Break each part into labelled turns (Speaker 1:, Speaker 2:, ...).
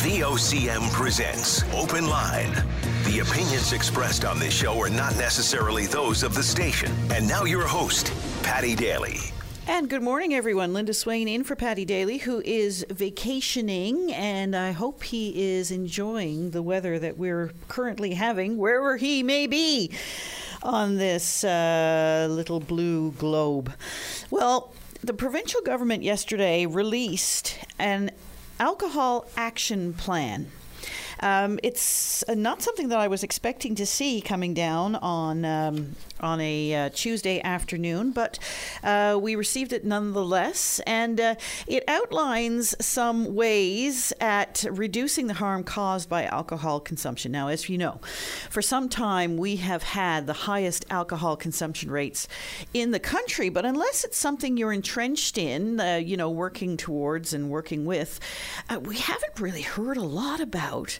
Speaker 1: VOCM presents Open Line. The opinions expressed on this show are not necessarily those of the station. And now your host, Paddy Daly.
Speaker 2: And good morning, everyone. Linda Swain in for Paddy Daly, who is vacationing, and I hope he is enjoying the weather that we're currently having, wherever he may be on this uh, little blue globe. Well, the provincial government yesterday released an alcohol action plan. Um, it's uh, not something that I was expecting to see coming down on um, on a uh, Tuesday afternoon, but uh, we received it nonetheless, and uh, it outlines some ways at reducing the harm caused by alcohol consumption. Now, as you know, for some time we have had the highest alcohol consumption rates in the country, but unless it's something you're entrenched in, uh, you know, working towards and working with, uh, we haven't really heard a lot about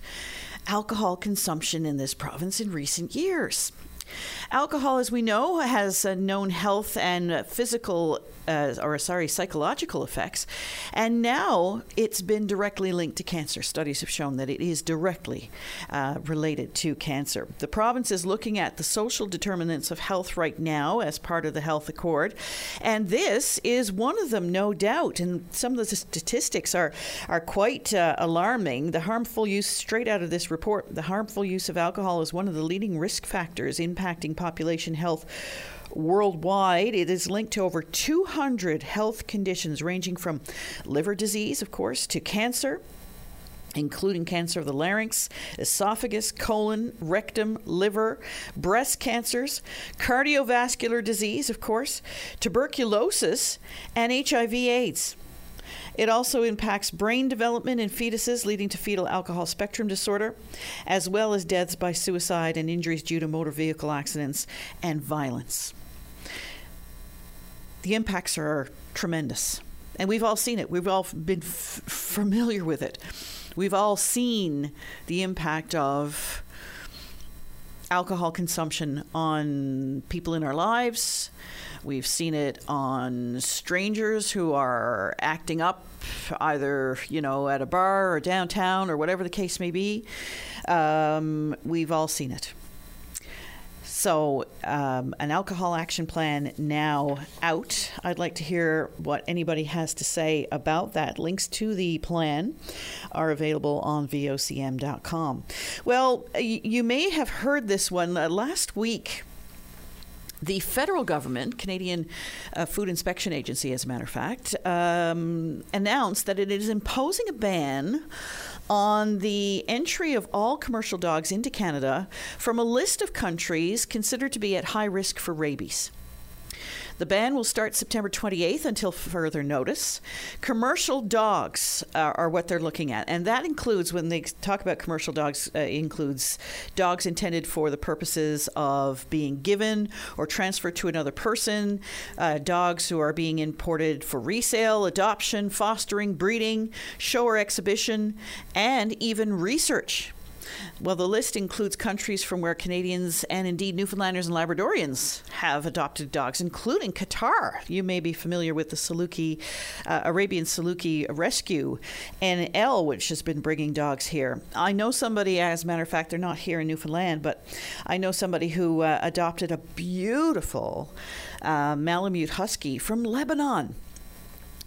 Speaker 2: alcohol consumption in this province in recent years. Alcohol, as we know, has known health and physical, uh, or sorry, psychological effects, and now it's been directly linked to cancer. Studies have shown that it is directly uh, related to cancer. The province is looking at the social determinants of health right now as part of the Health Accord, and this is one of them, no doubt. And some of the statistics are are quite uh, alarming. The harmful use, straight out of this report, the harmful use of alcohol is one of the leading risk factors impacting population health worldwide. It is linked to over 200 health conditions, ranging from liver disease, of course, to cancer. Including cancer of the larynx, esophagus, colon, rectum, liver, breast cancers, cardiovascular disease, of course, tuberculosis, and HIV/AIDS. It also impacts brain development in fetuses, leading to fetal alcohol spectrum disorder, as well as deaths by suicide and injuries due to motor vehicle accidents and violence. The impacts are tremendous. And we've all seen it. We've all been f- familiar with it. We've all seen the impact of alcohol consumption on people in our lives. We've seen it on strangers who are acting up either, you know, at a bar or downtown or whatever the case may be. Um, we've all seen it. So, um, an alcohol action plan now out. I'd like to hear what anybody has to say about that. Links to the plan are available on vocm.com. Well, you may have heard this one uh, last week. The federal government, Canadian uh, Food Inspection Agency, as a matter of fact, um, announced that it is imposing a ban on the entry of all commercial dogs into Canada from a list of countries considered to be at high risk for rabies. The ban will start September 28th until further notice. Commercial dogs are, are what they're looking at, and that includes when they talk about commercial dogs, uh, includes dogs intended for the purposes of being given or transferred to another person, uh, dogs who are being imported for resale, adoption, fostering, breeding, show or exhibition, and even research. Well, the list includes countries from where Canadians and indeed Newfoundlanders and Labradorians have adopted dogs, including Qatar. You may be familiar with the Saluki, uh, Arabian Saluki Rescue, and L, which has been bringing dogs here. I know somebody, as a matter of fact, they're not here in Newfoundland, but I know somebody who uh, adopted a beautiful uh, Malamute Husky from Lebanon.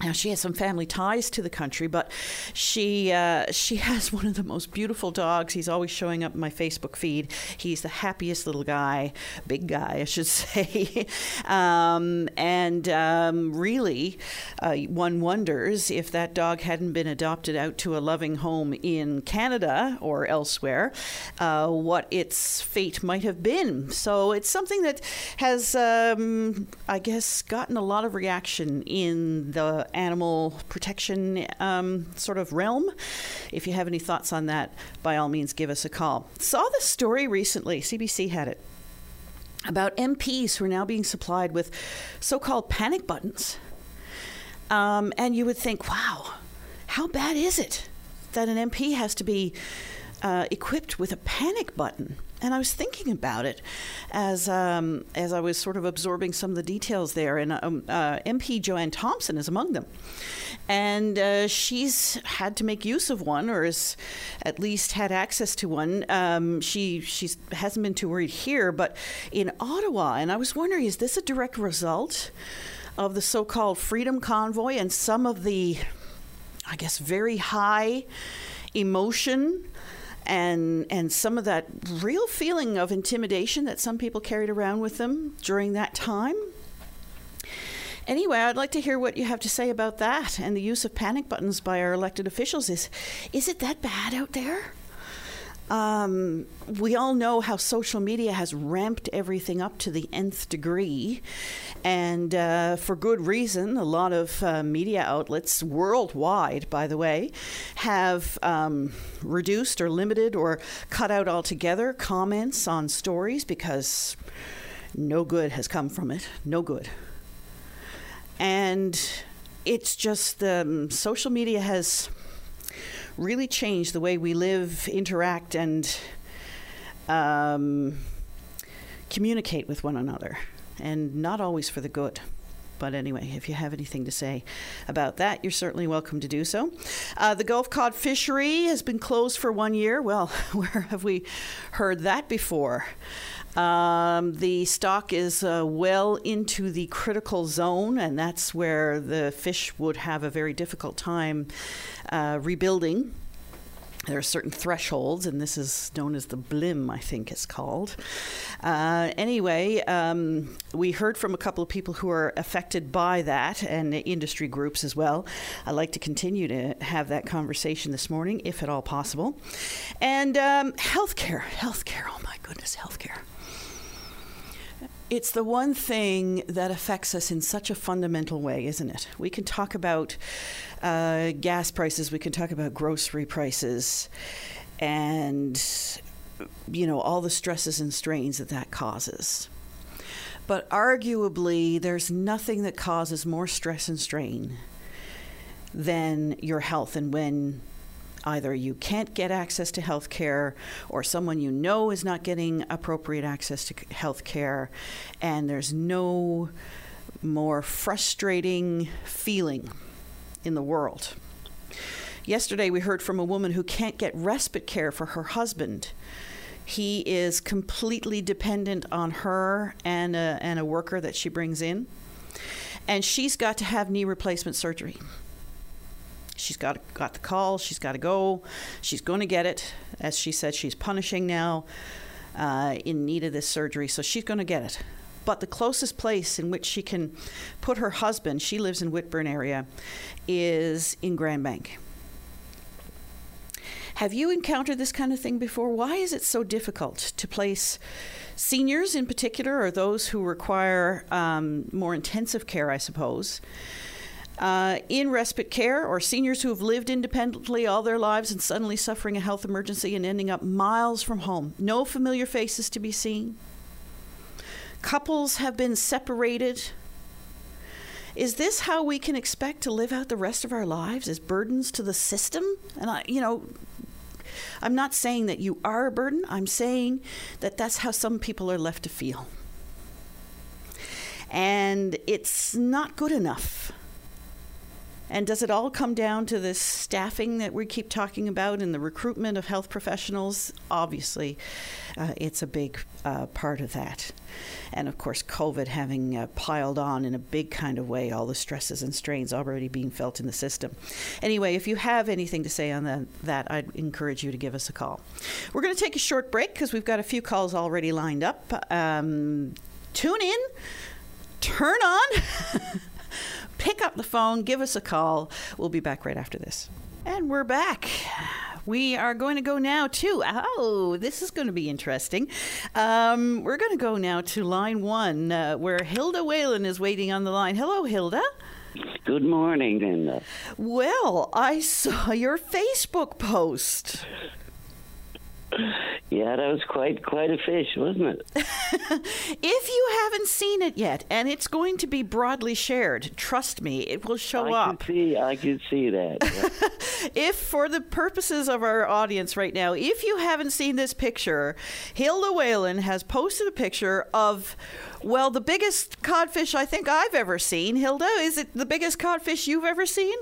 Speaker 2: Now she has some family ties to the country, but she uh, she has one of the most beautiful dogs. He's always showing up in my Facebook feed. He's the happiest little guy, big guy, I should say. um, and um, really, uh, one wonders if that dog hadn't been adopted out to a loving home in Canada or elsewhere, uh, what its fate might have been. So it's something that has, um, I guess, gotten a lot of reaction in the animal protection um, sort of realm. If you have any thoughts on that, by all means, give us a call. Saw the story recently, CBC had it, about MPs who are now being supplied with so called panic buttons. Um, and you would think, wow, how bad is it that an MP has to be uh, equipped with a panic button. And I was thinking about it as um, as I was sort of absorbing some of the details there. And um, uh, MP Joanne Thompson is among them, and uh, she's had to make use of one, or has at least had access to one. Um, she she hasn't been too worried here, but in Ottawa. And I was wondering, is this a direct result of the so-called Freedom Convoy and some of the, I guess, very high emotion and and some of that real feeling of intimidation that some people carried around with them during that time. Anyway, I'd like to hear what you have to say about that and the use of panic buttons by our elected officials. Is is it that bad out there? Um, we all know how social media has ramped everything up to the nth degree, and uh, for good reason. A lot of uh, media outlets worldwide, by the way, have um, reduced or limited or cut out altogether comments on stories because no good has come from it. No good. And it's just um, social media has really change the way we live, interact, and um, communicate with one another, and not always for the good. But anyway, if you have anything to say about that, you're certainly welcome to do so. Uh, the Gulf cod fishery has been closed for one year. Well, where have we heard that before? Um, the stock is uh, well into the critical zone, and that's where the fish would have a very difficult time uh, rebuilding. There are certain thresholds, and this is known as the BLIM, I think it's called. Uh, anyway, um, we heard from a couple of people who are affected by that and industry groups as well. I'd like to continue to have that conversation this morning, if at all possible. And um, healthcare, healthcare, oh my goodness, healthcare. It's the one thing that affects us in such a fundamental way, isn't it? We can talk about uh, gas prices, we can talk about grocery prices, and you know all the stresses and strains that that causes. But arguably, there's nothing that causes more stress and strain than your health and when either you can't get access to health care or someone you know is not getting appropriate access to health care, and there's no more frustrating feeling in the world. Yesterday, we heard from a woman who can't get respite care for her husband. He is completely dependent on her and a, and a worker that she brings in. And she's got to have knee replacement surgery. She's got got the call. She's got to go. She's going to get it. As she said, she's punishing now, uh, in need of this surgery, so she's going to get it. But the closest place in which she can put her husband, she lives in Whitbourne area, is in Grand Bank. Have you encountered this kind of thing before? Why is it so difficult to place seniors in particular, or those who require um, more intensive care, I suppose? Uh, in respite care or seniors who have lived independently all their lives and suddenly suffering a health emergency and ending up miles from home. No familiar faces to be seen. Couples have been separated. Is this how we can expect to live out the rest of our lives as burdens to the system? And I, you know, I'm not saying that you are a burden. I'm saying that that's how some people are left to feel. And it's not good enough. And does it all come down to this staffing that we keep talking about and the recruitment of health professionals? Obviously, uh, it's a big uh, part of that. And of course, COVID having uh, piled on in a big kind of way, all the stresses and strains already being felt in the system. Anyway, if you have anything to say on that, I'd encourage you to give us a call. We're going to take a short break because we've got a few calls already lined up. Um, tune in, turn on. pick up the phone, give us a call. We'll be back right after this. And we're back. We are going to go now to, oh, this is going to be interesting. Um, we're going to go now to line one, uh, where Hilda Whelan is waiting on the line. Hello, Hilda.
Speaker 3: Good morning, Linda.
Speaker 2: Well, I saw your Facebook post.
Speaker 3: Yeah, that was quite quite a fish, wasn't it?
Speaker 2: If you haven't seen it yet, and it's going to be broadly shared, trust me, it will show
Speaker 3: I
Speaker 2: up.
Speaker 3: can see, I can see that. yeah.
Speaker 2: If, for the purposes of our audience right now, if you haven't seen this picture, Hilda Whelan has posted a picture of, well, the biggest codfish I think I've ever seen. Hilda, is it the biggest codfish you've ever seen?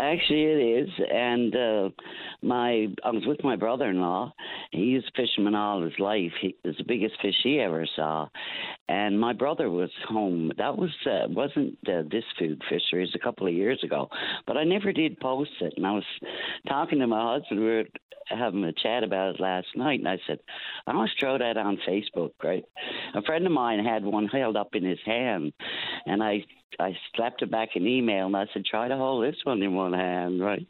Speaker 3: Actually, it is. And uh, my, I was with my brother-in-law. He was a fisherman all his life. He was the biggest fish he ever saw. And my brother was home. That was uh, wasn't uh, this food fisheries a couple of years ago, but I never did post it. And I was talking to my husband. We were having a chat about it last night, and I said, I must throw that on Facebook, right? A friend of mine had one held up in his hand, and I I slapped him back an email, and I said, try to hold this one in one hand, right?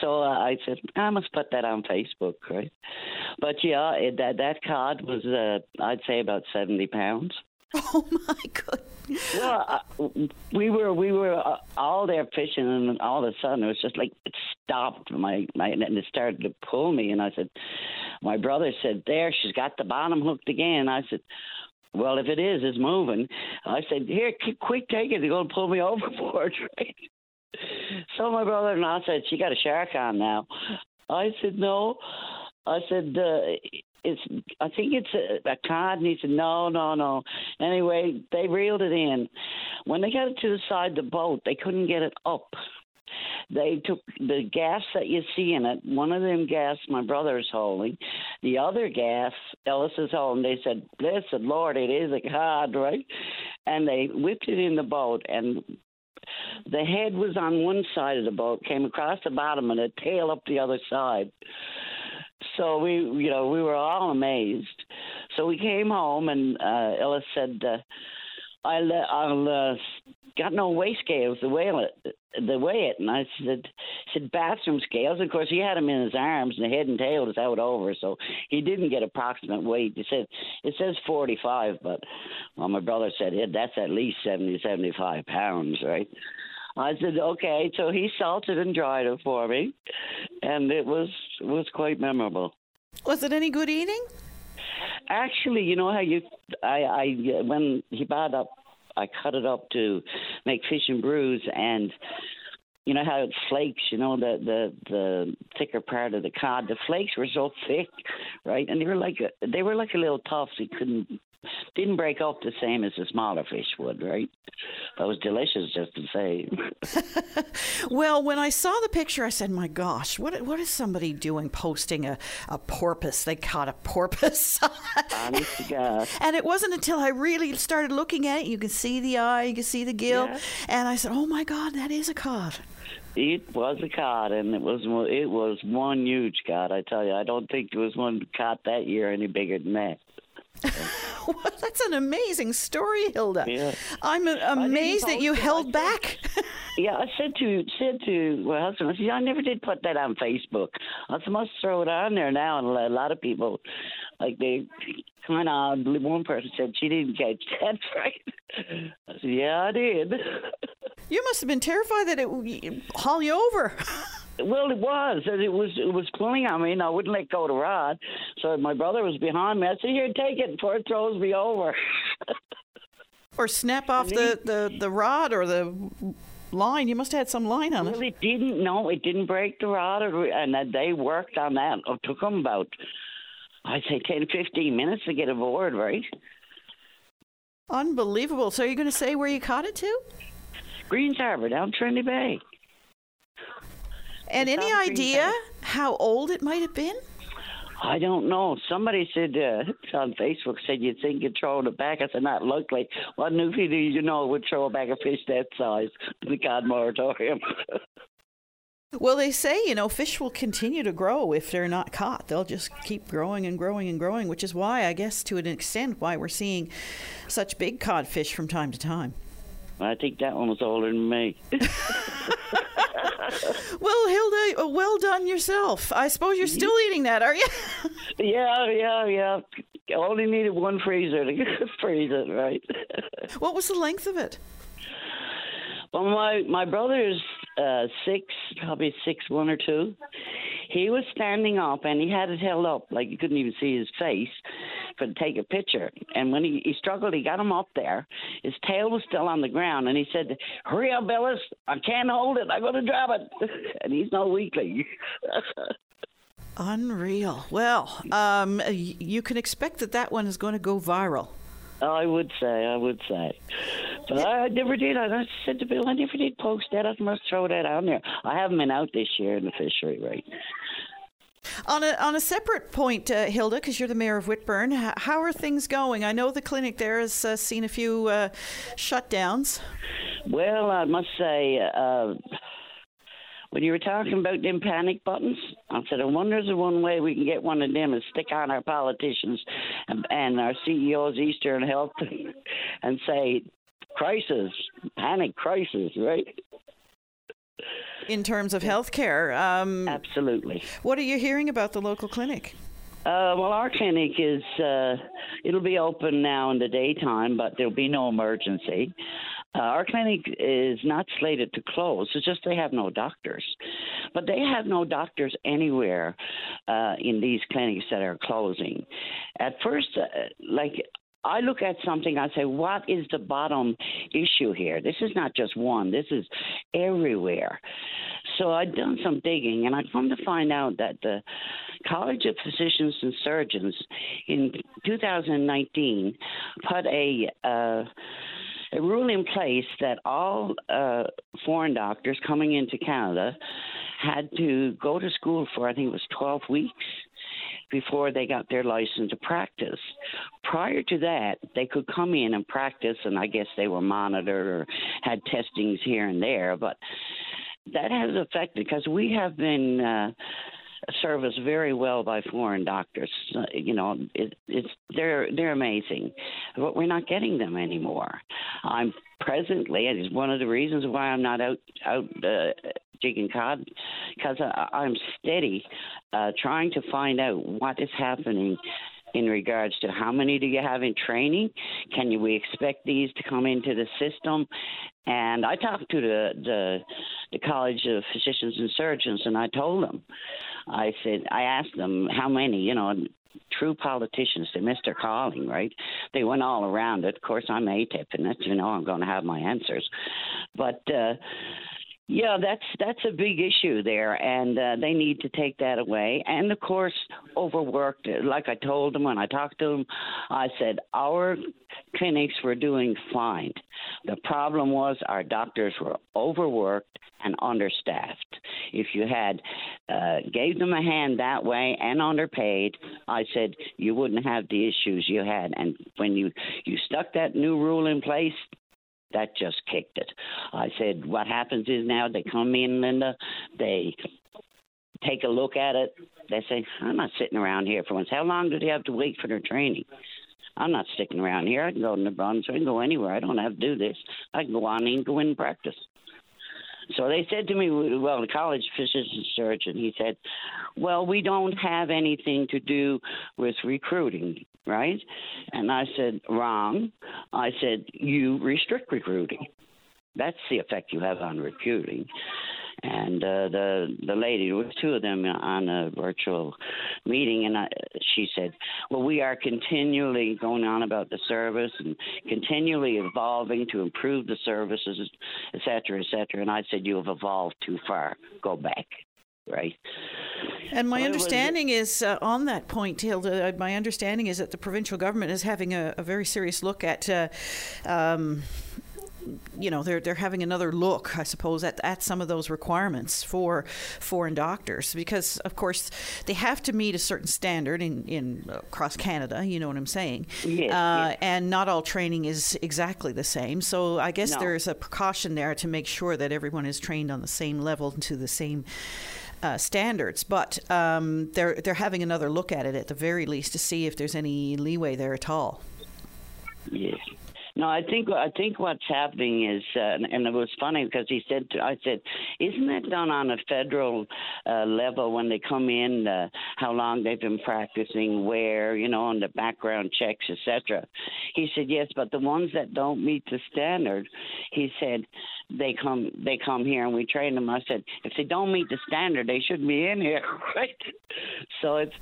Speaker 3: So uh, I said, I must put that on Facebook, right? But yeah, it, that that cod was, uh, I'd say, about seventy pounds.
Speaker 2: Oh my god.
Speaker 3: Well, uh, we were we were uh, all there fishing, and all of a sudden it was just like it stopped. My my and it started to pull me, and I said, my brother said, "There, she's got the bottom hooked again." I said. Well, if it is, it's moving. I said, "Here, quick, take it. They're going to pull me overboard." Right? So my brother-in-law said, "She got a shark on now." I said, "No." I said, uh, "It's. I think it's a, a cod." And he said, "No, no, no." Anyway, they reeled it in. When they got it to the side of the boat, they couldn't get it up. They took the gas that you see in it. One of them gas my brother's holding. The other gas Ellis is holding. They said, "Blessed Lord, it is a cod, right?" And they whipped it in the boat, and the head was on one side of the boat, came across the bottom, and the tail up the other side. So we, you know, we were all amazed. So we came home, and uh, Ellis said, uh, "I'll, I'll uh, got no weigh scales to weigh it, to weigh it." And I said, "said bathroom scales." Of course, he had them in his arms, and the head and tail was out over, so he didn't get approximate weight. He said it says forty-five, but well, my brother said yeah, that's at least 70, 75 pounds, right? I said, okay. So he salted and dried it for me, and it was was quite memorable.
Speaker 2: Was it any good eating?
Speaker 3: Actually, you know how you, I, I when he bought up, I cut it up to make fish and brewis, and you know how it flakes. You know the the the thicker part of the cod. The flakes were so thick, right? And they were like a, they were like a little tough. So you couldn't didn't break up the same as the smaller fish would, right? But it was delicious just the same.
Speaker 2: Well, when I saw the picture, I said, "My gosh, what what is somebody doing posting a, a porpoise? They caught a porpoise."
Speaker 3: Honest to God.
Speaker 2: and it wasn't until I really started looking at it, you can see the eye, you can see the gill,
Speaker 3: Yeah.
Speaker 2: and I said, "Oh my God, that is a cod."
Speaker 3: It was a cod, and it was it was one huge cod. I tell you, I don't think there was one caught that year any bigger than that.
Speaker 2: That's an amazing story, Hilda.
Speaker 3: Yeah.
Speaker 2: I'm amazed that you
Speaker 3: it.
Speaker 2: Held back.
Speaker 3: Yeah, I said to said to my husband, I said, I never did put that on Facebook. I said, must throw it on there now, and a lot of people, like they kind of one person said she didn't catch that right. I said, yeah, I did.
Speaker 2: you must have been terrified that it would haul you over.
Speaker 3: Well, it was. It was. It was pulling on me, and I wouldn't let go of the rod. So my brother was behind me. I said, "Here, take it before it throws me over."
Speaker 2: or snap off the, the, the rod or the line. You must have had some line on
Speaker 3: well,
Speaker 2: it.
Speaker 3: it didn't. No, it didn't break the rod, or, and uh, they worked on that. It took them about, I'd say, 10, 15 minutes to get aboard. Right?
Speaker 2: Unbelievable. So are you're going to say where you caught it to?
Speaker 3: Greens Harbor down Trinity Bay.
Speaker 2: And any idea
Speaker 3: Bay.
Speaker 2: how old it might have been?
Speaker 3: I don't know. Somebody said uh, on Facebook said you'd think you'd throw it back. I said not likely. What new do you know would throw back a fish that size to the cod moratorium?
Speaker 2: Well, they say, you know, fish will continue to grow if they're not caught. They'll just keep growing and growing and growing, which is why, I guess, to an extent, why we're seeing such big codfish from time to time.
Speaker 3: I think that one was older than me.
Speaker 2: Well, Hilda, uh, well done yourself. I suppose you're still eating that, are you?
Speaker 3: yeah, yeah, yeah. Only needed one freezer to freeze it, right?
Speaker 2: what was the length of it?
Speaker 3: Well, my my brother's uh, six, probably six one or two. He was standing up and he had it held up like you couldn't even see his face could take a picture. And when he, he struggled, he got him up there. His tail was still on the ground, and he said, "Hurry up, Billis! I can't hold it. I'm going to drop it." and he's no weakling.
Speaker 2: Unreal. Well, um, you can expect that that one is going to go viral.
Speaker 3: I would say, I would say. But I, I never did. I, I said to Bill, I never did post that. I must throw that out there. I haven't been out this year in the fishery, right?
Speaker 2: On a, on a separate point, uh, Hilda, because you're the mayor of Whitbourne, how are things going? I know the clinic there has uh, seen a few uh, shutdowns.
Speaker 3: Well, I must say, uh, when you were talking about them panic buttons, I said, I wonder if there's one way we can get one of them and stick on our politicians and, and our CEOs, Eastern Health, and say, crisis, panic crisis, right?
Speaker 2: In terms of healthcare, um,
Speaker 3: absolutely.
Speaker 2: What are you hearing about the local clinic?
Speaker 3: Uh, well, our clinic is uh, it'll be open now in the daytime, but there'll be no emergency. Uh, our clinic is not slated to close. It's just they have no doctors. But they have no doctors anywhere uh, in these clinics that are closing. At first, uh, like I look at something, I say, what is the bottom issue here? This is not just one, this is everywhere. So I'd done some digging, and I'd come to find out that the College of Physicians and Surgeons in 2019 put a uh, a rule in place that all uh, foreign doctors coming into Canada had to go to school for, I think it was 12 weeks before they got their license to practice. Prior to that, they could come in and practice, and I guess they were monitored or had testings here and there, but that has affected because we have been. Uh, serviced very well by foreign doctors. Uh, you know, it, it's they're they're amazing, but we're not getting them anymore. I'm presently, and it's one of the reasons why I'm not out out uh, jigging cod, because I'm steady uh, trying to find out what is happening in regards to how many do you have in training? Can you, we expect these to come into the system? And I talked to the, the the College of Physicians and Surgeons, and I told them, I said, I asked them how many, you know, true politicians. They missed their calling, right? They went all around it. Of course, I'm ATIP, and that's you know I'm going to have my answers, but. uh yeah, that's that's a big issue there, and uh, they need to take that away. And of course, overworked. Like I told them when I talked to them, I said our clinics were doing fine. The problem was our doctors were overworked and understaffed. If you had uh, gave them a hand that way and underpaid, I said you wouldn't have the issues you had. And when you you stuck that new rule in place, that just kicked it. I said, what happens is now they come in, Linda, they take a look at it. They say, I'm not sitting around here for once. How long do they have to wait for their training? I'm not sticking around here. I can go to the Brunswick. I can go anywhere. I don't have to do this. I can go on and go in practice. So they said to me, well, the college physician surgeon, he said, well, we don't have anything to do with recruiting, right? And I said, wrong. I said, you restrict recruiting. That's the effect you have on recruiting and uh, the the lady there was two of them on a virtual meeting and I, she said well we are continually going on about the service and continually evolving to improve the services et cetera et cetera and i said you have evolved too far go back right
Speaker 2: and my understanding is uh, on that point, Hilda. Uh, my understanding is that the provincial government is having a, a very serious look at uh, um, you know they're they're having another look, I suppose, at, at some of those requirements for foreign doctors because, of course, they have to meet a certain standard in in across Canada. You know what I'm saying?
Speaker 3: Yes, uh,
Speaker 2: yes. And not all training is exactly the same. So I guess no. there's a precaution there to make sure that everyone is trained on the same level to the same. Uh, standards, but um, they're they're having another look at it at the very least to see if there's any leeway there at all.
Speaker 3: Yes, No, I think I think what's happening is, uh, and it was funny because he said, to, I said, isn't that done on a federal uh, level when they come in, uh, how long they've been practicing, where, you know, on the background checks, etc. He said, yes, but the ones that don't meet the standard, he said, they come they come here and we train them. I said, if they don't meet the standard, they shouldn't be in here, right? So it's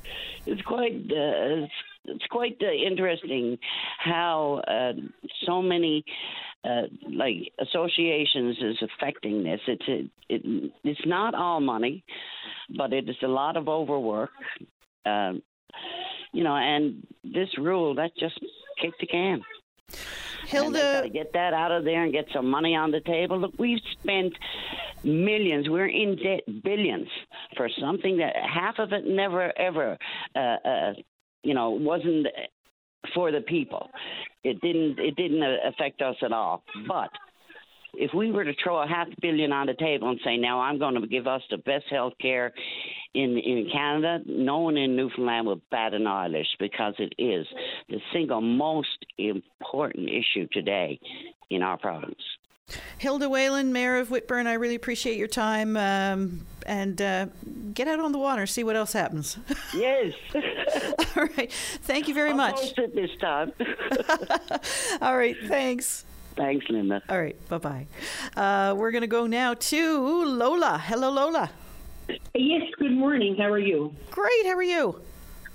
Speaker 3: it's quite uh, it's it's quite uh, interesting how uh, so many uh, like associations is affecting this. It's it, it, it's not all money, but it is a lot of overwork. Um, you know, and this rule that just kicked the can.
Speaker 2: Hilda,
Speaker 3: get that out of there and get some money on the table. Look, we've spent millions. We're in debt billions for something that half of it never ever uh, uh, you know, wasn't for the people. It didn't it didn't uh, affect us at all. But if we were to throw a half billion on the table and say, now I'm going to give us the best health care in, in Canada, no one in Newfoundland would bat an eyelash because it is the single most important issue today in our province.
Speaker 2: Hilda Whelan, Mayor of Whitbourne, I really appreciate your time. Um, and uh, get out on the water, see what else happens.
Speaker 3: Yes.
Speaker 2: All right. Thank you very
Speaker 3: I'll
Speaker 2: much.
Speaker 3: Post it this time.
Speaker 2: All right. Thanks.
Speaker 3: Thanks, Linda.
Speaker 2: All right. Bye bye. Uh, we're going to go now to Lola. Hello, Lola.
Speaker 4: Yes. Good morning. How are you?
Speaker 2: Great. How are you?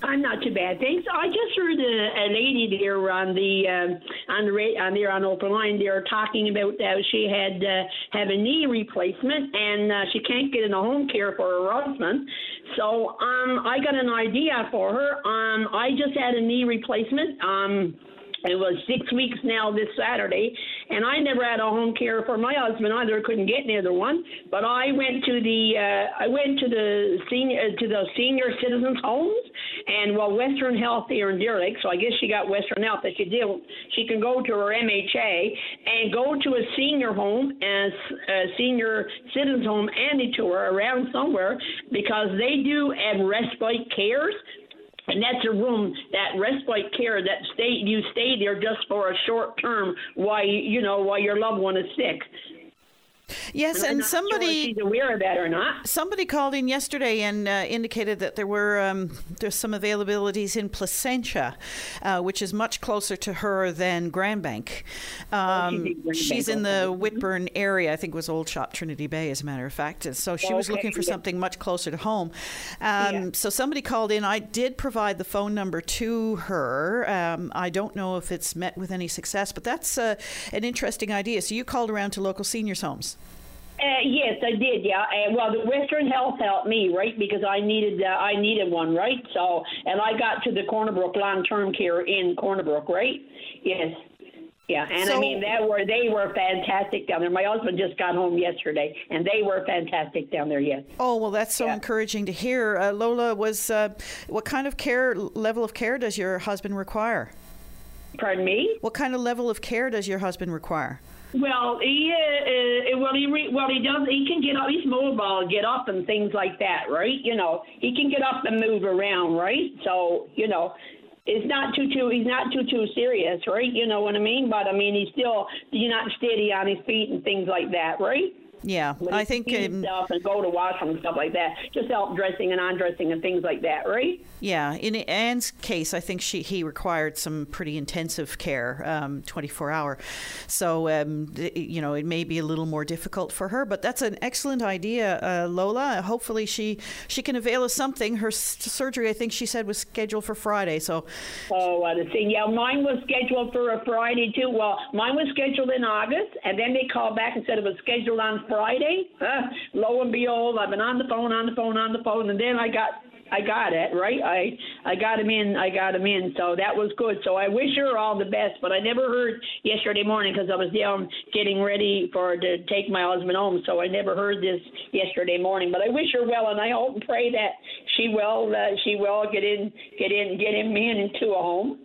Speaker 4: I'm not too bad, thanks. I just heard a, a lady there on the um, on the on there on open line They there talking about how she had uh, have a knee replacement and uh, she can't get in a home care for her husband. So um, I got an idea for her. Um, I just had a knee replacement. Um, it was six weeks now this Saturday, and I never had a home care for my husband either. Couldn't get neither one. But I went to the uh, I went to the senior uh, to the senior citizens homes, and well, Western Health here in Deer Lake. So I guess she got Western Health. That she did, she can go to her MHA and go to a senior home and a senior citizens home and a tour around somewhere because they do have respite cares and that's a room that respite care that stay you stay there just for a short term while you know while your loved one is sick.
Speaker 2: Yes, and, and somebody
Speaker 4: sure aware of that or not.
Speaker 2: Somebody called in yesterday and uh, indicated that there were um, there's some availabilities in Placentia, uh, which is much closer to her than Grand Bank. Um,
Speaker 4: oh,
Speaker 2: she's, she's in the Whitbourne area. I think it was Old Shop Trinity Bay, as a matter of fact. So she was looking for yeah. something much closer to home. Um, yeah. So somebody called in. I did provide the phone number to her. Um, I don't know if it's met with any success, but that's uh, an interesting idea. So you called around to local seniors' homes.
Speaker 4: Uh, yes, I did. Yeah. And well, the Western Health helped me, right? Because I needed uh, I needed one, right? So, and I got to the Corner Brook long term care in Corner Brook, right? Yes. Yeah, and so, I mean that were they were fantastic down there. My husband just got home yesterday, and they were fantastic down there. Yes.
Speaker 2: Oh well, that's so yeah. encouraging to hear. Uh, Lola, was uh, what kind of care level of care does your husband require?
Speaker 4: Pardon me.
Speaker 2: What kind of level of care does your husband require?
Speaker 4: Well, he uh, uh, well he re- well he does he can get up he's mobile get up and things like that right? You know he can get up and move around right? So you know it's not too too he's not too too serious right? You know what I mean? But I mean he's still he's not steady on his feet and things like that right
Speaker 2: yeah,
Speaker 4: when
Speaker 2: I think um,
Speaker 4: stuff and go to washroom and stuff like that. Just help dressing and undressing and things like that, right?
Speaker 2: Yeah. In Anne's case, I think she he required some pretty intensive care, um, 24 hour. So um, you know it may be a little more difficult for her, but that's an excellent idea, uh, Lola. Hopefully she she can avail of something. Her s- surgery, I think she said, was scheduled for Friday. So.
Speaker 4: Oh, uh, the thing. Yeah, mine was scheduled for a Friday too. Well, mine was scheduled in August, and then they called back and said it was scheduled on. Friday Friday, uh, lo and behold, I've been on the phone, on the phone, on the phone, and then I got I got it right. I I got him in. I got him in. So that was good. So I wish her all the best. But I never heard yesterday morning because I was down getting ready for to take my husband home. So I never heard this yesterday morning. But I wish her well, and I hope and pray that she will uh, she will get in get in get him in into a home.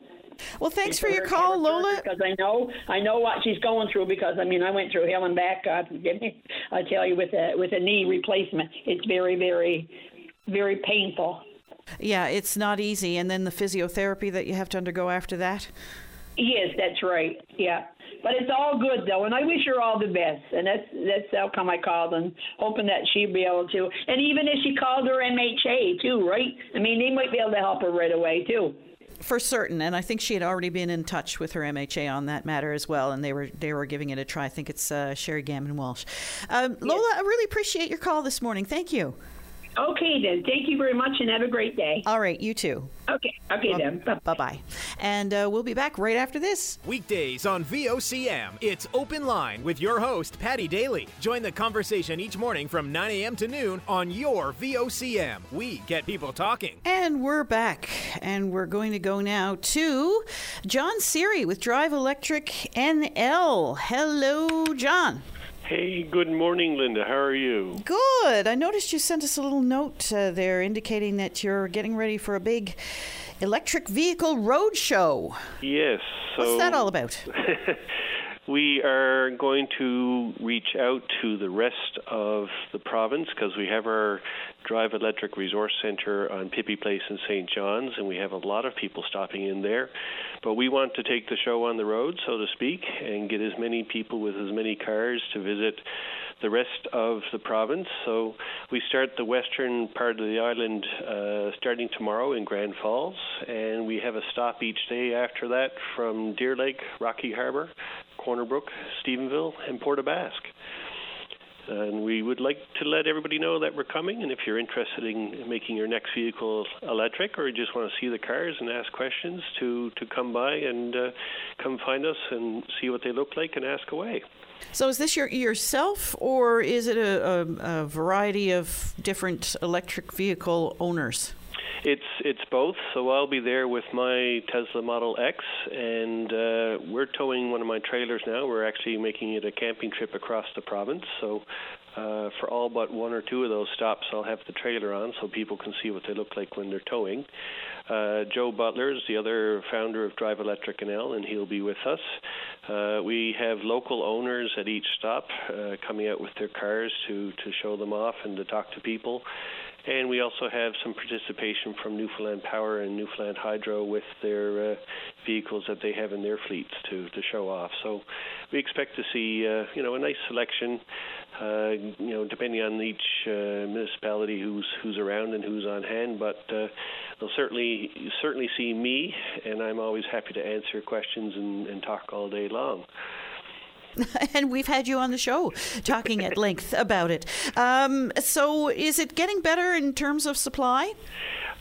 Speaker 2: Well, thanks for your call, Lola.
Speaker 4: Because I know I know what she's going through. Because I mean, I went through hell and back. God forgive me. I tell you, with a with a knee replacement, it's very, very, very painful.
Speaker 2: Yeah, it's not easy. And then the physiotherapy that you have to undergo after that.
Speaker 4: Yes, that's right. Yeah. but it's all good though, and I wish her all the best. And that's that's how come I called and hoping that she'd be able to. And even if she called her MHA too, right? I mean, they might be able to help her right away too
Speaker 2: for certain, and I think she had already been in touch with her MHA on that matter as well, and they were they were giving it a try. I think it's uh, Sherry Gambin-Walsh. Um, Lola, yes. I really appreciate your call this morning. Thank you.
Speaker 4: Okay, then. Thank you very much and have a great day.
Speaker 2: All right, you too.
Speaker 4: Okay, okay then.
Speaker 2: Bye bye. And uh, we'll be back right after this.
Speaker 5: Weekdays on VOCM, it's Open Line with your host, Paddy Daly. Join the conversation each morning from 9 a.m. to noon on your VOCM. We get people talking.
Speaker 2: And we're back, and we're going to go now to John Siri with Drive Electric NL. Hello, John.
Speaker 6: Hey, good morning, Linda. How are you?
Speaker 2: Good. I noticed you sent us a little note uh, there indicating that you're getting ready for a big electric vehicle road show.
Speaker 6: Yes.
Speaker 2: So What's that all about?
Speaker 6: we are going to reach out to the rest of the province because we have our Drive Electric Resource Center on Pippy Place in St. John's, and we have a lot of people stopping in there. But we want to take the show on the road, so to speak, and get as many people with as many cars to visit the rest of the province. So we start the western part of the island uh, starting tomorrow in Grand Falls, and we have a stop each day after that from Deer Lake, Rocky Harbour, Corner Brook, Stephenville, and Port aux Basques. And we would like to let everybody know that we're coming. And if you're interested in making your next vehicle electric, or just want to see the cars and ask questions, to to come by and uh, come find us and see what they look like and ask away.
Speaker 2: So, is this your yourself, or is it a, a, a variety of different electric vehicle owners?
Speaker 6: It's it's both. So I'll be there with my Tesla Model X, and uh, we're towing one of my trailers now. We're actually making it a camping trip across the province. So uh, for all but one or two of those stops, I'll have the trailer on so people can see what they look like when they're towing. Uh, Joe Butler is the other founder of Drive Electric NL, and he'll be with us. Uh, we have local owners at each stop uh, coming out with their cars to, to show them off and to talk to people. And we also have some participation from Newfoundland Power and Newfoundland Hydro with their uh, vehicles that they have in their fleets to, to show off. So we expect to see uh, you know a nice selection. Uh, you know, depending on each uh, municipality who's who's around and who's on hand, but uh, they'll certainly certainly see me, and I'm always happy to answer questions and, and talk all day long.
Speaker 2: and we've had you on the show talking at length about it. Um, so, is it getting better in terms of supply?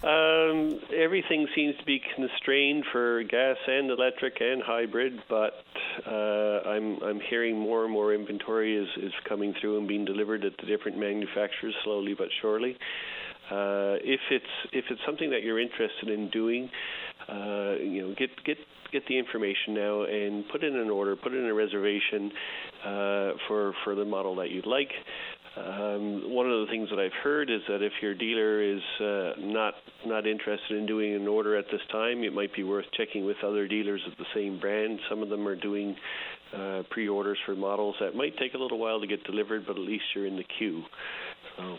Speaker 6: Um, everything seems to be constrained for gas and electric and hybrid, but uh, I'm I'm hearing more and more inventory is, is coming through and being delivered at the different manufacturers slowly but surely. Uh, if it's if it's something that you're interested in doing, uh, you know, get get get the information now and put in an order, put in a reservation uh, for for the model that you'd like. Um, one of the things that I've heard is that if your dealer is uh, not not interested in doing an order at this time, it might be worth checking with other dealers of the same brand. Some of them are doing uh, pre-orders for models that might take a little while to get delivered, but at least you're in the queue. So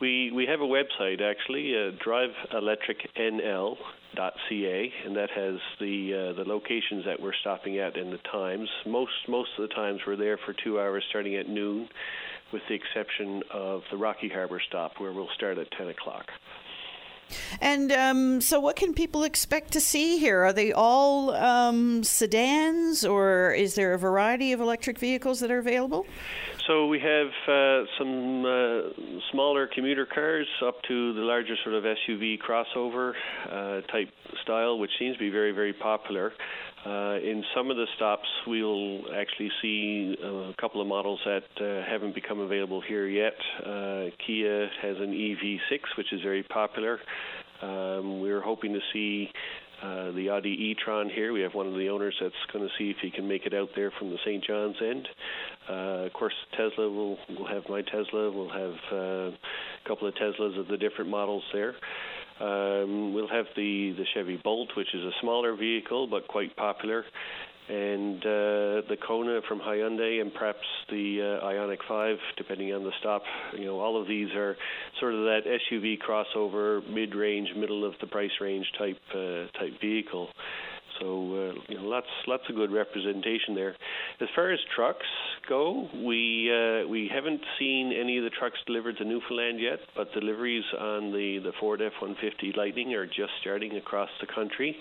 Speaker 6: we we have a website actually, uh, driveelectricnl.ca, and that has the uh, the locations that we're stopping at and the times. Most most of the times we're there for two hours, starting at noon, with the exception of the Rocky Harbour stop, where we'll start at ten o'clock.
Speaker 2: And um, so, what can people expect to see here? Are they all um, sedans, or is there a variety of electric vehicles that are available?
Speaker 6: So we have uh, some uh, smaller commuter cars up to the larger sort of SUV crossover uh, type style, which seems to be very, very popular. Uh, in some of the stops, we'll actually see a couple of models that uh, haven't become available here yet. Uh, Kia has an EV6, which is very popular. Um, we're hoping to see uh, the Audi e-tron here. We have one of the owners that's going to see if he can make it out there from the St. John's end. Uh, of course, Tesla will will have my Tesla. We'll have uh, a couple of Teslas of the different models there. Um, we'll have the the Chevy Bolt, which is a smaller vehicle but quite popular, and uh, the Kona from Hyundai, and perhaps the uh, Ioniq 5, depending on the stop. You know, all of these are sort of that SUV crossover, mid-range, middle of the price range type uh, type vehicle. So uh, you know, lots lots of good representation there. As far as trucks go, we uh, we haven't seen any of the trucks delivered to Newfoundland yet, but deliveries on the the Ford F-150 Lightning are just starting across the country,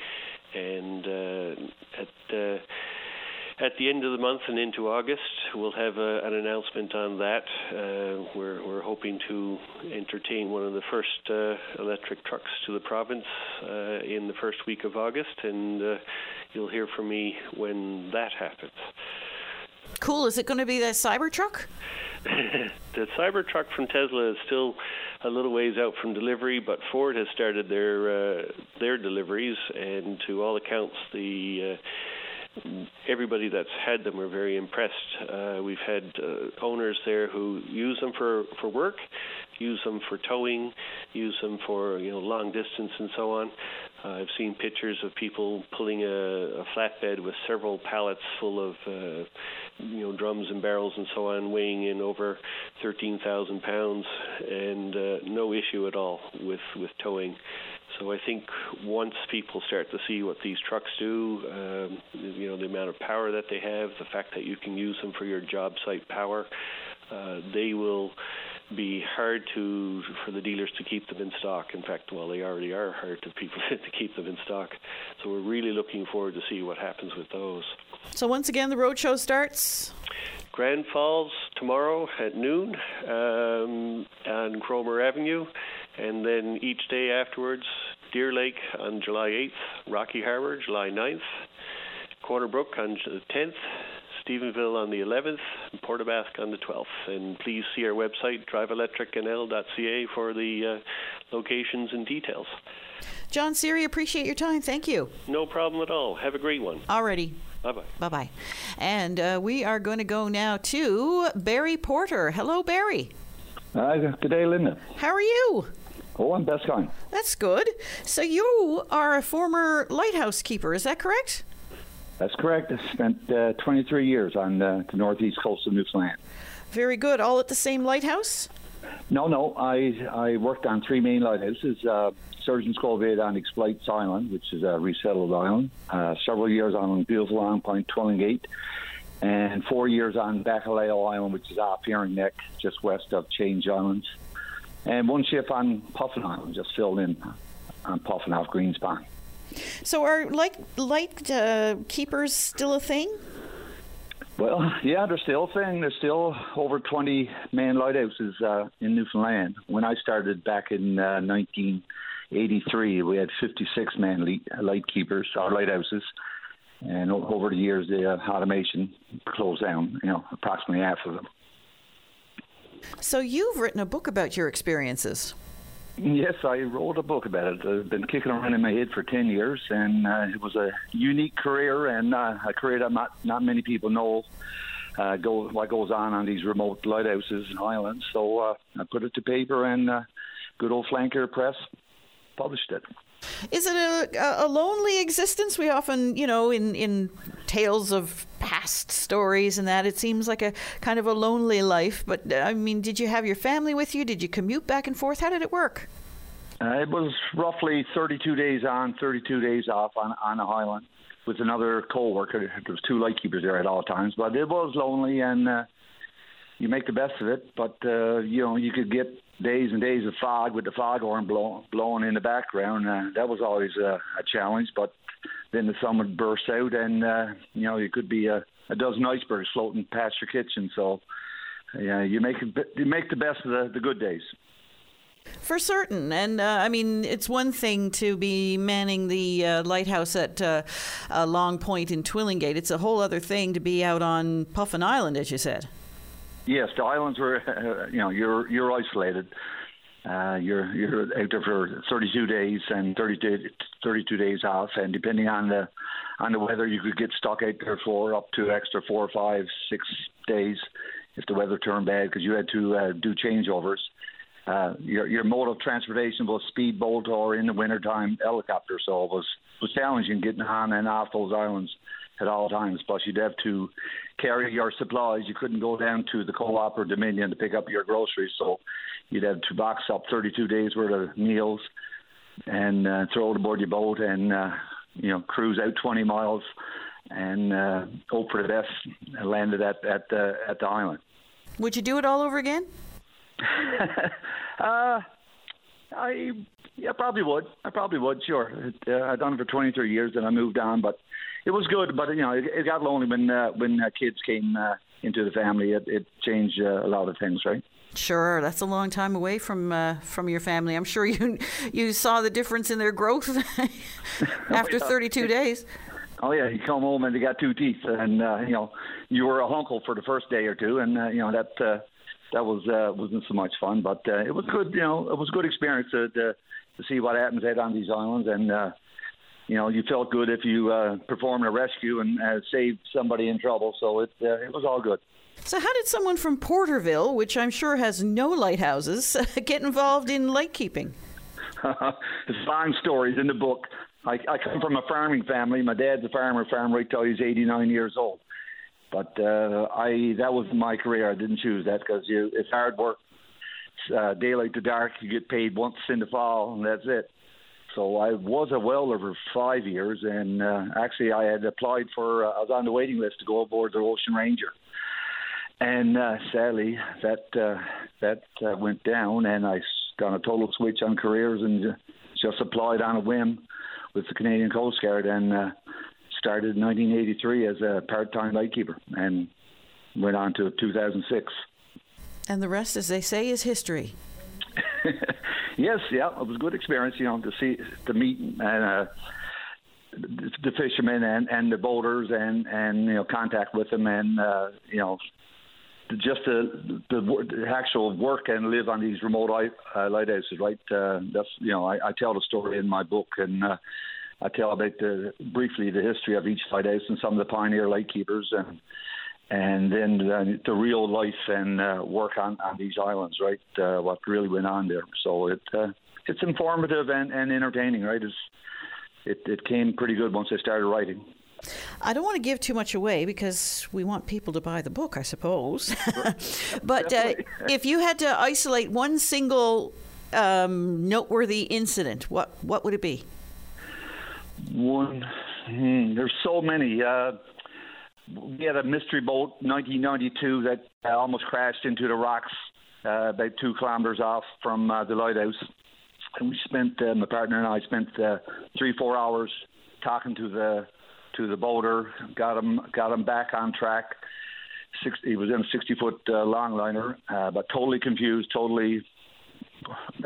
Speaker 6: and uh, at uh, at the end of the month and into August, we'll have a, an announcement on that. Uh, we're, we're hoping to entertain one of the first uh, electric trucks to the province uh, in the first week of August, and uh, you'll hear from me when that happens.
Speaker 2: Cool. Is it going to be the Cybertruck?
Speaker 6: the Cybertruck from Tesla is still a little ways out from delivery, but Ford has started their uh, their deliveries, and to all accounts, the uh, everybody that's had them are very impressed. Uh, we've had uh, owners there who use them for, for work, use them for towing, use them for you know long distance and so on. Uh, I've seen pictures of people pulling a, a flatbed with several pallets full of uh, you know drums and barrels and so on, weighing in over 13,000 pounds, and uh, no issue at all with with towing. So I think once people start to see what these trucks do, um, you know, the amount of power that they have, the fact that you can use them for your job site power, uh, they will be hard to for the dealers to keep them in stock. In fact, well, they already are hard to people to keep them in stock. So we're really looking forward to see what happens with those.
Speaker 2: So once again, the roadshow starts.
Speaker 6: Grand Falls tomorrow at noon um, on Cromer Avenue, and then each day afterwards, Deer Lake on July 8th, Rocky Harbour July 9th, Corner Brook on the 10th, Stephenville on the 11th, and Port aux Basques on the 12th. And please see our website, driveelectricnl.ca, for the uh, locations and details.
Speaker 2: John Siri, appreciate your time. Thank you.
Speaker 6: No problem at all. Have a great one.
Speaker 2: Alrighty.
Speaker 6: Bye bye.
Speaker 2: Bye bye. And uh, we are going to go now to Barry Porter. Hello, Barry.
Speaker 7: Hi, good day, Linda.
Speaker 2: How are you?
Speaker 7: Oh, I'm best going.
Speaker 2: That's good. So you are a former lighthouse keeper, is that correct?
Speaker 7: That's correct. I spent uh, 23 years on uh, the northeast coast of Newfoundland.
Speaker 2: Very good. All at the same lighthouse?
Speaker 7: No, no. I I worked on three main lighthouses. Uh, Surgeons Cove on Exploits Island, which is a resettled island. Uh, several years on beautiful Long Point, Twillingate. And four years on Bacalhao Island, which is off Herring Neck, just west of Change Islands and one ship on Puffin Island, just filled in on Puffin off Greenspond.
Speaker 2: So are light light uh, keepers still a thing?
Speaker 7: Well, yeah, they're still a thing. There's still over 20 man lighthouses uh, in Newfoundland. When I started back in uh, 1983, we had 56 man light keepers or lighthouses. And over the years, the uh, automation closed down, you know, approximately half of them.
Speaker 2: So you've written a book about your experiences.
Speaker 7: Yes, I wrote a book about it. I've been kicking around in my head for 10 years, and uh, it was a unique career and uh, a career that not, not many people know uh, go, what goes on on these remote lighthouses and islands. So uh, I put it to paper, and uh, good old Flanker Press published it.
Speaker 2: Is it a, a lonely existence? We often, you know, in, in tales of past stories and that, it seems like a kind of a lonely life. But I mean, did you have your family with you? Did you commute back and forth? How did it work?
Speaker 7: Uh, it was roughly 32 days on, 32 days off on, on a highland with another co-worker. There was two lightkeepers there at all times, but it was lonely and uh, you make the best of it. But uh, you know, you could get days and days of fog with the foghorn blow, blowing in the background. Uh, that was always a, a challenge, but then the sun would burst out, and uh, you know you could be a, a dozen icebergs floating past your kitchen. So yeah, you make you make the best of the, the good days.
Speaker 2: For certain. And uh, I mean, it's one thing to be manning the uh, lighthouse at uh, Long Point in Twillingate. It's a whole other thing to be out on Puffin Island, as you said.
Speaker 7: Yes, the islands were, you know, you're you're isolated. Uh, you're you're out there for 32 days and 30 32 days off, and depending on the on the weather, you could get stuck out there for up to extra four, five, six days if the weather turned bad because you had to uh, do changeovers. Uh, your your mode of transportation was speedboat or in the wintertime helicopter, so it was was challenging getting on and off those islands at all times. Plus, you'd have to carry your supplies. You couldn't go down to the co-op or Dominion to pick up your groceries, so you'd have to box up 32 days worth of meals and uh, throw it aboard your boat and uh, you know, cruise out 20 miles and uh, hope for the best. And landed at at the at the island.
Speaker 2: Would you do it all over again?
Speaker 7: uh, I yeah probably would. I probably would. Sure. Uh, I've done it for 23 years, and I moved on, but it was good. But you know, it, it got lonely when uh, when uh, kids came uh, into the family. It, it changed uh, a lot of things, right?
Speaker 2: Sure, that's a long time away from uh, from your family. I'm sure you you saw the difference in their growth after 32 days.
Speaker 7: Oh yeah, you come home and you got two teeth, and uh, you know you were a uncle for the first day or two, and uh, you know that uh, that was uh, wasn't so much fun, but uh, it was good. You know, it was a good experience to to, to see what happens out on these islands, and uh, you know you felt good if you uh, performed a rescue and uh, saved somebody in trouble. So it uh, it was all good.
Speaker 2: So, how did someone from Porterville, which I'm sure has no lighthouses, get involved in lightkeeping?
Speaker 7: There's long stories in the book. I, I come from a farming family. My dad's a farmer, farm right till he's 89 years old. But uh, I that was my career. I didn't choose that because it's hard work. Uh, daylight to dark. You get paid once in the fall, and that's it. So I was a welder for five years, and uh, actually I had applied for. Uh, I was on the waiting list to go aboard the Ocean Ranger, and uh, sadly that uh, that uh, went down, and I done a total switch on careers and just applied on a whim with the Canadian Coast Guard, and uh, started in 1983 as a part-time lightkeeper, and went on to 2006.
Speaker 2: And the rest, as they say, is history.
Speaker 7: yes, yeah, it was a good experience, you know, to see, to meet and uh, the fishermen and and the boaters and and you know contact with them and uh, you know just the, the, the actual work and live on these remote uh, lighthouses, right? Uh, that's you know I, I tell the story in my book and. Uh, I tell about the, briefly the history of each lighthouse and some of the pioneer lightkeepers and and then the, the real life and uh, work on, on these islands, right? Uh, what really went on there. So it uh, it's informative and, and entertaining, right? It's, it it came pretty good once I started writing.
Speaker 2: I don't want to give too much away because we want people to buy the book, I suppose. but uh, if you had to isolate one single um, noteworthy incident, what what would it be?
Speaker 7: One, hmm, there's so many. Uh, we had a mystery boat, 1992, that uh, almost crashed into the rocks uh, about two kilometres off from uh, the lighthouse. And we spent, uh, my partner and I spent uh, three, four hours talking to the to the boater, got him got him back on track. Six, he was in a 60 foot uh, longliner, uh, but totally confused, totally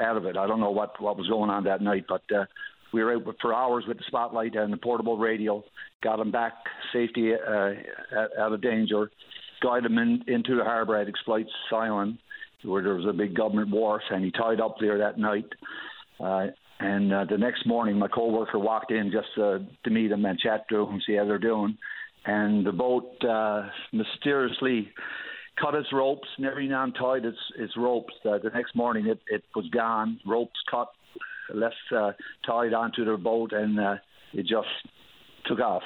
Speaker 7: out of it. I don't know what what was going on that night, but uh, we were out for hours with the spotlight and the portable radio, got him back safety uh, out of danger, guided him in, into the harbour at Exploits Island, where there was a big government wharf, and he tied up there that night. Uh, and uh, the next morning, my co-worker walked in just uh, to meet him and chat to him, see how they're doing. And the boat uh, mysteriously cut its ropes, never even untied its, its ropes. Uh, the next morning, it, it was gone, ropes cut, left uh, tied onto their boat, and uh, it just took off.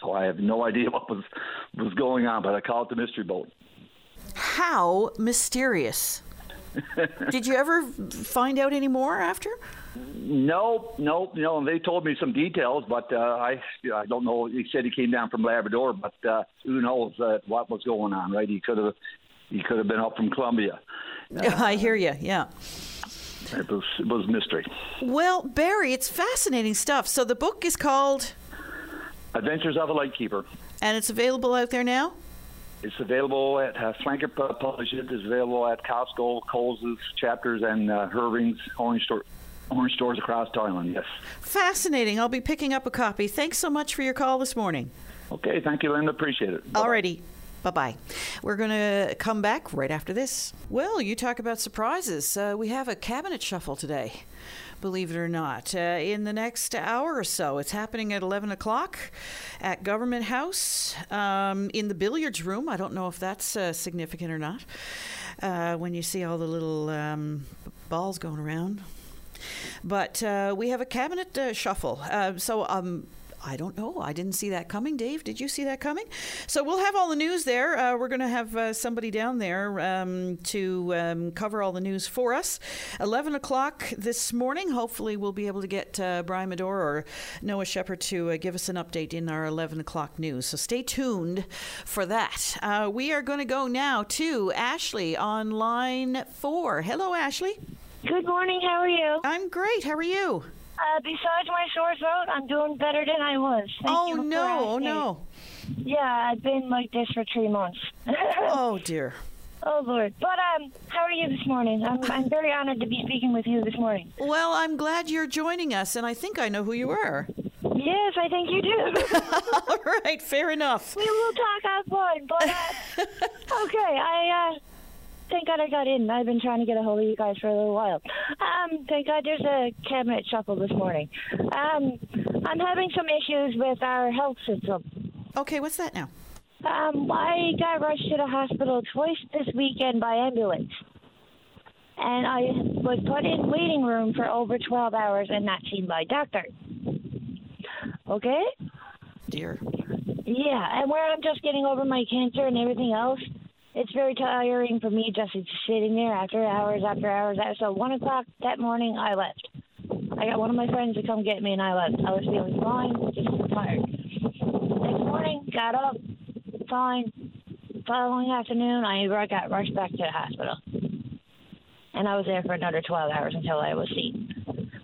Speaker 7: So I have no idea what was was going on, but I called the mystery boat.
Speaker 2: How mysterious! Did you ever find out any more after?
Speaker 7: No, no, no. They told me some details, but uh, I I don't know. He said he came down from Labrador, but uh, who knows uh, what was going on? Right? He could have he could have been up from Colombia.
Speaker 2: I hear you. Yeah.
Speaker 7: It was it was mystery.
Speaker 2: Well, Barry, it's fascinating stuff. So the book is called
Speaker 7: Adventures of a Lightkeeper,
Speaker 2: and it's available out there now.
Speaker 7: It's available at uh, Flanker Publish It. It's available at Costco, Coles' Chapters, and uh, Irving's Orange Store. Orange stores across the island, yes.
Speaker 2: Fascinating. I'll be picking up a copy. Thanks so much for your call this morning.
Speaker 7: Okay, thank you, Linda. Appreciate it.
Speaker 2: Bye-bye. Alrighty. Bye bye. We're going to come back right after this. Well, you talk about surprises. Uh, we have a cabinet shuffle today, believe it or not, uh, in the next hour or so. It's happening at 11 o'clock at Government House um, in the billiards room. I don't know if that's uh, significant or not uh, when you see all the little um, balls going around. But uh, we have a cabinet uh, shuffle. so, um, I don't know. I didn't see that coming. Dave, did you see that coming? So we'll have all the news there. Uh, we're going to have uh, somebody down there um, to um, cover all the news for us. 11 o'clock this morning. Hopefully, we'll be able to get uh, Brian Medor or Noah Shepard to uh, give us an update in our 11 o'clock news. So stay tuned for that. Uh, we are going to go now to Ashley on line four. Hello, Ashley.
Speaker 8: Good morning. How are you?
Speaker 2: I'm great. How are you?
Speaker 8: Uh, besides my sore throat, I'm doing better than I was. Thank
Speaker 2: oh no! Oh no!
Speaker 8: Yeah, I've been like this for three months.
Speaker 2: Oh dear.
Speaker 8: oh Lord! But um, how are you this morning? I'm I'm very honored to be speaking with you this morning.
Speaker 2: Well, I'm glad you're joining us, and I think I know who you are.
Speaker 8: Yes, I think you do.
Speaker 2: All right, fair enough.
Speaker 8: we will talk offline. But uh, okay, I uh, thank God I got in. I've been trying to get a hold of you guys for a little while. Um, thank God there's a cabinet shuffle this morning. Um, I'm having some issues with our health system.
Speaker 2: Okay, what's that now?
Speaker 8: Um, I got rushed to the hospital twice this weekend by ambulance. And I was put in waiting room for over 12 hours and not seen by doctor. Okay?
Speaker 2: Dear.
Speaker 8: Yeah, and where I'm just getting over my cancer and everything else, it's very tiring for me just sitting there after hours after hours. So one o'clock that morning, I left. I got one of my friends to come get me, and I left. I was feeling fine, just tired. Next morning, got up, fine. Following afternoon, I got rushed back to the hospital, and I was there for another 12 hours until I was seen.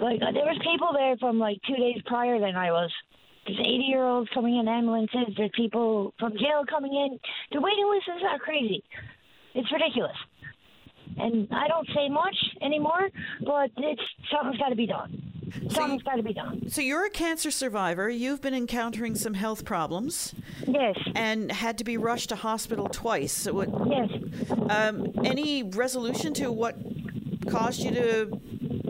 Speaker 8: Like uh, there was people there from like two days prior than I was. There's 80 year olds coming in ambulances. There's people from jail coming in. The waiting list is not crazy. It's ridiculous. And I don't say much anymore, but it's something's got to be done. Something's got to be done.
Speaker 2: So you're a cancer survivor. You've been encountering some health problems
Speaker 8: Yes.
Speaker 2: and had to be rushed to hospital twice. So what,
Speaker 8: Yes.
Speaker 2: um, any resolution to what caused you to,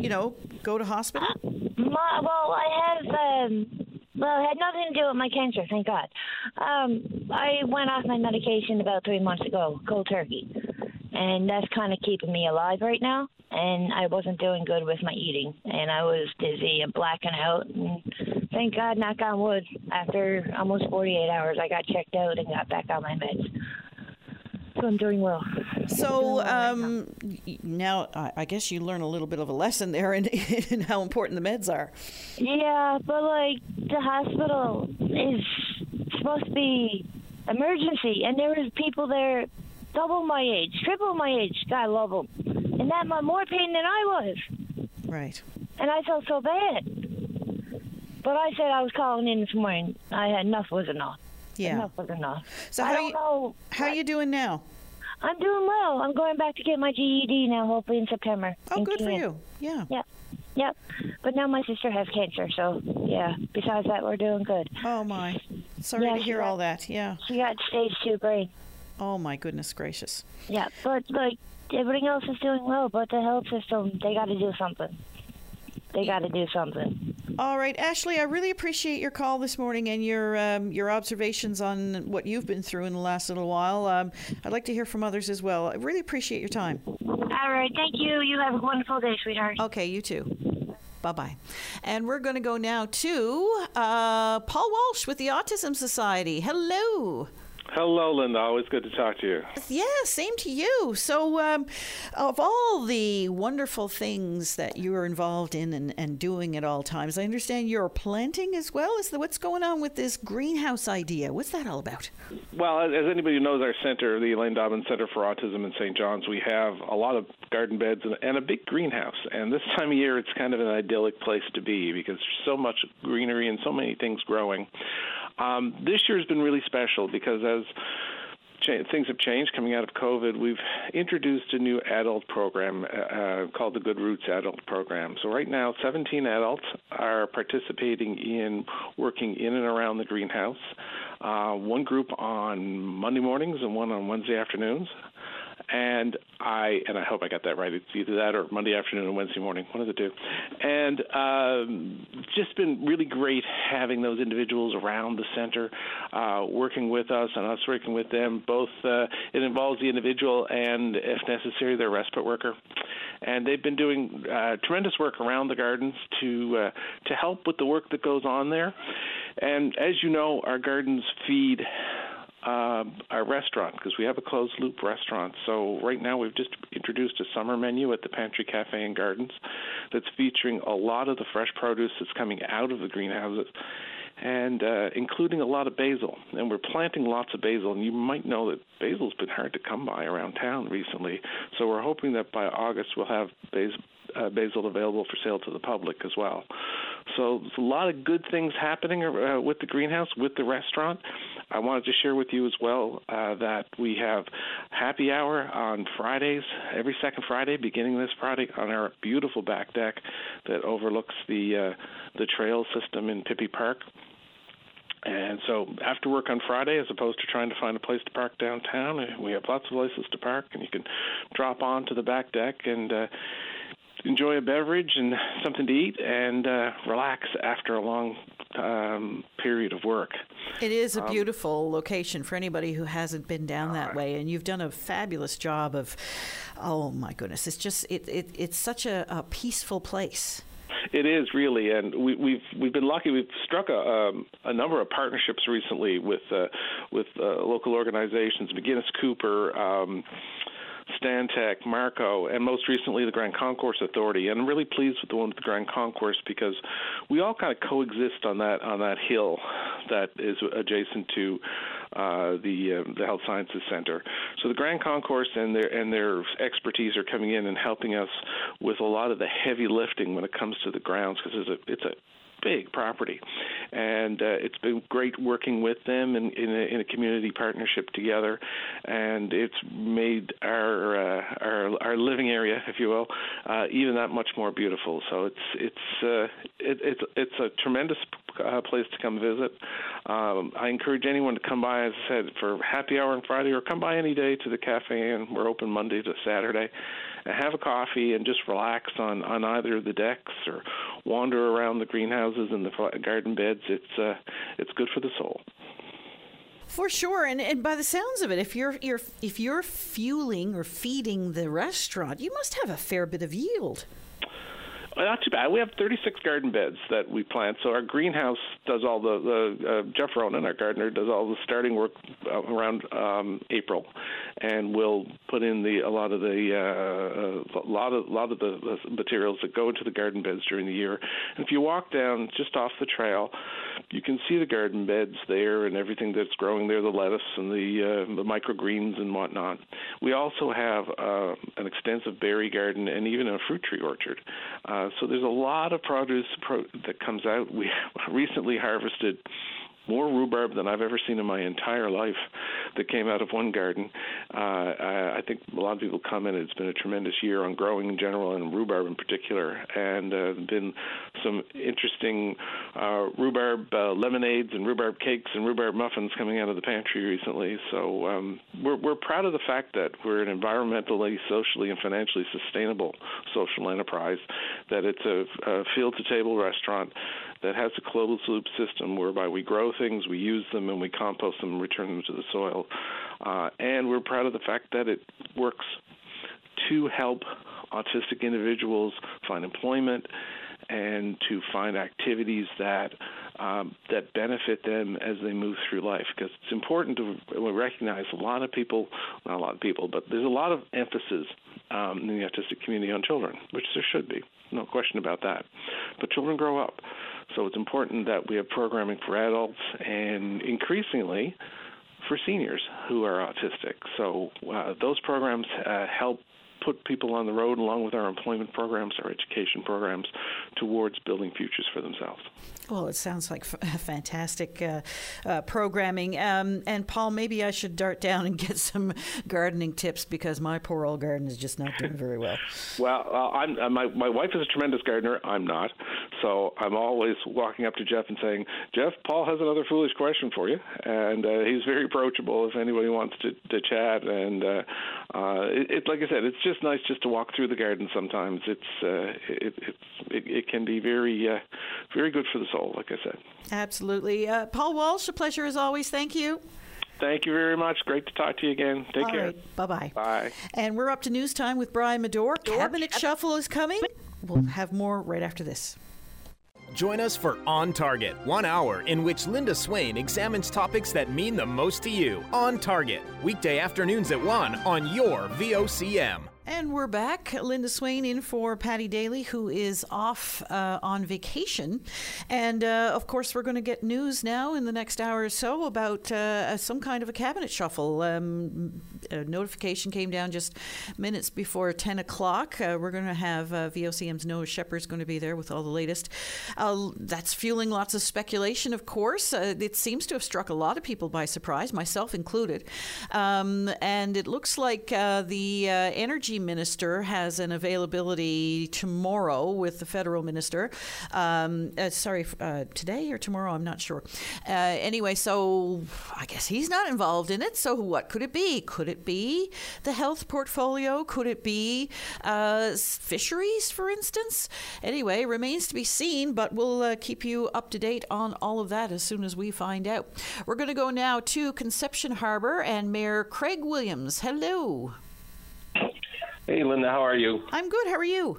Speaker 2: you know, go to hospital?
Speaker 8: My, well, I have. Um, well, it had nothing to do with my cancer, thank God. Um, I went off my medication about three months ago, cold turkey, and that's kind of keeping me alive right now. And I wasn't doing good with my eating, and I was dizzy and blacking out. And thank God, knock on wood, after almost 48 hours, I got checked out and got back on my meds. So I'm doing well.
Speaker 2: So um, now I I guess you learn a little bit of a lesson there in, in how important the meds are.
Speaker 8: Yeah, but like the hospital is supposed to be emergency, and there was people there double my age, triple my age. God love them, and that much more pain than I was,
Speaker 2: Right.
Speaker 8: and I felt so bad. But I said I was calling in this morning. I had enough was enough.
Speaker 2: Yeah.
Speaker 8: Enough was enough.
Speaker 2: So
Speaker 8: I
Speaker 2: how
Speaker 8: don't
Speaker 2: you
Speaker 8: know.
Speaker 2: how you doing now?
Speaker 8: I'm doing well. I'm going back to get my GED now, hopefully in September.
Speaker 2: Oh,
Speaker 8: in
Speaker 2: good for you. Yeah.
Speaker 8: Yeah. Yep. But now my sister has cancer, so yeah. Besides that, we're doing good.
Speaker 2: Oh my. Sorry
Speaker 8: Yeah,
Speaker 2: to hear
Speaker 8: got-
Speaker 2: all that. Yeah.
Speaker 8: She got stage two brain.
Speaker 2: Oh my goodness gracious.
Speaker 8: Yeah, but like everything else is doing well, but the health system they got to do something. They got to do something.
Speaker 2: All right, Ashley, I really appreciate your call this morning and your um, your observations on what you've been through in the last little while. Um, I'd like to hear from others as well. I really appreciate your time.
Speaker 8: All right, thank you. You have a wonderful day, sweetheart.
Speaker 2: Okay, you too. Bye bye. And we're going to go now to uh, Paul Walsh with the Autism Society. Hello.
Speaker 9: Hello, Linda. Always good to talk to you.
Speaker 2: Yeah, same to you. So, um, of all the wonderful things that you are involved in and, and doing at all times, I understand you're planting as well. Is the, what's going on with this greenhouse idea? What's that all about?
Speaker 9: Well, as anybody who knows our center, the Elaine Dobbin Center for Autism in St. John's, we have a lot of garden beds and, and a big greenhouse. And this time of year, it's kind of an idyllic place to be because there's so much greenery and so many things growing. Um, this year's been really special because as things have changed coming out of COVID, we've introduced a new adult program uh, uh, called the Good Roots Adult Program. So right now, 17 adults are participating in working in and around the greenhouse. Uh, one group on Monday mornings and one on Wednesday afternoons. And I and I hope I got that right. It's either that or Monday afternoon and Wednesday morning, one of the two. And um, just been really great having those individuals around the center, uh, working with us and us working with them. Both uh, it involves the individual and, if necessary, their respite worker. And they've been doing uh, tremendous work around the gardens to uh, to help with the work that goes on there. And as you know, our gardens feed uh, our restaurant because we have a closed loop restaurant. So right now we've just introduced a summer menu at the Pantry Cafe and Gardens that's featuring a lot of the fresh produce that's coming out of the greenhouses and uh, including a lot of basil. And we're planting lots of basil. And you might know that basil's been hard to come by around town recently. So we're hoping that by August we'll have basil, uh, basil available for sale to the public as well. So there's a lot of good things happening uh, with the greenhouse, with the restaurant. I wanted to share with you as well uh, that we have happy hour on Fridays, every second Friday, beginning this Friday, on our beautiful back deck that overlooks the uh, the trail system in Pippy Park. And so after work on Friday, as opposed to trying to find a place to park downtown, we have lots of places to park, and you can drop on to the back deck and uh, enjoy a beverage and something to eat and uh, relax after a long um, period of work.
Speaker 2: It is a um, beautiful um, location for anybody who hasn't been down that way, and you've done a fabulous job of. Oh my goodness! It's just it, it it's such a, a peaceful place.
Speaker 9: It is really, and we, we've, we've been lucky. We've struck a, um, a number of partnerships recently with uh, with uh, local organizations, McInnes Cooper. Um, Stantec, Marco, and most recently the Grand Concourse Authority. And I'm really pleased with the one with the Grand Concourse because we all kind of coexist on that on that hill that is adjacent to uh, the uh, the Health Sciences Center. So the Grand Concourse and their and their expertise are coming in and helping us with a lot of the heavy lifting when it comes to the grounds because it's a it's a big property, and uh, it's been great working with them in, in, a, in a community partnership together, and it's made our uh, our our living area, if you will, uh, even that much more beautiful. So it's it's uh, it, it's it's a tremendous uh, place to come visit. Um, I encourage anyone to come by, as I said, for happy hour on Friday, or come by any day to the cafe, and we're open Monday to Saturday have a coffee and just relax on on either of the decks or wander around the greenhouses and the garden beds. It's uh, it's good for the soul.
Speaker 2: For sure, and, and by the sounds of it, if you're, you're if you're fueling or feeding the restaurant, you must have a fair bit of yield.
Speaker 9: Not too bad. We have 36 garden beds that we plant. So our greenhouse does all the, the uh, Jeff Ronan, our gardener, does all the starting work uh, around um, April, and we'll put in the a lot of the uh, a lot of a lot of the materials that go into the garden beds during the year. And if you walk down just off the trail, you can see the garden beds there and everything that's growing there, the lettuce and the uh, the microgreens and whatnot. We also have uh, an extensive berry garden and even a fruit tree orchard. Uh, so there's a lot of produce pro- that comes out. We recently harvested more rhubarb than I've ever seen in my entire life that came out of one garden. Uh, I, think a lot of people commented it's been a tremendous year on growing in general and rhubarb in particular, and uh, been some interesting uh, rhubarb uh, lemonades and rhubarb cakes and rhubarb muffins coming out of the pantry recently. So um, we're we're proud of the fact that we're an environmentally, socially, and financially sustainable social enterprise. That it's a, a field to table restaurant that has a closed loop system whereby we grow things, we use them, and we compost them and return them to the soil. Uh, and we're proud of the fact that it works to help autistic individuals find employment and to find activities that um, that benefit them as they move through life. Because it's important to recognize a lot of people, not a lot of people, but there's a lot of emphasis um, in the autistic community on children, which there should be, no question about that. But children grow up, so it's important that we have programming for adults and increasingly for seniors who are autistic. So uh, those programs uh, help put people on the road along with our employment programs, our education programs, towards building futures for themselves.
Speaker 2: Well, it sounds like f- fantastic uh, uh, programming. Um, and Paul, maybe I should dart down and get some gardening tips because my poor old garden is just not doing very well.
Speaker 9: well, uh, I'm, uh, my my wife is a tremendous gardener. I'm not, so I'm always walking up to Jeff and saying, "Jeff, Paul has another foolish question for you," and uh, he's very approachable if anybody wants to, to chat. And uh, it, it, like I said, it's just nice just to walk through the garden. Sometimes it's it, it, it, it can be very very good for the soul, like I said.
Speaker 2: Absolutely. Uh, Paul Walsh, a pleasure as always. Thank you.
Speaker 9: Thank you very much. Great to talk to you again. Take
Speaker 2: All
Speaker 9: care.
Speaker 2: Right. Bye bye.
Speaker 9: Bye.
Speaker 2: And we're up to news time with Brian Medore. Cabinet Shuffle is coming. We'll have more right after this.
Speaker 5: Join us for On Target, one hour in which Linda Swain examines topics that mean the most to you. On Target, weekday afternoons at 1 on your VOCM.
Speaker 2: And we're back. Linda Swain in for Paddy Daly, who is off uh, on vacation. And uh, of course, we're going to get news now in the next hour or so about uh, some kind of a cabinet shuffle. Um, a notification came down just minutes before 10 o'clock. Uh, we're going to have uh, VOCM's Noah Shepard's going to be there with all the latest. Uh, that's fueling lots of speculation, of course. it seems to have struck a lot of people by surprise, myself included. Um, and it looks like the energy minister has an availability tomorrow with the federal minister. Um, uh, sorry, uh, today or tomorrow, I'm not sure. Uh, anyway, so I guess he's not involved in it. So what could it be? Could it be the health portfolio? Could it be uh, fisheries, for instance? Anyway, remains to be seen, but we'll uh, keep you up to date on all of that as soon as we find out. We're going to go now to Conception Harbor and Mayor Craig Williams. Hello.
Speaker 10: Hey, Linda, how are you?
Speaker 2: I'm good. How are you?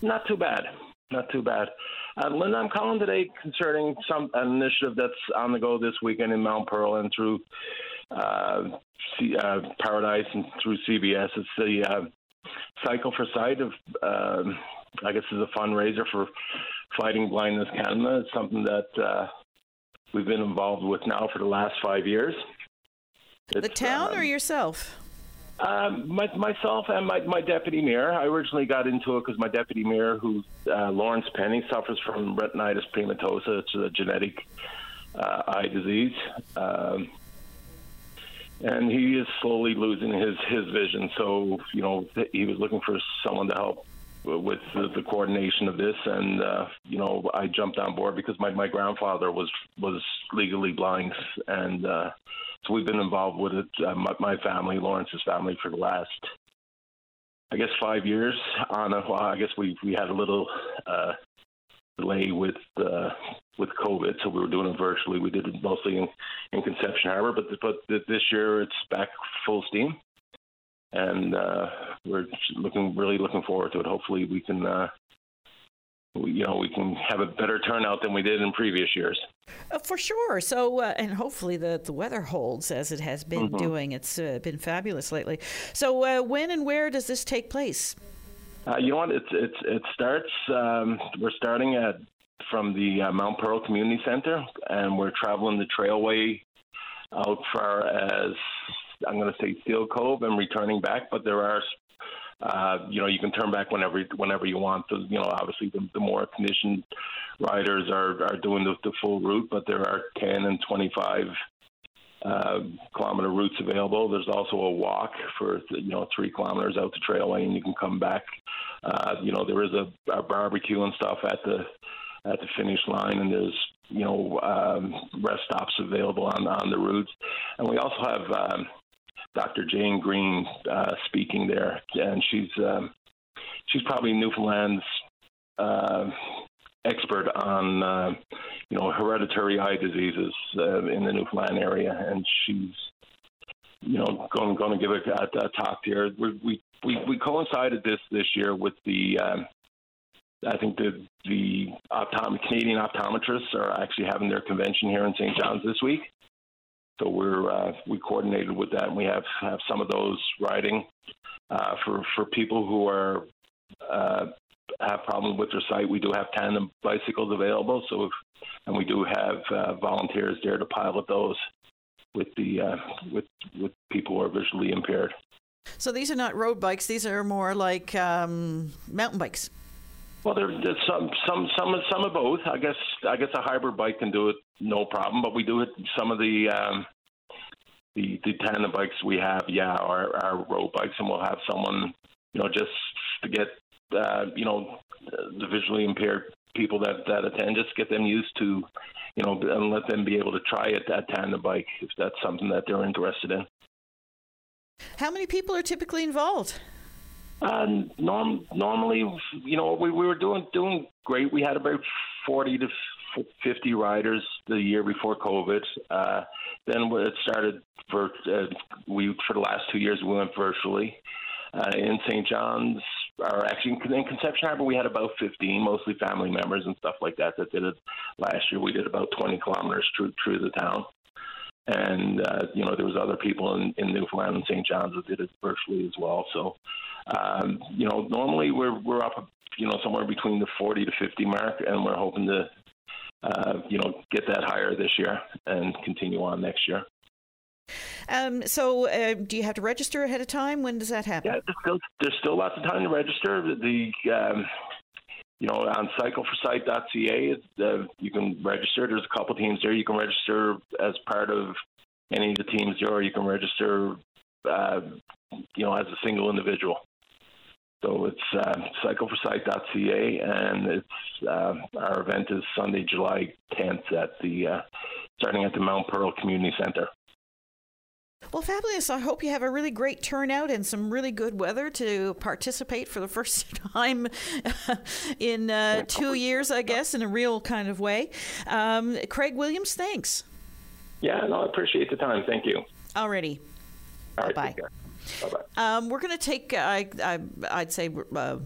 Speaker 10: Not too bad. Not too bad. Uh, Linda, I'm calling today concerning some an initiative that's on the go this weekend in Mount Pearl and through uh, C, uh, Paradise and through CBS. It's the uh, Cycle for Sight of, uh, I guess, is a fundraiser for Fighting Blindness Canada. It's something that uh, we've been involved with now for the last five years.
Speaker 2: It's, the town um, or yourself?
Speaker 10: Um, my, myself and my, my deputy mayor. I originally got into it because my deputy mayor, who uh, Lawrence Penny, suffers from retinitis pigmentosa. It's a genetic uh, eye disease, um, and he is slowly losing his his vision. So you know he was looking for someone to help with the, the coordination of this, and uh, you know I jumped on board because my my grandfather was was legally blind, and uh, so we've been involved with it, uh, my, my, family, Lawrence's family, for the last, I guess, five years. On a, well, I guess we we had a little uh, delay with uh, with COVID, so we were doing it virtually. We did it mostly in, in Conception Harbor, but but this year it's back full steam, and uh, we're looking really looking forward to it. Hopefully, we can. Uh, you know, we can have a better turnout than we did in previous years.
Speaker 2: Uh, for sure. So, uh, and hopefully the, the weather holds as it has been mm-hmm. doing. It's uh, been fabulous lately. So, uh, when and where does this take place?
Speaker 10: Uh, you know what? It's it's it starts. Um, we're starting at from the uh, Mount Pearl Community Center, and we're traveling the trailway out far as I'm going to say Steel Cove and returning back. But there are uh, you know, you can turn back whenever whenever you want. So, you know, obviously the, the more conditioned riders are are doing the, the full route, but there are 10 and 25 uh, kilometer routes available. There's also a walk for you know three kilometers out the trailway, and you can come back. Uh, you know, there is a, a barbecue and stuff at the at the finish line, and there's you know um, rest stops available on on the routes, and we also have. Um, Dr. Jane Green uh, speaking there, and she's um, she's probably Newfoundland's uh, expert on uh, you know hereditary eye diseases uh, in the Newfoundland area, and she's you know going going to give a, a, talk here. We, we we we coincided this this year with the. Um, I think the the optom- Canadian optometrists are actually having their convention here in St. John's this week, so we're uh, we coordinated with that, and we have have some of those riding uh, for for people who are uh, have problems with their sight. We do have tandem bicycles available, so if, and we do have uh, volunteers there to pilot those with the uh, with with people who are visually impaired.
Speaker 2: So these are not road bikes; these are more like um, mountain bikes.
Speaker 10: Well, there, there's some some some some of both. I guess I guess a hybrid bike can do it no problem, but we do it some of the um, the the tandem bikes we have, yeah, are are road bikes, and we'll have someone, you know, just to get uh, you know the visually impaired people that that attend, just get them used to, you know, and let them be able to try it that tandem bike if that's something that they're interested in.
Speaker 2: How many people are typically involved?
Speaker 10: Uh, norm, normally, you know, we, we were doing doing great. We had about forty to fifty riders the year before COVID. Uh, then it started for uh, we for the last two years we went virtually. Uh, in St. John's, or actually in Conception Harbor, we had about 15, mostly family members and stuff like that, that did it last year. We did about 20 kilometers through through the town, and uh, you know there was other people in, in Newfoundland and St. John's that did it virtually as well. So, um, you know, normally we're we're up, you know, somewhere between the 40 to 50 mark, and we're hoping to, uh, you know, get that higher this year and continue on next year.
Speaker 2: Um, so, uh, do you have to register ahead of time? When does that happen?
Speaker 10: Yeah, there's still, there's still lots of time to register. The um, you know on cycleforsight.ca, uh, you can register. There's a couple teams there. You can register as part of any of the teams there, or you can register, uh, you know, as a single individual. So it's uh, cycleforsight.ca, and it's uh, our event is Sunday, July 10th at the uh, starting at the Mount Pearl Community Center.
Speaker 2: Well, fabulous. I hope you have a really great turnout and some really good weather to participate for the first time in uh, two years, I guess, in a real kind of way. Um, Craig Williams, thanks.
Speaker 10: Yeah, no, I appreciate the time. Thank you.
Speaker 2: Already.
Speaker 10: All right,
Speaker 2: Bye.
Speaker 10: Bye bye.
Speaker 2: Um, we're going to take, uh, I, I, I'd say, uh,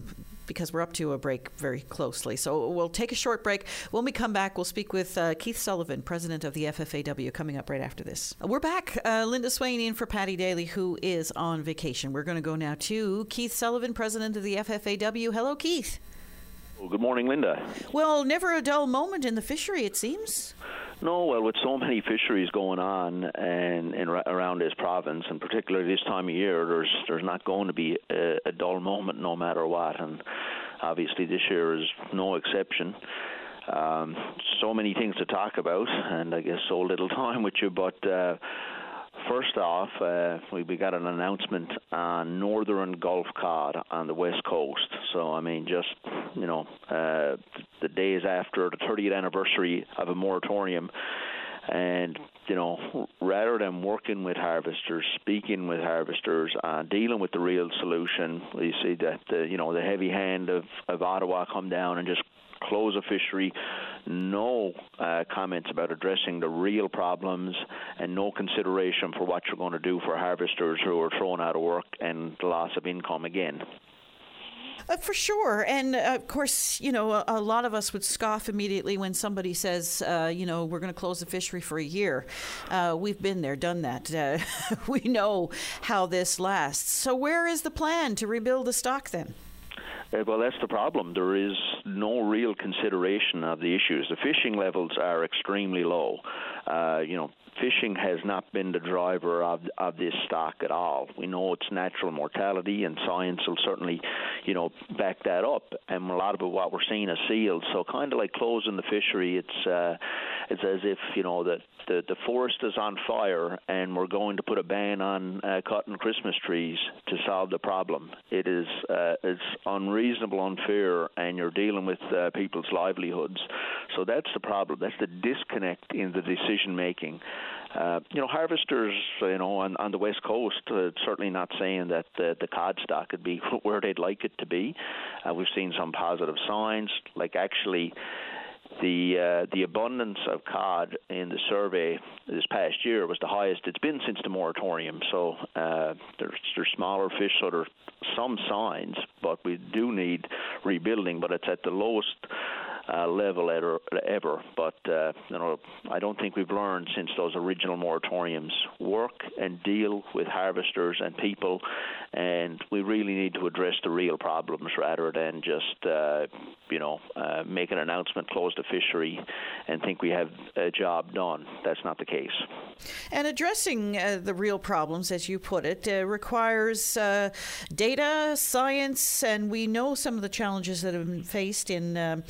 Speaker 2: because we're up to a break very closely. So we'll take a short break. When we come back, we'll speak with uh, Keith Sullivan, president of the FFAW, coming up right after this. We're back. Uh, Linda Swain in for Paddy Daly, who is on vacation. We're going to go now to Keith Sullivan, president of the FFAW. Hello, Keith.
Speaker 11: Well, good morning, Linda.
Speaker 2: Well, never a dull moment in the fishery, it seems.
Speaker 11: No, well, with so many fisheries going on and, and around this province, and particularly this time of year, there's there's not going to be a, a dull moment no matter what, and obviously this year is no exception. Um, so many things to talk about, and I guess so little time with you, but. Uh, First off, uh, we, got an announcement on northern Gulf cod on the west coast. So, I mean, just, you know, uh, the days after the 30th anniversary of a moratorium. And, you know, rather than working with harvesters, speaking with harvesters, uh, dealing with the real solution, we see that, the, you know, the heavy hand of, of Ottawa come down and just close a fishery, no uh, comments about addressing the real problems, and no consideration for what you're going to do for harvesters who are thrown out of work and the loss of income again.
Speaker 2: Uh, for sure. And uh, of course, you know, a, a, lot of us would scoff immediately when somebody says, uh, you know, we're going to close the fishery for a year. Uh, we've been there, done that. Uh, we know how this lasts. So, where is the plan to rebuild the stock then?
Speaker 11: Uh, well, that's the problem. There is no real consideration of the issues. The fishing levels are extremely low. Uh, you know, fishing has not been the driver of of this stock at all. We know it's natural mortality, and science will certainly, you know, back that up. And a lot of what we're seeing is seals. So kind of like closing the fishery, it's uh, it's as if you know that the the forest is on fire, and we're going to put a ban on uh, cutting Christmas trees to solve the problem. It is uh, it's unreasonable, unfair, and you're dealing with uh, people's livelihoods. So that's the problem. That's the disconnect in the decision making. Uh, you know, harvesters, you know, on, on the west coast, uh, certainly not saying that the, the cod stock could be where they'd like it to be. Uh, we've seen some positive signs, like actually the uh, the abundance of cod in the survey this past year was the highest it's been since the moratorium. So uh, there's there's smaller fish, so there's some signs, but we do need rebuilding. But it's at the lowest uh, level ever, ever. But uh, you know, I don't think we've learned since those original moratoriums work and deal with harvesters and people, and we really need to address the real problems rather than just uh, you know uh, make an announcement, close the fishery, and think we have a job done. That's not the case.
Speaker 2: And addressing uh, the real problems, as you put it, uh, requires uh, data, science, and we know some of the challenges that have been faced in um,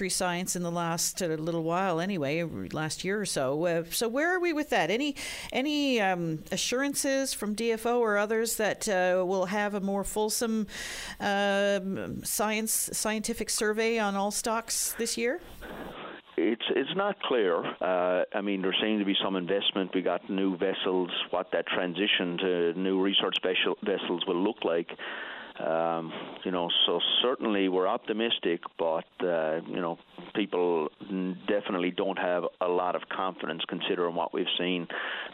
Speaker 2: fishery science in the last uh, little while, anyway, last year or so. Uh, so where are we with that? Any any um, assurances from DFO or others that uh, we'll have a more fulsome um, science scientific survey on all stocks this year?
Speaker 11: it's it's not clear. Uh, I mean, there seems to be some investment. We got new vessels. What that transition to new research special vessels will look like Um, you know, so certainly we're optimistic, but uh, you know, people definitely don't have a lot of confidence considering what we've seen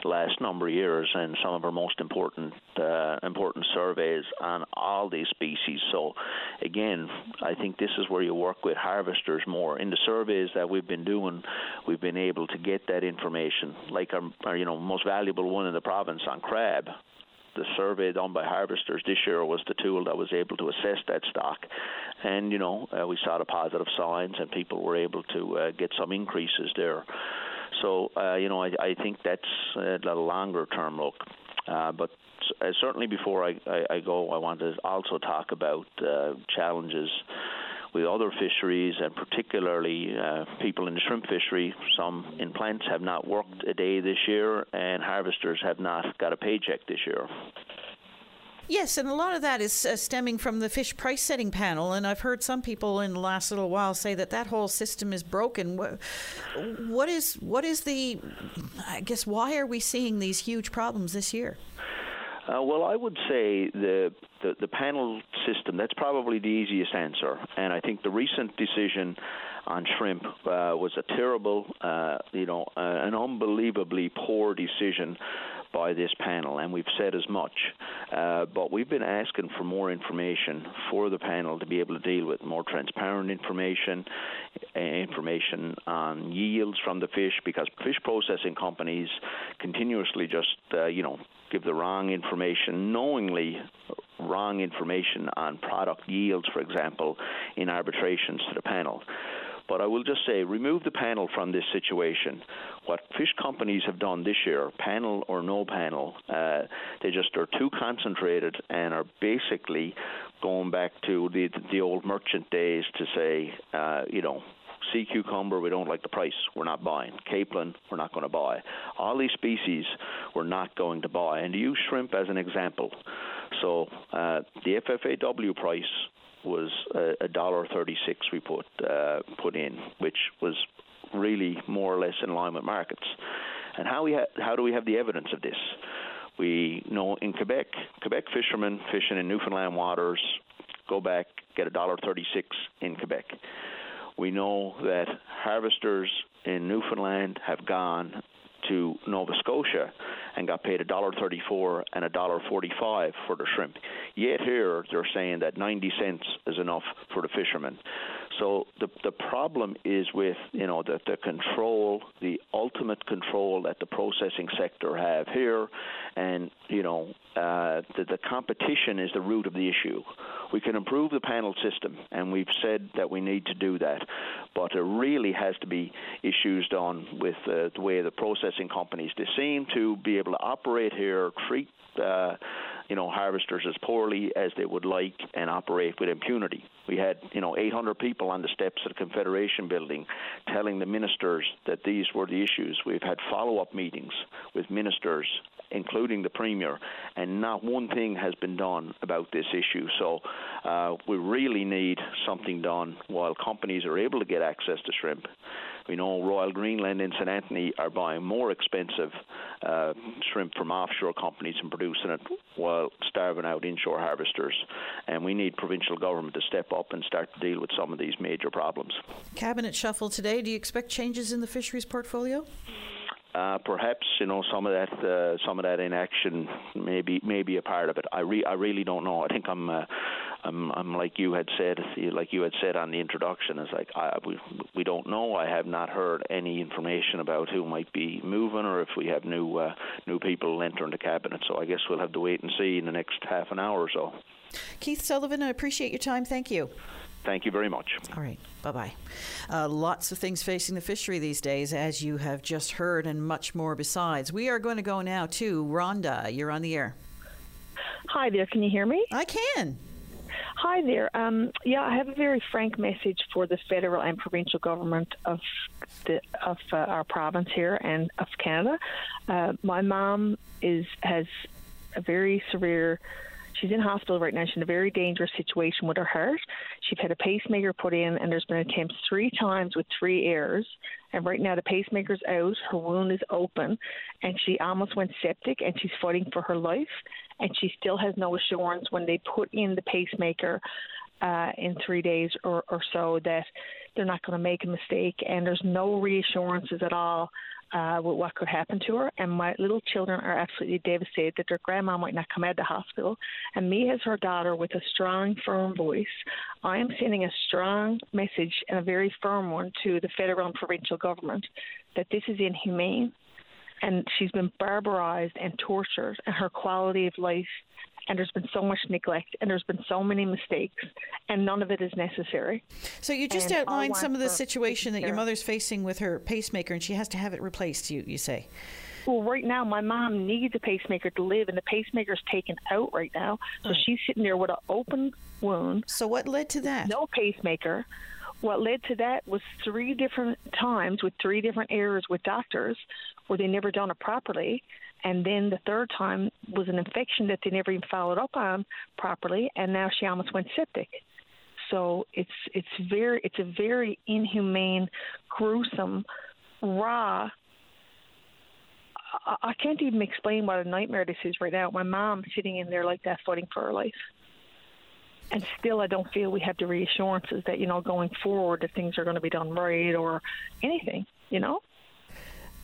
Speaker 11: the last number of years and some of our most important uh, important surveys on all these species. So again, I think this is where you work with harvesters more. In the surveys that we've been doing, we've been able to get that information. Like our, our you know most valuable one in the province on crab the survey done by harvesters this year was the tool that was able to assess that stock. And, you know, uh, we saw the positive signs and people were able to uh, get some increases there. So, uh, you know, I, I think that's a longer term look. Uh, but uh, certainly before I, I, I, go, I want to also talk about uh, challenges with other fisheries, and particularly uh, people in the shrimp fishery. Some in plants have not worked a day this year, and harvesters have not got a paycheck this year.
Speaker 2: Yes, and a lot of that is uh, stemming from the fish price setting panel. And I've heard some people in the last little while say that that whole system is broken. What, what is what is the? I guess why are we seeing these huge problems this year?
Speaker 11: Uh, well, I would say the, the, the panel system. That's probably the easiest answer, and I think the recent decision on shrimp uh, was a terrible, uh, you know, uh, an unbelievably poor decision by this panel, and we've said as much. Uh, but we've been asking for more information for the panel to be able to deal with more transparent information, uh, information on yields from the fish, because fish processing companies continuously just, uh, you know, give the wrong information, knowingly wrong information on product yields, for example, in arbitrations to the panel. But I will just say, remove the panel from this situation. What fish companies have done this year, panel or no panel, uh, they just are too concentrated and are basically going back to the the old merchant days to say, uh, you know, sea cucumber, we don't like the price, we're not buying. Capelin, we're not going to buy. All these species, we're not going to buy. And to use shrimp as an example, so uh, the FFAW price was a dollar thirty-six we put uh, put in, which was really more or less in line with markets. And how we ha- how do we have the evidence of this? We know in Quebec, Quebec fishermen fishing in Newfoundland waters go back get a dollar thirty-six in Quebec. We know that harvesters in Newfoundland have gone to Nova Scotia and got paid $1.34 and $1.45 for the shrimp. Yet here they're saying that 90 cents is enough for the fishermen. So the the problem is with you know the the control, the ultimate control that the processing sector have here, and you know uh, the the competition is the root of the issue. We can improve the panel system, and we've said that we need to do that, but there really has to be issues done with uh, the way the processing companies. They seem to be able to operate here, treat. Uh, you know, harvesters as poorly as they would like and operate with impunity. We had, you know, 800 people on the steps of the Confederation building telling the ministers that these were the issues. We've had follow-up meetings with ministers including the Premier, and not one thing has been done about this issue. So uh, we really need something done while companies are able to get access to shrimp. We know Royal Greenland and St. Anthony are buying more expensive uh, shrimp from offshore companies and producing it while starving out inshore harvesters. And we need provincial government to step up and start to deal with some of these major problems.
Speaker 2: Cabinet shuffle today. Do you expect changes in the fisheries portfolio?
Speaker 11: Uh, perhaps you know some of that uh, some of that inaction may be, may be a part of it. I re- I really don't know. I think I'm uh, I'm I'm like you had said like you had said on the introduction. It's like I, we we don't know. I have not heard any information about who might be moving or if we have new uh, new people entering the cabinet. So I guess we'll have to wait and see in the next half an hour or so.
Speaker 2: Keith Sullivan, I appreciate your time. Thank you.
Speaker 11: Thank you very much.
Speaker 2: All right. Bye bye. Uh, lots of things facing the fishery these days, as you have just heard, and much more besides. We are going to go now to Rhonda. You're on the air.
Speaker 12: Hi there. Can you hear me?
Speaker 2: I can.
Speaker 12: Hi there. Um, yeah, I have a very frank message for the federal and provincial government of the of uh, our province here and of Canada. Uh, my mom is has a very severe She's in hospital right now. She's in a very dangerous situation with her heart. She's had a pacemaker put in, and there's been attempts three times with three errors. And right now, the pacemaker's out, her wound is open, and she almost went septic, and she's fighting for her life. And she still has no assurance when they put in the pacemaker uh, in three days or, or so that they're not going to make a mistake. And there's no reassurances at all uh, with what could happen to her. And my little children are absolutely devastated that their grandma might not come out of the hospital. And me, as her daughter, with a strong, firm voice, I am sending a strong message and a very firm one to the federal and provincial government that this is inhumane. And she's been barbarized and tortured, and her quality of life and there's been so much neglect and there's been so many mistakes and none of it is necessary.
Speaker 2: So you just
Speaker 12: And
Speaker 2: outlined some of the situation that your mother's facing with her pacemaker and she has to have it replaced, you, you say.
Speaker 12: Well, right now, my mom needs a pacemaker to live, and the pacemaker's taken out right now. So
Speaker 2: Right.
Speaker 12: she's sitting there with an open wound.
Speaker 2: So what led to that?
Speaker 12: No pacemaker. What led to that was three different times with three different errors with doctors where they never done it properly. And then the third time was an infection that they never even followed up on properly, and now she almost went septic. So it's it's very it's a very inhumane, gruesome, raw I, I can't even explain what a nightmare this is right now. My mom sitting in there like that, fighting for her life. And still, I don't feel we have the reassurances that, you know, going forward, that things are going to be done right or anything, you know?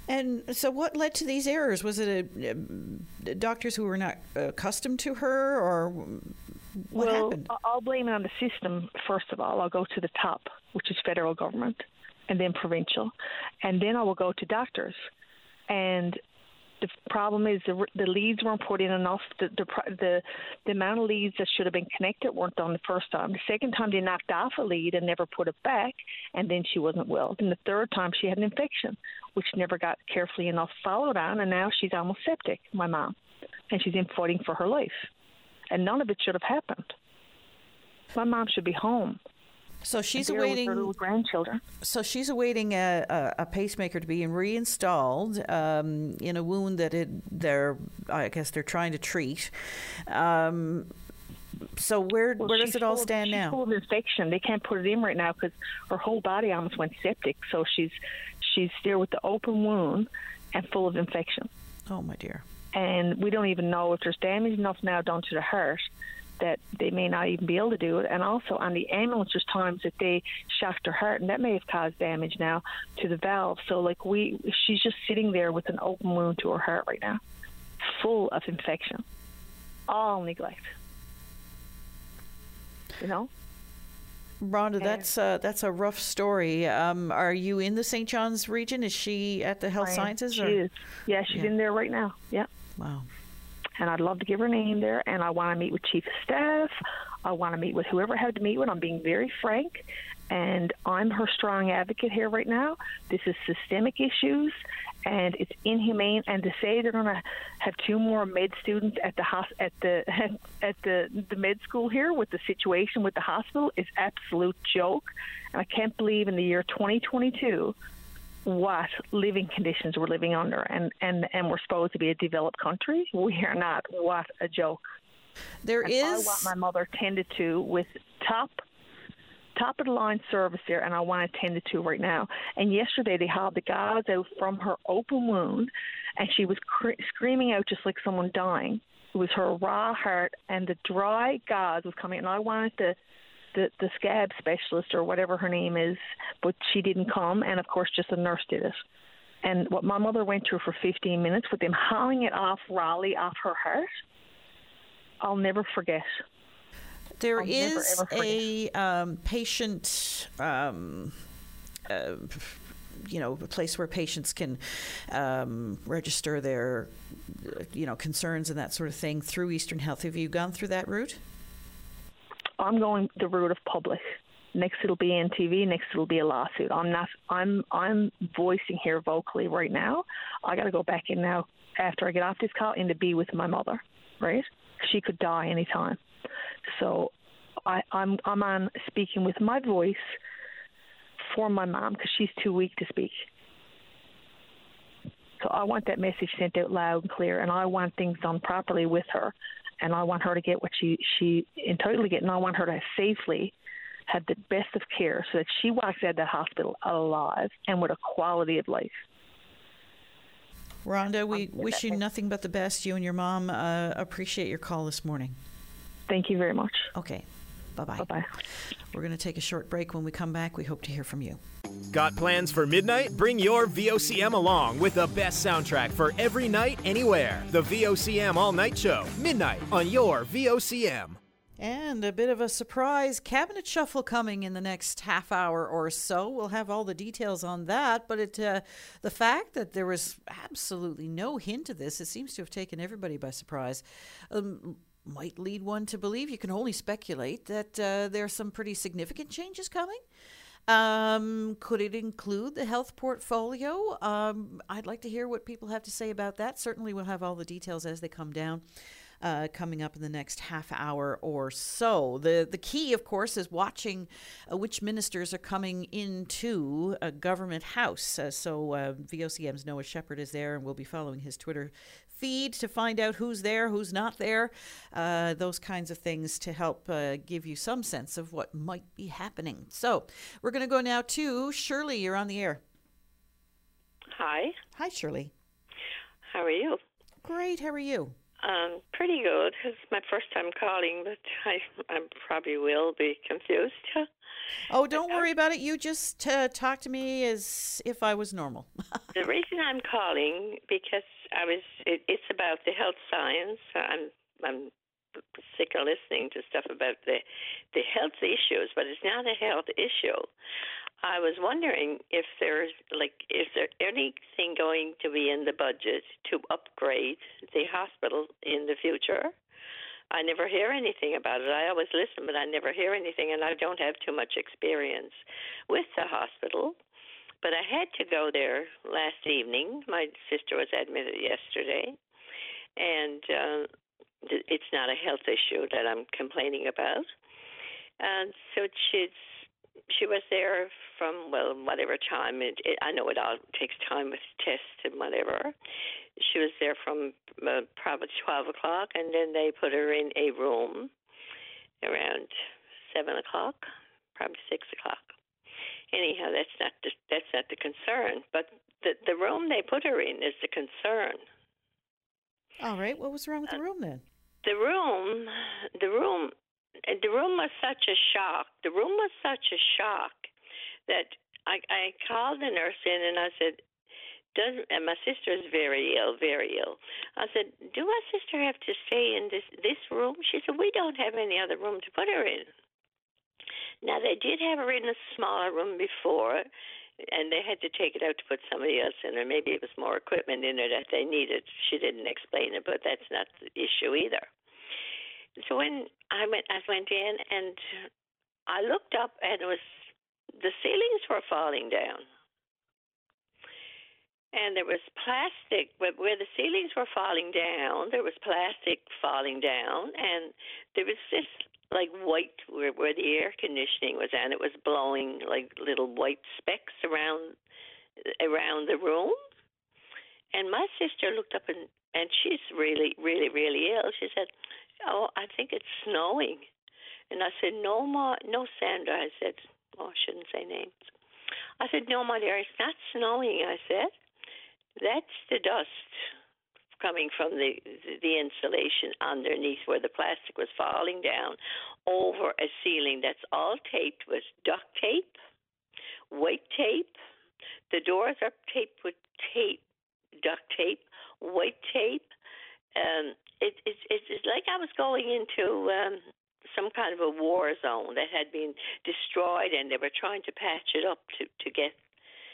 Speaker 2: And so, what led to these errors? Was it a, uh, doctors who were not accustomed to her, or what
Speaker 12: well,
Speaker 2: happened?
Speaker 12: I'll blame it on the system, first of all. I'll go to the top, which is federal government, and then provincial. And then I will go to doctors. And the problem is the, the leads weren't put in enough. The, the the the amount of leads that should have been connected weren't done the first time. The second time they knocked off a lead and never put it back, and then she wasn't well. Then the third time she had an infection, which never got carefully enough followed on, and now she's almost septic. My mom, and she's in fighting for her life, and none of it should have happened. My mom should be home.
Speaker 2: So she's
Speaker 12: and there with
Speaker 2: awaiting
Speaker 12: her little grandchildren.
Speaker 2: So she's awaiting a, a, a pacemaker to be reinstalled um, in a wound that it, they're, I guess, they're trying to treat. Um, so where
Speaker 12: Well,
Speaker 2: where does it all
Speaker 12: full of-
Speaker 2: stand
Speaker 12: she's
Speaker 2: now?
Speaker 12: Full of infection. They can't put it in right now because her whole body almost went septic. So she's she's there with the open wound and full of infection.
Speaker 2: Oh my dear.
Speaker 12: And we don't even know if there's damage enough now done to the heart that they may not even be able to do it. And also on the ambulance, there's times that they shocked her heart, and that may have caused damage now to the valve. So like we, she's just sitting there with an open wound to her heart right now, full of infection, all neglect. You know.
Speaker 2: Rhonda, that's uh, that's a rough story. Um, are you in the St. John's region? Is she at the Health. Sciences?
Speaker 12: She
Speaker 2: or?
Speaker 12: is. Yeah, she's
Speaker 2: Yeah.
Speaker 12: in there right now. Yeah.
Speaker 2: Wow.
Speaker 12: And I'd love to give her name there. And I want to meet with chief of staff. I want to meet with whoever I have to meet with. I'm being very frank. And I'm her strong advocate here right now. This is systemic issues, and it's inhumane. And to say they're going to have two more med students at the hos- at the at the the med school here with the situation with the hospital is absolute joke. And I can't believe in the year 2022 what living conditions we're living under and, and, and we're supposed to be a developed country. We are not. What a joke.
Speaker 2: There
Speaker 12: and
Speaker 2: is-
Speaker 12: I want my mother tended to with top top of the line service there and I want it tended to right now. And yesterday they hauled the gauze out from her open wound and she was cr- screaming out just like someone dying. It was her raw heart and the dry gauze was coming and I wanted to the the scab specialist or whatever her name is, but she didn't come, and of course, just a nurse did it. And what my mother went through for 15 minutes with them hauling it off Raleigh off her heart, I'll never forget.
Speaker 2: There
Speaker 12: I'll
Speaker 2: is
Speaker 12: ever forget.
Speaker 2: a um, patient. Um, uh, you know, a place where patients can um, register their, you know, concerns and that sort of thing through Eastern Health. Have you gone through that route?
Speaker 12: I'm going the route of public. Next it'll be NTV. Next it'll be a lawsuit. I'm not. I'm. I'm voicing here vocally right now. I got to go back in now after I get off this call and to be with my mother. Right? She could die anytime. So I, I'm. I'm on speaking with my voice for my mom because she's too weak to speak. So I want that message sent out loud and clear, and I want things done properly with her. And I want her to get what she she entitled to get, and I want her to safely have the best of care so that she walks out of that hospital alive and with a quality of life.
Speaker 2: Rhonda, we wish you nothing but the best. You and your mom uh, appreciate your call this morning.
Speaker 12: Thank you very much.
Speaker 2: Okay. Bye bye.
Speaker 12: Bye bye.
Speaker 2: We're going to take a short break. When we come back, we hope to hear from you.
Speaker 5: Got plans for midnight? Bring your VOCM along with the best soundtrack for every night, anywhere. The VOCM All Night Show, midnight on your VOCM.
Speaker 2: And a bit of a surprise cabinet shuffle coming in the next half hour or so. We'll have all the details on that. But it, uh, the fact that there was absolutely no hint of this, it seems to have taken everybody by surprise. Um, might lead one to believe, you can only speculate, that uh, there are some pretty significant changes coming. Um, could it include the health portfolio? Um, I'd like to hear what people have to say about that. Certainly, we'll have all the details as they come down. Uh, coming up in the next half hour or so. The the key, of course, is watching uh, which ministers are coming into a government house. Uh, so uh, VOCM's Noah Shepard is there, and we'll be following his Twitter feed to find out who's there, who's not there, uh, those kinds of things to help uh, give you some sense of what might be happening. So we're going to go now to Shirley. You're on the air.
Speaker 13: Hi.
Speaker 2: Hi, Shirley.
Speaker 13: How are you?
Speaker 2: Great. How are you?
Speaker 13: Um, pretty good. It's my first time calling, but I I probably will be confused.
Speaker 2: Oh, don't worry about it. You just uh, talk to me as if I was normal.
Speaker 13: the reason I'm calling because I was it, it's about the health science. I'm I'm sick of listening to stuff about the the health issues, but it's not a health issue. I was wondering if there's like is there anything going to be in the budget to upgrade the hospital in the future? I never hear anything about it. I always listen, but I never hear anything, and I don't have too much experience with the hospital. But I had to go there last evening. My sister was admitted yesterday, and uh, it's not a health issue that I'm complaining about. And so she's she was there from well whatever time it, it I know it all takes time with tests and whatever. She was there from uh, probably twelve o'clock, and then they put her in a room around seven o'clock, probably six o'clock. Anyhow, that's not the, that's not the concern, but the the room they put her in is the concern.
Speaker 2: All right, what was wrong with the uh, room then?
Speaker 13: The room, the room the room was such a shock. The room was such a shock that I, I called the nurse in and I said, does and my sister is very ill, very ill. I said, Do my sister have to stay in this this room? She said, We don't have any other room to put her in. Now they did have her in a smaller room before, and they had to take it out to put somebody else in there. Maybe it was more equipment in there that they needed. She didn't explain it, but that's not the issue either. So when I went, I went in and I looked up, and it was the ceilings were falling down, and there was plastic But where the ceilings were falling down. There was plastic falling down, and there was this like white where where the air conditioning was, and it was blowing like little white specks around around the room. And my sister looked up and and she's really, really, really ill. She said, Oh, I think it's snowing. And I said, No, Ma, no, Sandra. I said, Oh, I shouldn't say names. I said, No, my dear, it's not snowing. I said, That's the dust coming from the the insulation underneath where the plastic was falling down over a ceiling that's all taped with duct tape, white tape. The doors are taped with tape, duct tape, white tape. Um, it, it, it's like I was going into um, some kind of a war zone that had been destroyed, and they were trying to patch it up to to get.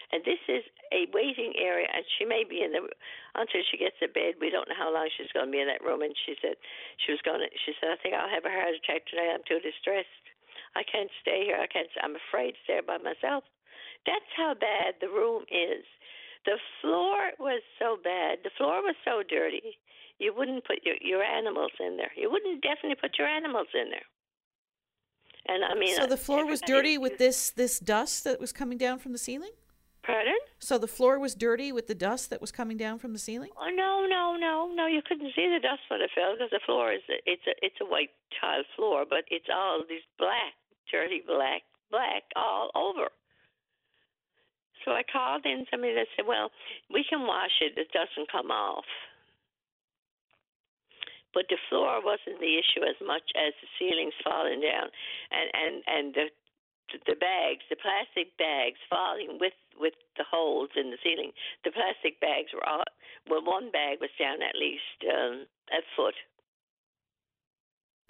Speaker 13: And this is a waiting area, and she may be in the until she gets to bed. We don't know how long she's going to be in that room. And she said she was going to. She said, "I think I'll have a heart attack today. I'm too distressed. I can't stay here. I can't. I'm afraid to stay by myself." That's how bad the room is. The floor was so bad. The floor was so dirty you wouldn't put your your animals in there. You wouldn't definitely put your animals in there. And I mean,
Speaker 2: so the floor was dirty with this this dust that was coming down from the ceiling.
Speaker 13: Pardon?
Speaker 2: So the floor was dirty with the dust that was coming down from the ceiling?
Speaker 13: Oh no, no, no, no! You couldn't see the dust when it fell because the floor is it's a it's a white tile floor, but it's all these black, dirty black, black all over. So I called in somebody that said, "Well, we can wash it; it doesn't come off." But the floor wasn't the issue as much as the ceilings falling down, and and and the the bags, the plastic bags falling with with the holes in the ceiling. The plastic bags were all well. One bag was down at least um, a foot,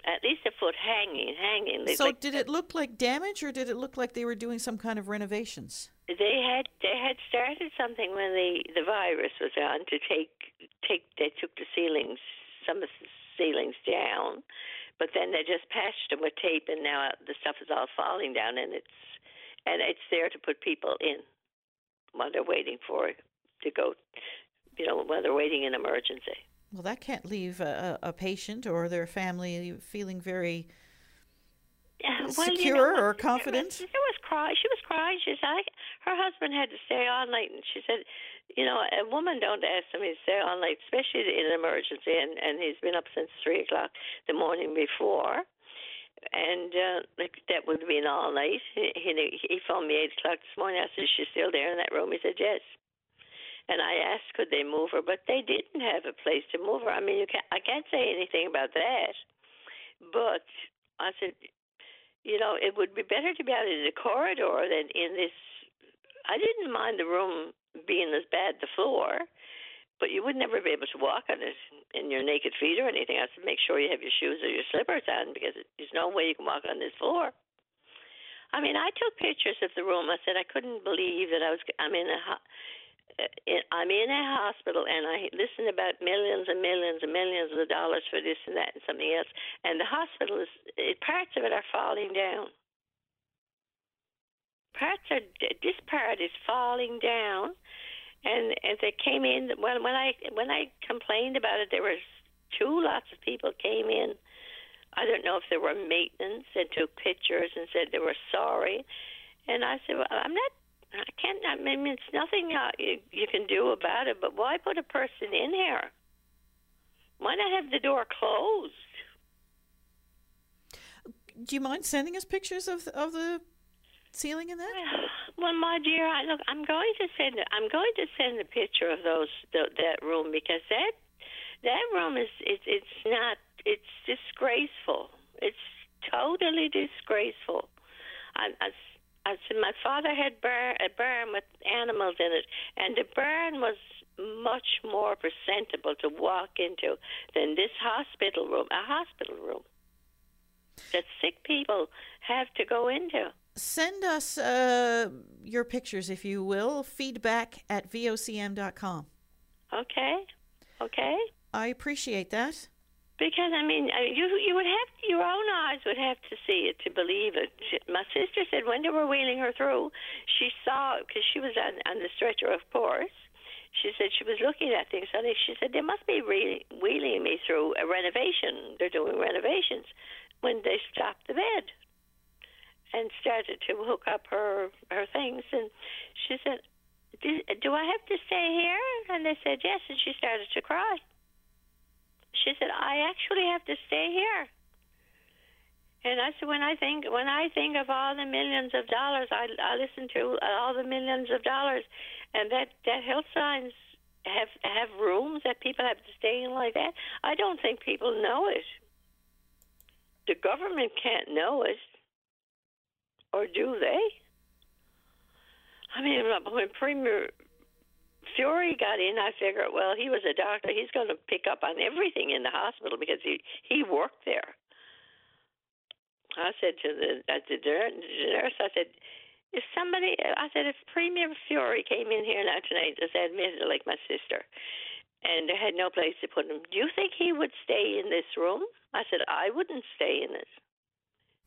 Speaker 13: at least a foot hanging, hanging.
Speaker 2: So
Speaker 13: like,
Speaker 2: did it look like damage, or did it look like they were doing some kind of renovations?
Speaker 13: They had they had started something when the the virus was on to take take they took the ceilings some of the ceilings down but then they just patched them with tape, and now uh, the stuff is all falling down, and it's and it's there to put people in while they're waiting for it to go, you know, while they're waiting in emergency.
Speaker 2: Well, that can't leave a, a patient or their family feeling very
Speaker 13: well,
Speaker 2: secure
Speaker 13: you know,
Speaker 2: or confident.
Speaker 13: There was, was cry. She was crying. She said, I, her husband had to stay all night, and she said, you know, a woman don't ask somebody to stay all night, especially in an emergency. And and he's been up since three o'clock the morning before, and uh, that would have been all night. He he, he phoned me eight o'clock this morning. I said, "Is she still there in that room?" He said, "Yes." And I asked, could they move her, but they didn't have a place to move her. I mean, you can't. I can't say anything about that, but I said, you know, it would be better to be out in the corridor than in this. I didn't mind the room being as bad, the floor, but you would never be able to walk on it in your naked feet or anything. I said, make sure you have your shoes or your slippers on because there's no way you can walk on this floor. I mean, I took pictures of the room. I said I couldn't believe that I was. I'm in a. Eh, eh, I'm in a hospital and I listen about millions and millions and millions of dollars for this and that and something else. And the hospital is eh, parts of it are falling down. Parts are this part is falling down, and as they came in, when when I when I complained about it, there was two lots of people came in. I don't know if there were maintenance and took pictures and said they were sorry. And I said, well, I'm not I can't. I mean, it's nothing uh, you, you can do about it. But why put a person in here? Why not have the door closed?
Speaker 2: Do you mind sending us pictures of of the ceiling in that?
Speaker 13: Well, my dear, I, look, I'm going to send. I'm going to send a picture of those the, that room because that that room is it's it's not it's disgraceful. It's totally disgraceful. I, I I said my father had bar, a barn with animals in it, and the barn was much more presentable to walk into than this hospital room, a hospital room that sick people have to go into.
Speaker 2: Send us uh, your pictures, if you will. Feedback at vocm.com.
Speaker 13: Okay. Okay.
Speaker 2: I appreciate that.
Speaker 13: Because I mean, you you would have your own eyes would have to see it to believe it. My sister said when they were wheeling her through, she saw because she was on on the stretcher, of course. She said she was looking at things. So she said they must be re- wheeling me through a renovation. They're doing renovations when they stopped the bed and started to hook up her her things. And she said, "Do, I have to stay here?" And they said yes. And she started to cry. She said, I actually have to stay here. And I said, when I think when I think of all the millions of dollars, I, I listen to all the millions of dollars, and that that health signs have have rooms that people have to stay in like that. I don't think people know it. The government can't know it, or do they? I mean, when Premier Furey got in, I figured, well, he was a doctor. He's going to pick up on everything in the hospital because he he worked there. I said to the uh, the nurse, I said, if somebody, I said, if Premier Furey came in here now tonight, just admitted like my sister, and they had no place to put him, do you think he would stay in this room? I said, I wouldn't stay in it.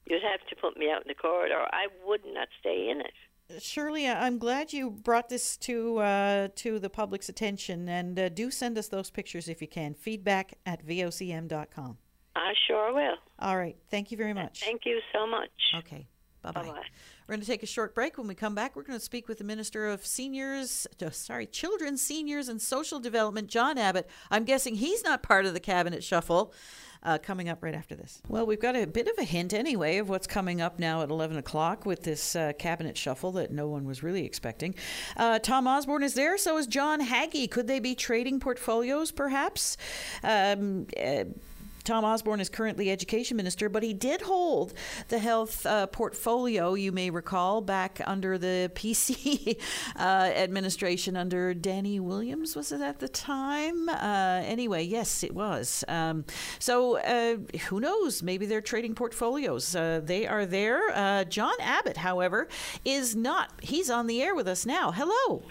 Speaker 13: You'd have to put me out in the corridor. I would not stay in it.
Speaker 2: Shirley, I'm glad you brought this to uh, to the public's attention, and uh, do send us those pictures if you can. Feedback at vocm.com.
Speaker 13: I sure will.
Speaker 2: All right. Thank you very much.
Speaker 13: Thank you so much.
Speaker 2: Okay. Bye bye. We're going to take a short break. When we come back, we're going to speak with the Minister of Seniors, sorry, Children, Seniors, and Social Development, John Abbott. I'm guessing he's not part of the cabinet shuffle. Uh, coming up right after this. Well, we've got a bit of a hint anyway of what's coming up now at 11 o'clock with this uh, cabinet shuffle that no one was really expecting. Uh, Tom Osborne is there, so is John Haggie. Could they be trading portfolios, perhaps? Um, uh, Tom Osborne is currently education minister, but he did hold the health uh, portfolio, you may recall, back under the PC uh, administration under Danny Williams, was it at the time? Uh, anyway, yes, it was. Um, so uh, who knows? Maybe they're trading portfolios. Uh, they are there. Uh, John Abbott, however, is not. He's on the air with us now. Hello.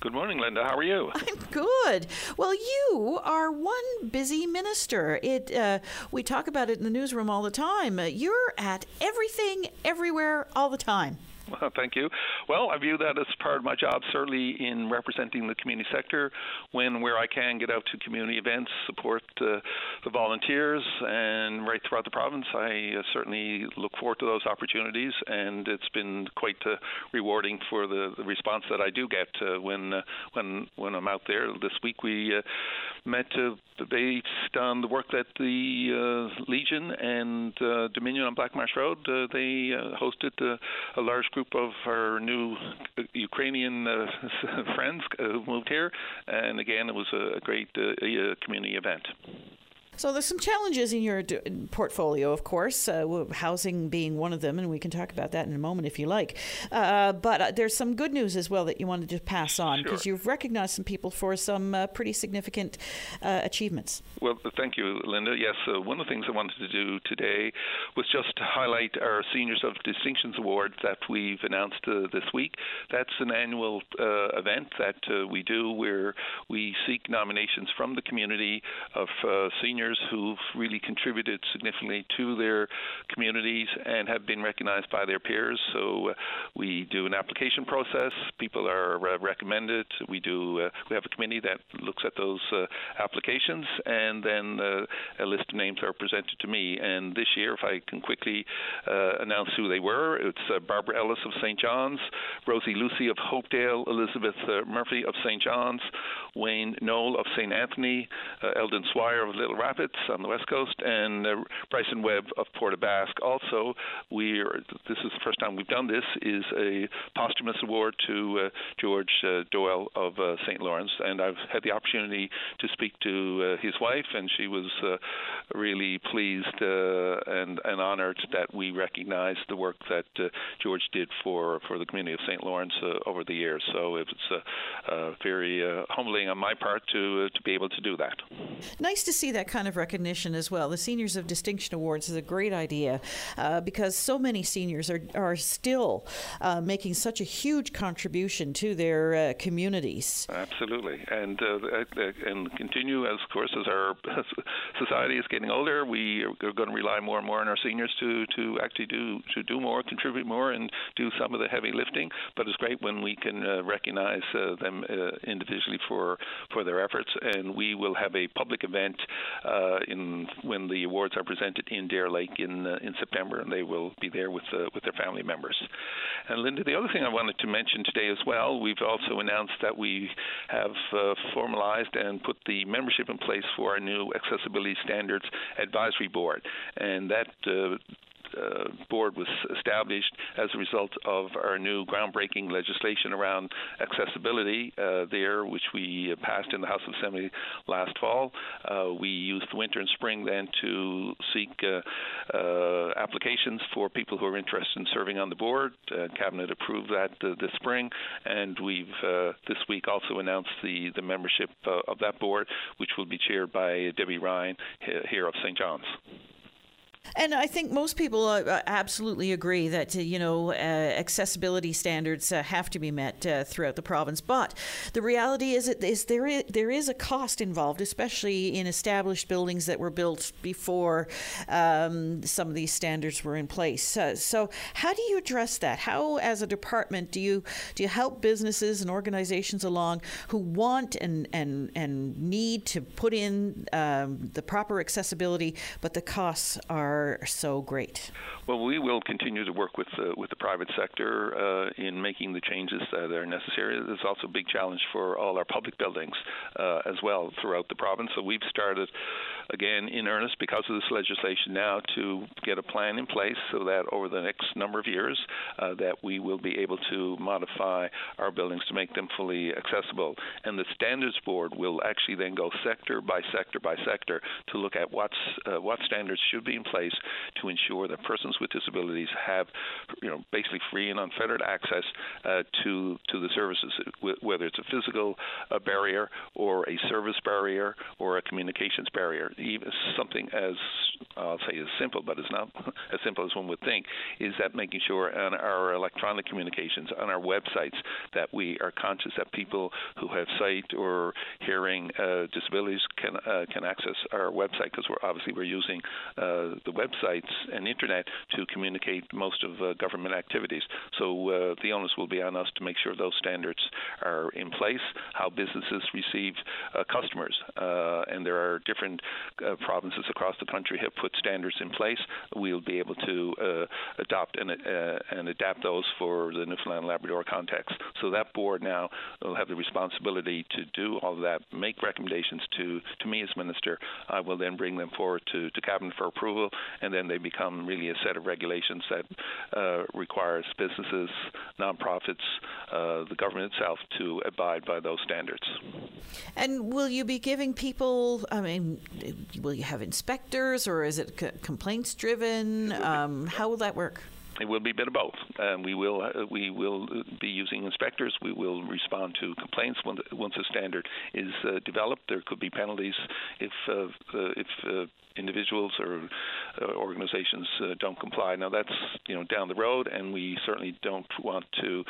Speaker 14: Good morning, Linda. How are you?
Speaker 2: I'm good. Well, you are one busy minister. It uh, we talk about it in the newsroom all the time. Uh, you're at everything, everywhere, all the time.
Speaker 14: Well, thank you. Well, I view that as part of my job, certainly in representing the community sector. When, where I can, get out to community events, support uh, the volunteers, and right throughout the province, I uh, certainly look forward to those opportunities. And it's been quite uh, rewarding for the, the response that I do get uh, when uh, when when I'm out there. This week we uh, met based on the work that the Legion and Dominion on Blackmarsh Road they hosted a large group of our new Ukrainian uh, friends who moved here, and again, it was a great uh, community event.
Speaker 2: So there's some challenges in your portfolio, of course, uh, housing being one of them, and we can talk about that in a moment if you like. Uh, but uh, there's some good news as well that you wanted to pass on because sure. you've recognized some people for some uh, pretty significant uh, achievements.
Speaker 14: Well, thank you, Linda. Yes, uh, one of the things I wanted to do today was just to highlight our Seniors of Distinctions Award that we've announced this week. That's an annual event that we do where we seek nominations from the community of seniors who've really contributed significantly to their communities and have been recognized by their peers. So uh, we do an application process. People are uh, recommended. We do. Uh, we have a committee that looks at those uh, applications, and then uh, a list of names are presented to me. And this year, if I can quickly announce who they were, it's Barbara Ellis of St. John's, Rosie Lucy of Hopedale, Elizabeth Murphy of St. John's, Wayne Knoll of St. Anthony, Eldon Swire of Little Rapids Rapids on the west coast, and uh, Bryson Webb of Port aux Basques. Also, we are, this is the first time we've done this is a posthumous award to uh, George uh, Doyle of uh, St. Lawrence, and I've had the opportunity to speak to uh, his wife, and she was uh, really pleased and and honored that we recognized the work that George did for for the community of St. Lawrence over the years. So it was very humbling on my part to to be able to do that.
Speaker 2: Nice to see that kind kind of recognition as well. The Seniors of Distinction Awards is a great idea uh, because so many seniors are, are still uh, making such a huge contribution to their uh, communities.
Speaker 14: Absolutely, and uh, uh, and continue as of course as our society is getting older, we are going to rely more and more on our seniors to to actually do to do more, contribute more, and do some of the heavy lifting. But it's great when we can uh, recognize them individually for for their efforts, and we will have a public event uh, in when the awards are presented in Deer Lake in uh, in September, and they will be there with uh, with their family members. And Linda, the other thing I wanted to mention today as well, we've also announced that we have uh, formalized and put the membership in place for our new Accessibility Standards Advisory Board, and that uh, board was established as a result of our new groundbreaking legislation around accessibility uh, there, which we passed in the House of Assembly last fall. Uh, we used the winter and spring then to seek uh, uh, applications for people who are interested in serving on the board. Cabinet approved that this spring, and we've this week also announced the, the membership of that board, which will be chaired by Debbie Ryan here of St. John's.
Speaker 2: And I think most people uh, uh, absolutely agree that uh, you know uh, accessibility standards uh, have to be met uh, throughout the province. But the reality is, it is there is there is a cost involved, especially in established buildings that were built before um, some of these standards were in place. so, how do you address that? How, as a department, do you do you help businesses and organizations along who want and and and need to put in um, the proper accessibility, but the costs are are so great?
Speaker 14: Well, we will continue to work with the, with the private sector uh, in making the changes that are necessary. There's also a big challenge for all our public buildings uh, as well throughout the province. So we've started again in earnest because of this legislation now to get a plan in place so that over the next number of years uh, that we will be able to modify our buildings to make them fully accessible. And the standards board will actually then go sector by sector by sector to look at what's uh, what standards should be in place to ensure that persons with disabilities have, you know, basically free and unfettered access uh, to to the services, whether it's a physical uh, barrier or a service barrier or a communications barrier. Even something as I'll say as simple, but it's not as simple as one would think, is that making sure on our electronic communications, on our websites, that we are conscious that people who have sight or hearing uh, disabilities can uh, can access our website because we're obviously we're using uh, the websites and internet to communicate most of uh, government activities. So uh, the onus will be on us to make sure those standards are in place. How businesses receive uh, customers, and there are different provinces across the country have put standards in place. We'll be able to adopt and and adapt those for the Newfoundland and Labrador context. So that board now will have the responsibility to do all of that, make recommendations to to me as minister. I will then bring them forward to, to cabinet for approval, and then they become really a set of regulations that uh, requires businesses, nonprofits, uh, the government itself to abide by those standards.
Speaker 2: And will you be giving people? I mean, will you have inspectors, or is it c- complaints driven? Um, how will that work?
Speaker 14: It will be a bit of both. Um, we will uh, we will be using inspectors. We will respond to complaints once a standard is uh, developed. There could be penalties if uh, uh if uh, individuals or uh, organizations uh, don't comply. Now that's you know down the road, and we certainly don't want to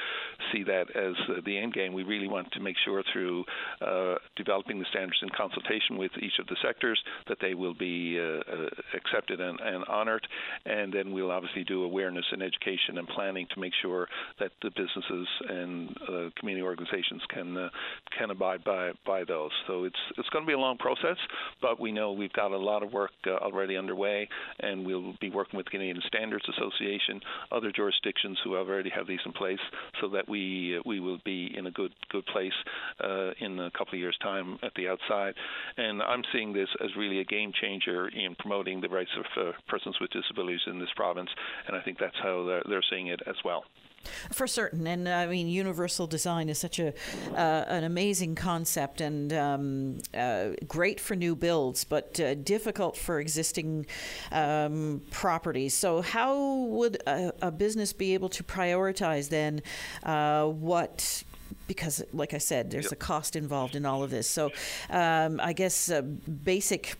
Speaker 14: see that as uh, the end game. We really want to make sure through uh, developing the standards in consultation with each of the sectors that they will be uh, uh, accepted and, and, honored, and then we'll obviously do awareness and education and planning to make sure that the businesses and community organizations can can abide by by those. So it's it's going to be a long process, but we know we've got a lot of work uh, already underway, and we'll be working with the Canadian Standards Association, other jurisdictions who already have these in place, so that we uh, we will be in a good good place uh, in a couple of years' time at the outside. And I'm seeing this as really a game changer in promoting the rights of uh, persons with disabilities in this province, and I think that's how they're, they're seeing it as well.
Speaker 2: For certain, and I mean, universal design is such a uh, an amazing concept and um, uh, great for new builds, but uh, difficult for existing um, properties. So, how would a, a, business be able to prioritize then uh, what because, like I said, there's yep. a cost involved in all of this. So, um, I guess uh, basic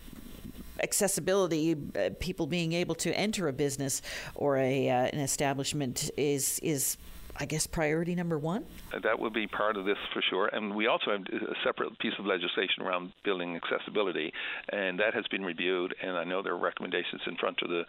Speaker 2: accessibility, uh, people being able to enter a business or a uh, an establishment is is I guess priority number one?
Speaker 14: That would be part of this for sure. And we also have a separate piece of legislation around building accessibility, and that has been reviewed. And I know there are recommendations in front of the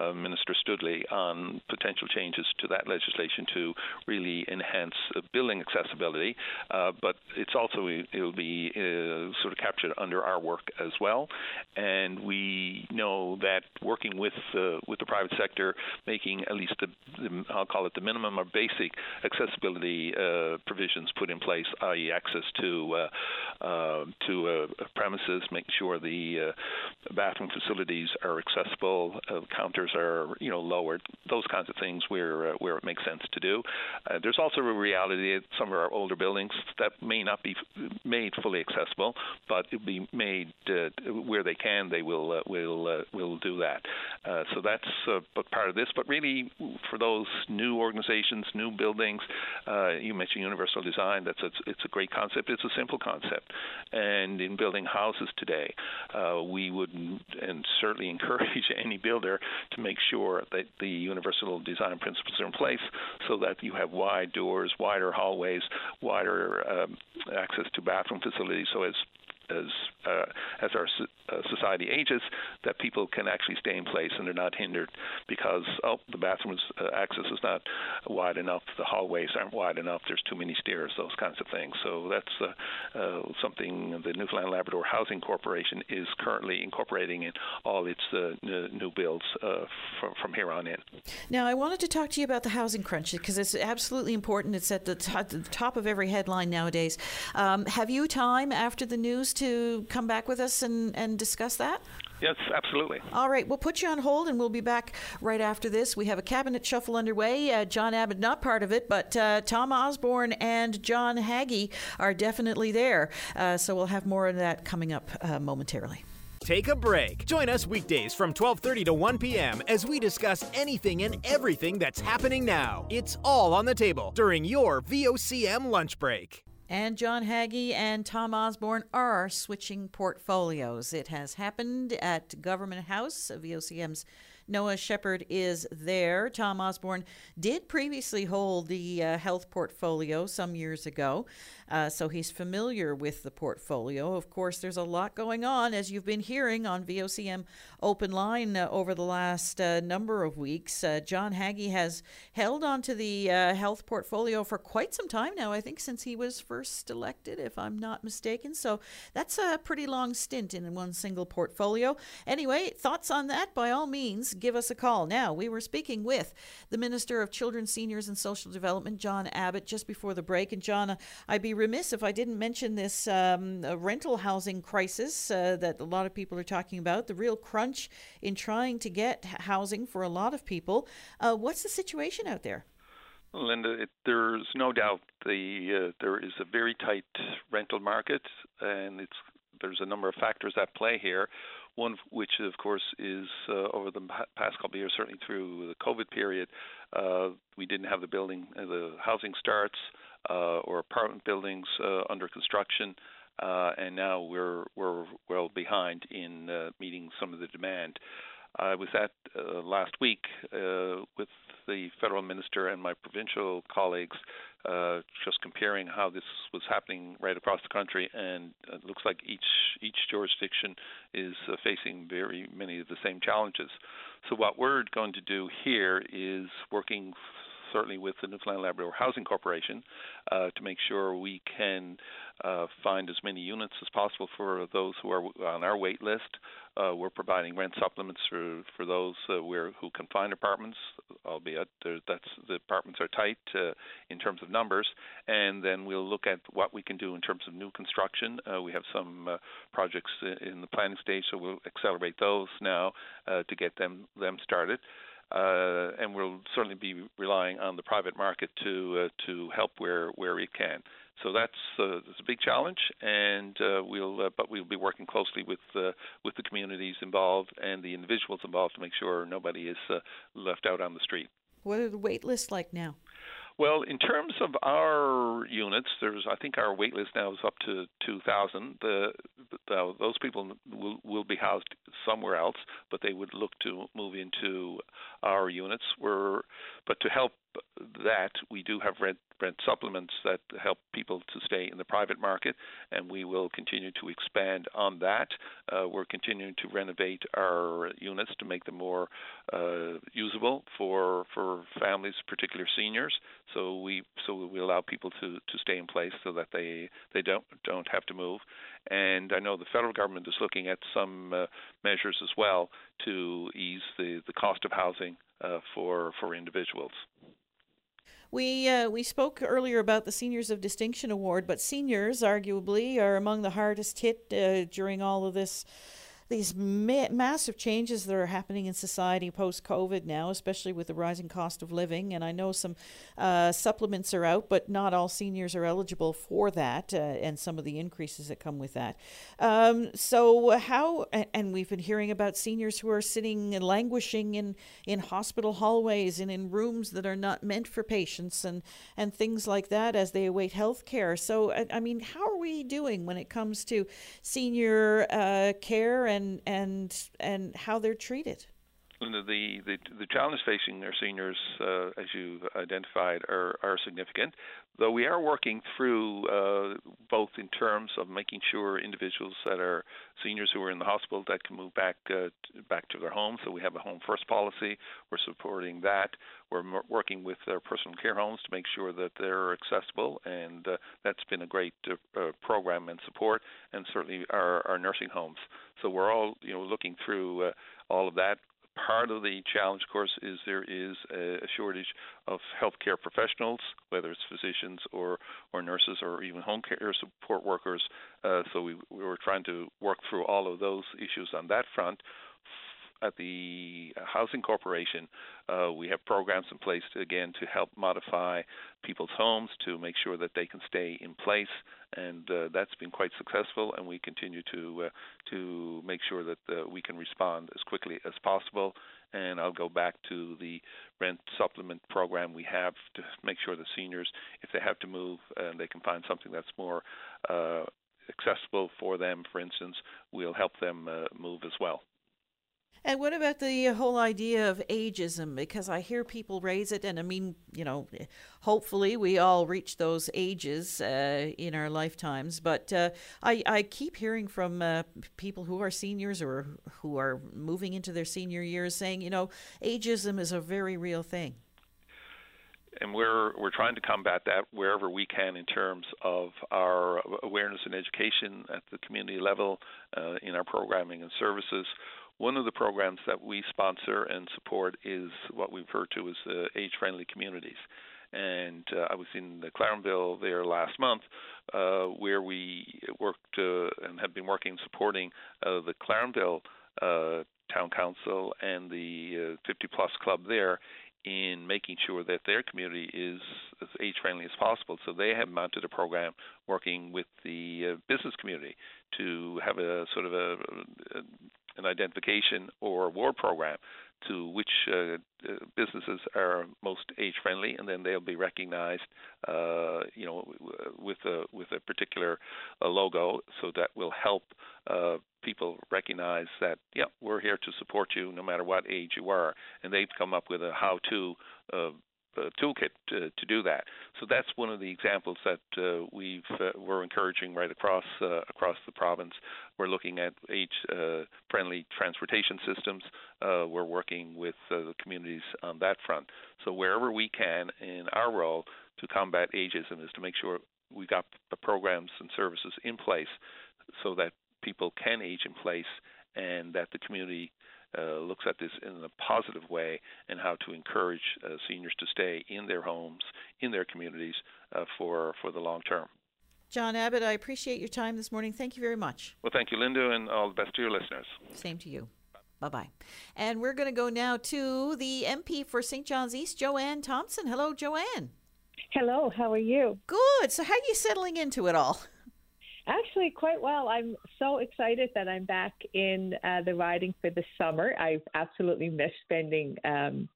Speaker 14: uh, Minister Stoodley on potential changes to that legislation to really enhance uh, building accessibility. Uh, but it's also it will be uh, sort of captured under our work as well. And we know that working with uh, with the private sector, making at least the, the I'll call it the minimum or basic accessibility uh, provisions put in place, i.e., access to uh, uh, to uh, premises, making sure the uh, bathroom facilities are accessible, uh, counters are you know lowered, those kinds of things where where it makes sense to do. there's also a reality that some of our older buildings that may not be made fully accessible, but it'll be made where they can, they will will will do that. so that's part of this. But really, for those new organizations, new buildings. Uh, you mentioned universal design. That's a, it's a great concept. It's a simple concept. And in building houses today, uh, we would and certainly encourage any builder to make sure that the universal design principles are in place so that you have wide doors, wider hallways, wider um, access to bathroom facilities, so as as uh, as our uh, society ages, that people can actually stay in place and they're not hindered because oh the bathroom uh, access is not wide enough, the hallways aren't wide enough, there's too many stairs, those kinds of things. So that's uh, uh, something the Newfoundland Labrador Housing Corporation is currently incorporating in all its uh, new builds from from here on in.
Speaker 2: Now I wanted to talk to you about the housing crunch because it's absolutely important. It's at the, t- the top of every headline nowadays. Um, have you time after the news to come back with us and, and discuss that?
Speaker 14: Yes, absolutely.
Speaker 2: All right, we'll put you on hold and we'll be back right after this. We have a cabinet shuffle underway. Uh, John Abbott, not part of it, but uh, Tom Osborne and John Haggie are definitely there. Uh, so we'll have more of that coming up uh, momentarily.
Speaker 5: Take a break. Join us weekdays from 12:30 to 1 p.m. as we discuss anything and everything that's happening now. It's all on the table during your VOCM lunch break.
Speaker 2: And John Haggie and Tom Osborne are switching portfolios. It has happened at Government House, VOCM's Noah Shepard is there. Tom Osborne did previously hold the uh, health portfolio some years ago. Uh, so he's familiar with the portfolio. Of course, there's a lot going on, as you've been hearing on VOCM Open Line uh, over the last uh, number of weeks. Uh, John Haggie has held onto the uh, health portfolio for quite some time now, I think since he was first elected, if I'm not mistaken. So that's a pretty long stint in one single portfolio. Anyway, thoughts on that, by all means, give us a call. Now, we were speaking with the Minister of Children, Seniors, and Social Development, John Abbott, just before the break. And, John, I'd be remiss if I didn't mention this um, rental housing crisis uh, that a lot of people are talking about, the real crunch in trying to get housing for a lot of people. Uh, what's the situation out there?
Speaker 14: Linda, it, there's no doubt the uh, there is a very tight rental market, and it's there's a number of factors at play here. One, of which of course is uh, over the past couple of years, certainly through the COVID period, uh, we didn't have the building, uh, the housing starts or apartment buildings uh, under construction, uh, and now we're we're well behind in uh, meeting some of the demand. I was at uh, last week uh, with the federal minister and my provincial colleagues, uh, just comparing how this was happening right across the country, and it looks like each each jurisdiction is uh, facing very many of the same challenges. So what we're going to do here is working certainly with the Newfoundland Labrador Housing Corporation uh, to make sure we can uh, find as many units as possible for those who are on our wait list. Uh, we're providing rent supplements for for those uh, where who can find apartments, albeit that's the apartments are tight uh, in terms of numbers. And then we'll look at what we can do in terms of new construction. Uh, we have some projects in the planning stage, so we'll accelerate those now to get them them started uh, and we'll certainly be relying on the private market to uh, to help where where it can. So that's uh, that's a big challenge, and uh, we'll uh, but we'll be working closely with uh, with the communities involved and the individuals involved to make sure nobody is left out on the street.
Speaker 2: What are the wait lists like now?
Speaker 14: Well, in terms of our units, there's I think our wait list now is up to 2,000. The, the, uh, those people will, will be housed somewhere else, but they would look to move into our units. We're, but to help that, we do have rent rent supplements that help people to stay in the private market, and we will continue to expand on that. Uh, we're continuing to renovate our units to make them more uh, usable for for families, particularly seniors. So we so we allow people to, to stay in place so that they they don't don't have to move. And I know the federal government is looking at some uh, measures as well to ease the, the cost of housing uh, for for individuals.
Speaker 2: We uh, we spoke earlier about the Seniors of Distinction Award, but seniors arguably are among the hardest hit uh, during all of this these ma- massive changes that are happening in society post COVID now, especially with the rising cost of living. And I know some uh, supplements are out, but not all seniors are eligible for that, uh, and some of the increases that come with that. Um, so, how, and we've been hearing about seniors who are sitting and languishing in, in hospital hallways and in rooms that are not meant for patients and, and things like that as they await health care. So, I, mean, how are we doing when it comes to senior uh, care? and and and how they're treated.
Speaker 14: The, the the challenges facing our seniors, uh, as you identified, are are significant. Though we are working through uh, both in terms of making sure individuals that are seniors who are in the hospital that can move back uh, back to their homes. So we have a home first policy. We're supporting that. We're working with our personal care homes to make sure that they're accessible, and uh, that's been a great uh, uh, program and support. And certainly our, our nursing homes. So we're all you know looking through all of that part of the challenge, of course, is there is a, shortage of healthcare professionals, whether it's physicians or, or nurses or even home care support workers. Uh, so we, we were trying to work through all of those issues on that front at the Housing Corporation, uh, we have programs in place to, again to help modify people's homes to make sure that they can stay in place, and uh, that's been quite successful. And we continue to uh, to make sure that uh, we can respond as quickly as possible. And I'll go back to the rent supplement program we have to make sure the seniors, if they have to move, and they can find something that's more uh, accessible for them, for instance, we'll help them uh, move as well.
Speaker 2: And what about the whole idea of ageism? Because I hear people raise it, and I mean, you know, hopefully we all reach those ages uh, in our lifetimes. But uh, I, I keep hearing from uh, people who are seniors or who are moving into their senior years saying, you know, ageism is a very real thing
Speaker 14: and we're we're trying to combat that wherever we can in terms of our awareness and education at the community level uh, in our programming and services. One of the programs that we sponsor and support is what we refer to as uh, age-friendly communities. And uh, I was in the Clarenville there last month, uh, where we worked uh, and have been working supporting uh, the Clarenville uh, Town Council and the 50 Plus Club there in making sure that their community is as age friendly as possible. So they have mounted a program working with the uh, business community to have a sort of a, a, an identification or award program to which uh, uh, businesses are most age friendly, and then they'll be recognized, uh, you know, with a with a particular uh, logo, so that will help uh, people recognize that yeah, we're here to support you no matter what age you are, and they've come up with a how-to uh, uh, toolkit to, to, do that. So that's one of the examples that uh, we've uh, we're encouraging right across uh, across the province. We're looking at age-friendly uh, transportation systems. Uh, we're working with the communities on that front. So wherever we can in our role to combat ageism is to make sure we've got the programs and services in place so that people can age in place and that the community uh, looks at this in a positive way and how to encourage uh, seniors to stay in their homes, in their communities uh, for for the long term.
Speaker 2: John Abbott, I appreciate your time this morning. Thank you very much.
Speaker 14: Well, thank you, Linda, and all the best to your listeners.
Speaker 2: Same to you. Bye bye. And we're going to go now to the MP for St. John's East, Joanne Thompson. Hello, Joanne.
Speaker 15: Hello, how are you?
Speaker 2: Good. So, how are you settling into it all?
Speaker 15: Actually, quite well. I'm so excited that I'm back in uh, the riding for the summer. I've absolutely missed spending um,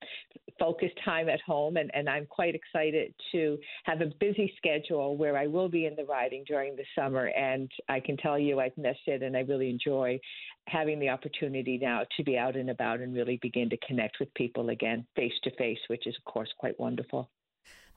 Speaker 15: focused time at home, and, and I'm quite excited to have a busy schedule where I will be in the riding during the summer. And I can tell you, I've missed it, and I really enjoy having the opportunity now to be out and about and really begin to connect with people again, face to face, which is, of course, quite wonderful.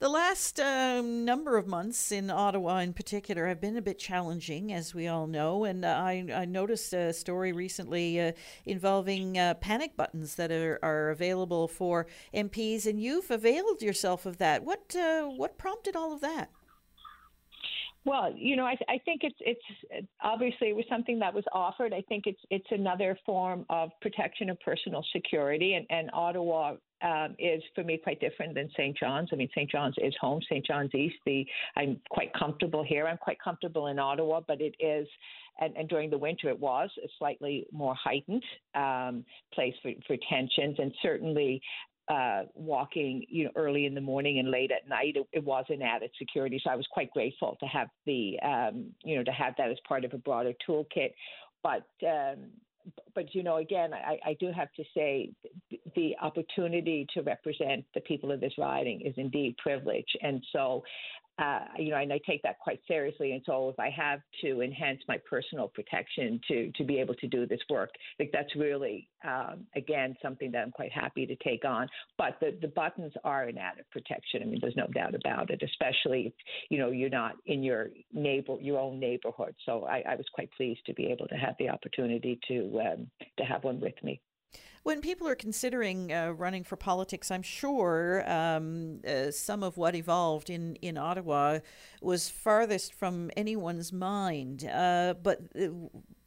Speaker 2: The last um, number of months in Ottawa, in particular, have been a bit challenging, as we all know. And uh, I, I, noticed a story recently uh, involving uh, panic buttons that are, are, available for MPs, and you've availed yourself of that. What uh, what prompted all of that?
Speaker 15: Well, you know, I, I think it's it's obviously it was something that was offered. I think it's it's another form of protection of personal security, and, and Ottawa um, is for me quite different than St. John's. I mean, St. John's is home. St. John's East. The I'm quite comfortable here. I'm quite comfortable in Ottawa, but it is, and, and during the winter it was a slightly more heightened um, place for, for tensions, and certainly uh, walking, you know, early in the morning and late at night, it, it, was an added security. So I was quite grateful to have the, um, you know, to have that as part of a broader toolkit. But um, but you know, again, I, I do have to say the opportunity to represent the people of this riding is indeed privilege, and so uh, you know, and I take that quite seriously. And so, if I have to enhance my personal protection to to be able to do this work, think that's really, um, again, something that I'm quite happy to take on. But the the buttons are an added protection. I mean, there's no doubt about it. Especially if you know you're not in your neighbor your own neighborhood. So I, I was quite pleased to be able to have the opportunity to um, to have one with me.
Speaker 2: When people are considering uh, running for politics, I'm sure um, uh, some of what evolved in, in Ottawa was farthest from anyone's mind. Uh, but, uh,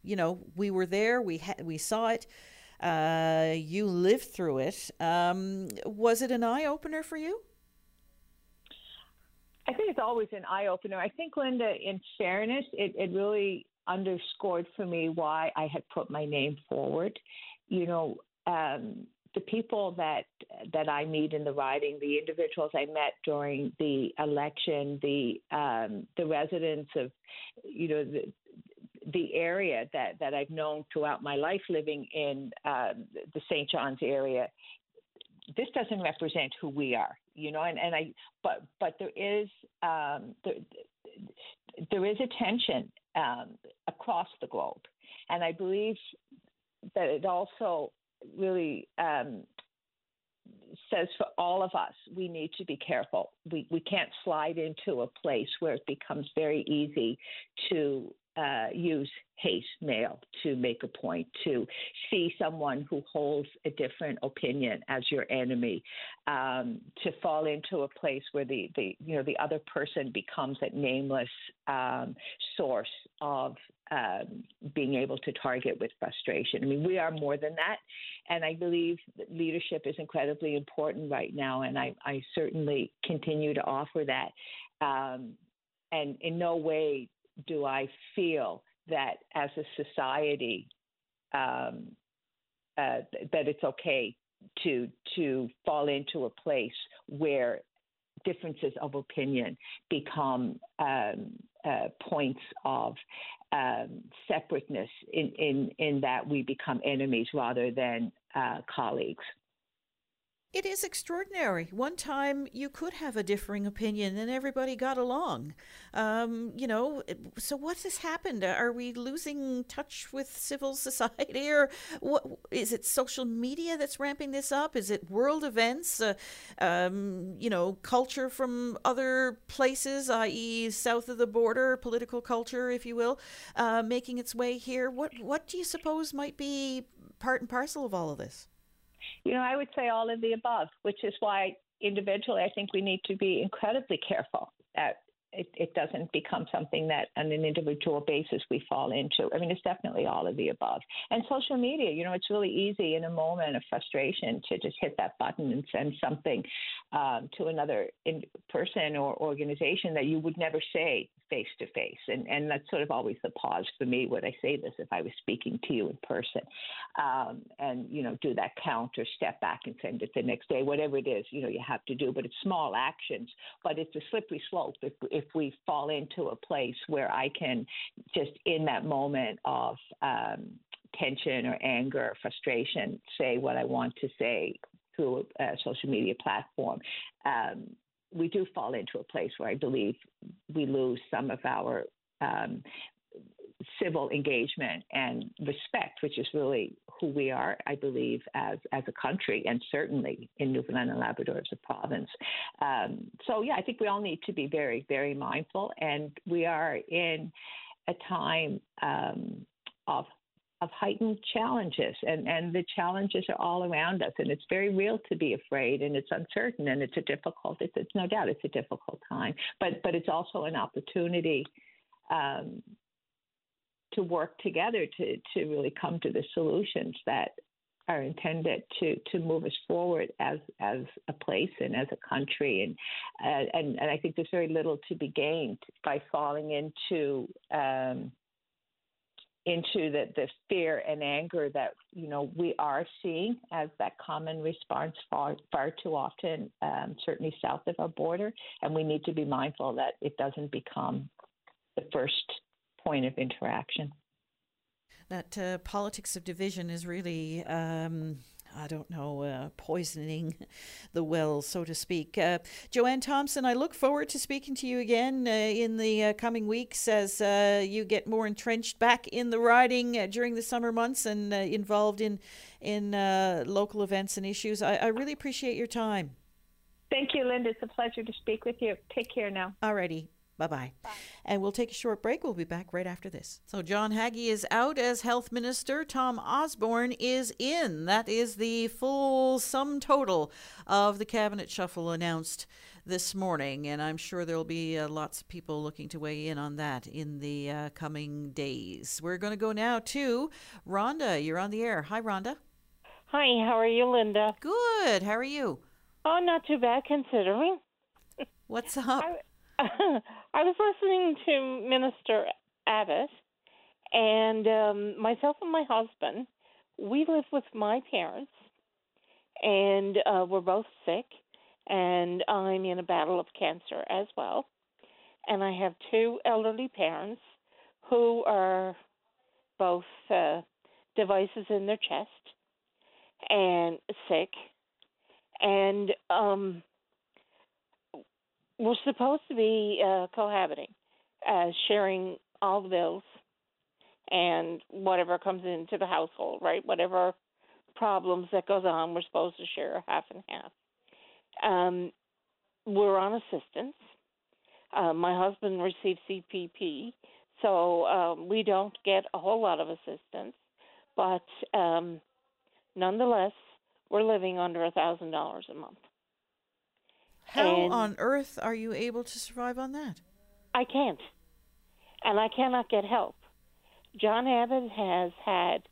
Speaker 2: you know, we were there, we, ha- we saw it, uh, you lived through it. Um, was it an eye opener for you?
Speaker 15: I think it's always an eye opener. I think, Linda, in fairness, it, it really underscored for me why I had put my name forward. You know, um, the people that that I meet in the riding, the individuals I met during the election, the um, the residents of, you know, the the area that that I've known throughout my life living in uh, the St. John's area. This doesn't represent who we are, you know, and, and I but but there is um, there, there is a tension um, across the globe, and I believe that it also really um, says for all of us, we need to be careful. We we can't slide into a place where it becomes very easy to uh, use hate mail to make a point, to see someone who holds a different opinion as your enemy, um, to fall into a place where the, the you know the other person becomes a nameless um, source of um, being able to target with frustration. I mean, we are more than that, and I believe leadership is incredibly important right now, and I, I certainly continue to offer that. Um, and in no way do I feel that as a society um, uh, that it's okay to to fall into a place where differences of opinion become um, uh, points of um, separateness in, in, in that we become enemies rather than uh, colleagues.
Speaker 2: It is extraordinary. One time you could have a differing opinion and everybody got along. Um, you know, so what has happened? Are we losing touch with civil society or what, is it social media that's ramping this up? Is it world events, uh, um, you know, culture from other places, i.e., south of the border, political culture, if you will, uh, making its way here? What, what do you suppose might be part and parcel of all of this?
Speaker 15: You know, I would say all of the above, which is why individually I think we need to be incredibly careful that it, it doesn't become something that on an individual basis we fall into. I mean, it's definitely all of the above. And social media, you know, it's really easy in a moment of frustration to just hit that button and send something um, to another in person or organization that you would never say face to face. And and that's sort of always the pause for me when I say this if I was speaking to you in person. Um, and, you know, do that count or step back and send it the next day, whatever it is, you know, you have to do. But it's small actions, but it's a slippery slope if, if we fall into a place where I can just in that moment of um, tension or anger or frustration say what I want to say through a social media platform. Um, we do fall into a place where I believe we lose some of our um, civil engagement and respect, which is really who we are, I believe, as as a country, and certainly in Newfoundland and Labrador as a province. Um, so, yeah, I think we all need to be very, very mindful, and we are in a time um, of of heightened challenges and, and the challenges are all around us and it's very real to be afraid and it's uncertain and it's a difficult it's, it's no doubt it's a difficult time but but it's also an opportunity um, to work together to to really come to the solutions that are intended to to move us forward as as a place and as a country and uh, and and I think there's very little to be gained by falling into um, into the, the fear and anger that you know we are seeing as that common response far far too often, um, certainly south of our border, and we need to be mindful that it doesn't become the first point of interaction.
Speaker 2: That uh, politics of division is really um, I don't know, uh, poisoning the well, so to speak. Uh, Joanne Thompson, I look forward to speaking to you again uh, in the uh, coming weeks as uh, you get more entrenched back in the riding uh, during the summer months and involved in in local events and issues. I, I really appreciate your time.
Speaker 15: Thank you, Linda. It's a pleasure to speak with you. Take care now.
Speaker 2: Alrighty. Bye bye. And we'll take a short break. We'll be back right after this. So, John Haggie is out as health minister. Tom Osborne is in. That is the full sum total of the cabinet shuffle announced this morning. And I'm sure there'll be uh, lots of people looking to weigh in on that in the uh, coming days. We're going to go now to Rhonda. You're on the air. Hi, Rhonda.
Speaker 16: Hi, how are you, Linda?
Speaker 2: Good. How are you?
Speaker 16: Oh, not too bad considering.
Speaker 2: What's up?
Speaker 16: I, I was listening to Minister Abbott, and um, myself and my husband, we live with my parents, and uh, we're both sick, and I'm in a battle of cancer as well. And I have two elderly parents who are both uh, devices in their chest and sick. And um, we're supposed to be uh, cohabiting, uh, sharing all the bills and whatever comes into the household, right? Whatever problems that goes on, we're supposed to share half and half. Um, we're on assistance. Uh, my husband received CPP, so um, we don't get a whole lot of assistance, but um, nonetheless, we're living under a thousand dollars a month.
Speaker 2: How and on earth are you able to survive on that?
Speaker 16: I can't. And I cannot get help. John Abbott has had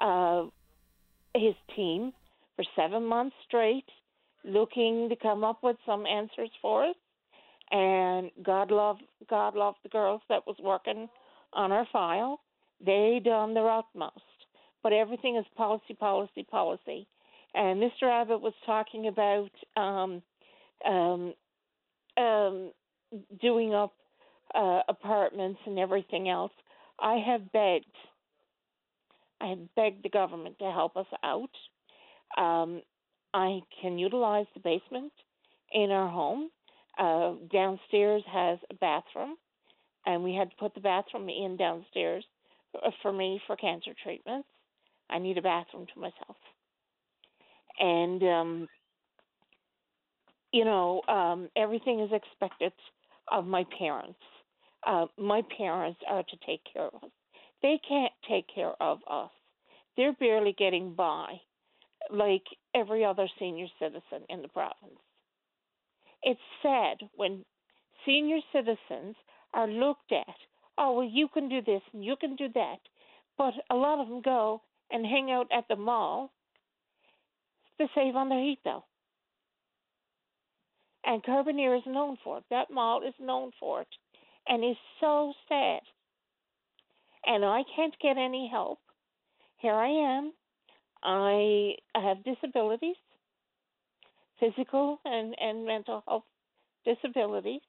Speaker 16: uh, his team for seven months straight looking to come up with some answers for us. And God love God love the girls that was working on our file. They done their utmost. But everything is policy, policy, policy. And Mr. Abbott was talking about um, um, um, doing up uh, apartments and everything else. I have begged. I have begged the government to help us out. Um, I can utilize the basement in our home. Uh, downstairs has a bathroom, and we had to put the bathroom in downstairs uh, for me for cancer treatments. I need a bathroom to myself. And um, you know, um, everything is expected of my parents. Uh, my parents are to take care of us. They can't take care of us. They're barely getting by, like every other senior citizen in the province. It's sad when senior citizens are looked at. Oh, well, you can do this and you can do that. But a lot of them go and hang out at the mall to save on their heat bill. And Carbonear is known for it. That mall is known for it. And is so sad. And I can't get any help. Here I am. I have disabilities, physical and, and mental health disabilities.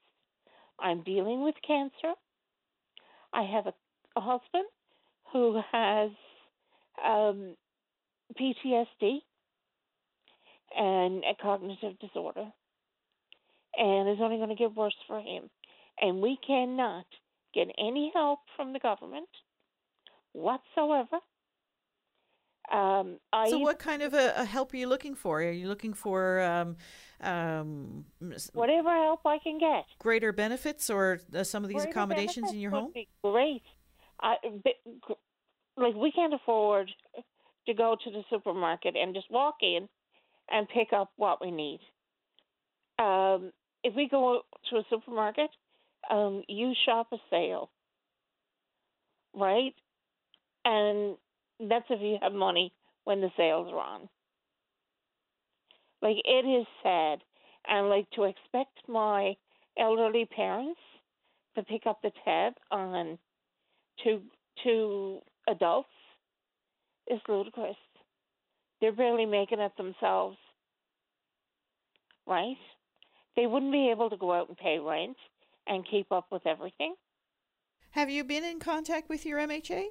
Speaker 16: I'm dealing with cancer. I have a, a husband who has um, PTSD and a cognitive disorder and it's only going to get worse for him. And we cannot get any help from the government whatsoever. Um,
Speaker 2: so, what kind of a, a, help are you looking for? Are you looking for um, um,
Speaker 16: whatever help I can get?
Speaker 2: Greater benefits or uh, some of these greater accommodations in your home?
Speaker 16: great. I, like we can't afford to go to the supermarket and just walk in and pick up what we need. Um, if we go to a supermarket, um, you shop a sale, right? And that's if you have money when the sales are on. Like it is sad, and like to expect my elderly parents to pick up the tab on two two adults is ludicrous. They're barely making it themselves, right? They wouldn't be able to go out and pay rent and keep up with everything.
Speaker 2: Have you been in contact with your MHA?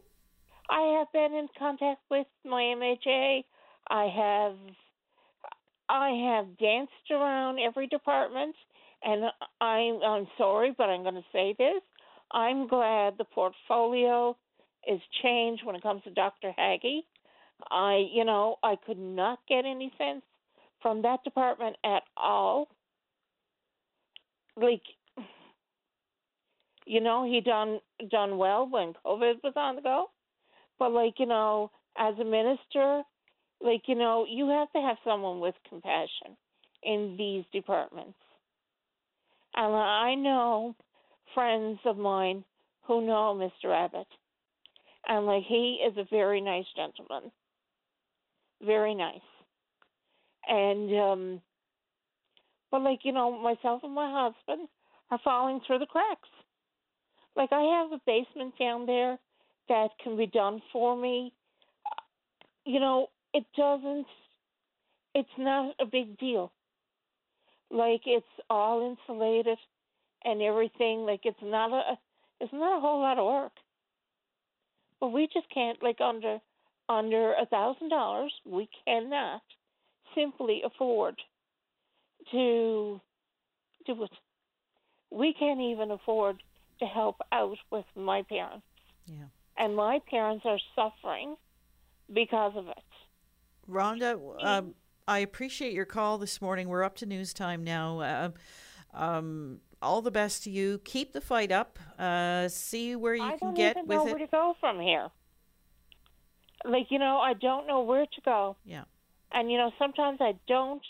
Speaker 16: I have been in contact with my MHA. I have I have danced around every department, and I'm I'm sorry, but I'm going to say this. I'm glad the portfolio is changed when it comes to Dr. Haggie. I, you know, I could not get any sense from that department at all. Like, you know, he done done well when COVID was on the go, but like, you know, as a minister, like, you know, you have to have someone with compassion in these departments. And I know friends of mine who know Mr. Abbott, and like he is a very nice gentleman, very nice. And um, but like you know, myself and my husband are falling through the cracks. Like I have a basement down there that can be done for me. Uh, you know, it doesn't. It's not a big deal. Like it's all insulated and everything. Like it's not a it's not a whole lot of work. But we just can't like under under a thousand dollars we cannot simply afford to do it. We can't even afford to help out with my parents.
Speaker 2: Yeah.
Speaker 16: And my parents are suffering because of it.
Speaker 2: Rhonda, um, I appreciate your call this morning. We're up to news time now. Uh, um, all the best to you. Keep the fight up. Uh, see where you
Speaker 16: I
Speaker 2: can
Speaker 16: don't
Speaker 2: get with
Speaker 16: know where to go from here. Like you know, I don't know where to go.
Speaker 2: Yeah.
Speaker 16: And you know, sometimes I don't.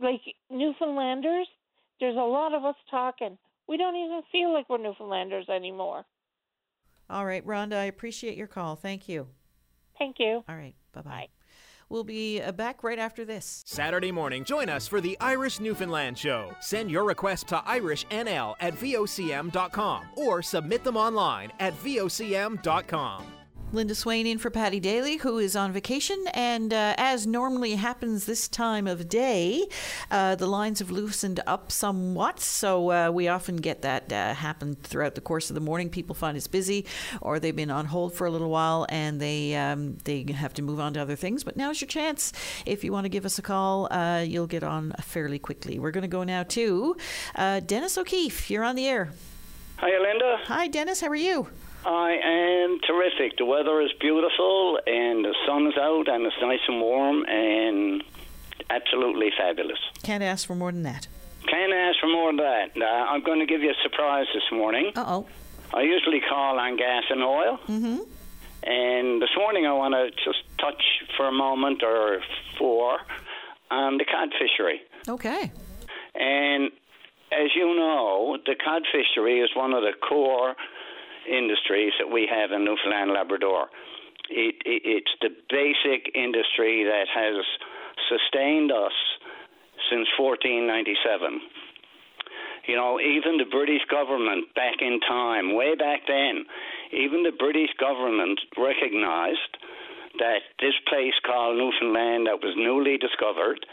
Speaker 16: Like Newfoundlanders, there's a lot of us talking. We don't even feel like we're Newfoundlanders anymore.
Speaker 2: All right, Rhonda, I appreciate your call. Thank you.
Speaker 16: Thank you.
Speaker 2: All right, bye bye. We'll be uh, back right after this.
Speaker 5: Saturday morning, join us for the Irish Newfoundland Show. Send your request to irishnl at vocm.com or submit them online at vocm.com.
Speaker 2: Linda Swain in for Paddy Daly, who is on vacation. And uh, as normally happens this time of day, uh, the lines have loosened up somewhat. So uh, we often get that uh, happen throughout the course of the morning. People find it's busy, or they've been on hold for a little while, and they um, they have to move on to other things. But now's your chance. If you want to give us a call, uh, you'll get on fairly quickly. We're going to go now to uh, Dennis O'Keefe. You're on the air.
Speaker 17: Hi, Linda.
Speaker 2: Hi, Dennis. How are you?
Speaker 17: I am terrific. The weather is beautiful, and the sun's out, and it's nice and warm, and absolutely fabulous.
Speaker 2: Can't ask for more than that.
Speaker 17: Can't ask for more than that. Uh, I'm going to give you a surprise this morning.
Speaker 2: Uh oh.
Speaker 17: I usually call on gas and oil,
Speaker 2: Mm-hmm.
Speaker 17: and this morning I want to just touch for a moment or four on the cod fishery.
Speaker 2: Okay.
Speaker 17: And as you know, the cod fishery is one of the core industries that we have in Newfoundland and Labrador. It, it, it's the basic industry that has sustained us since 1497. You know, even the British government back in time, way back then, even the British government recognized that this place called Newfoundland that was newly discovered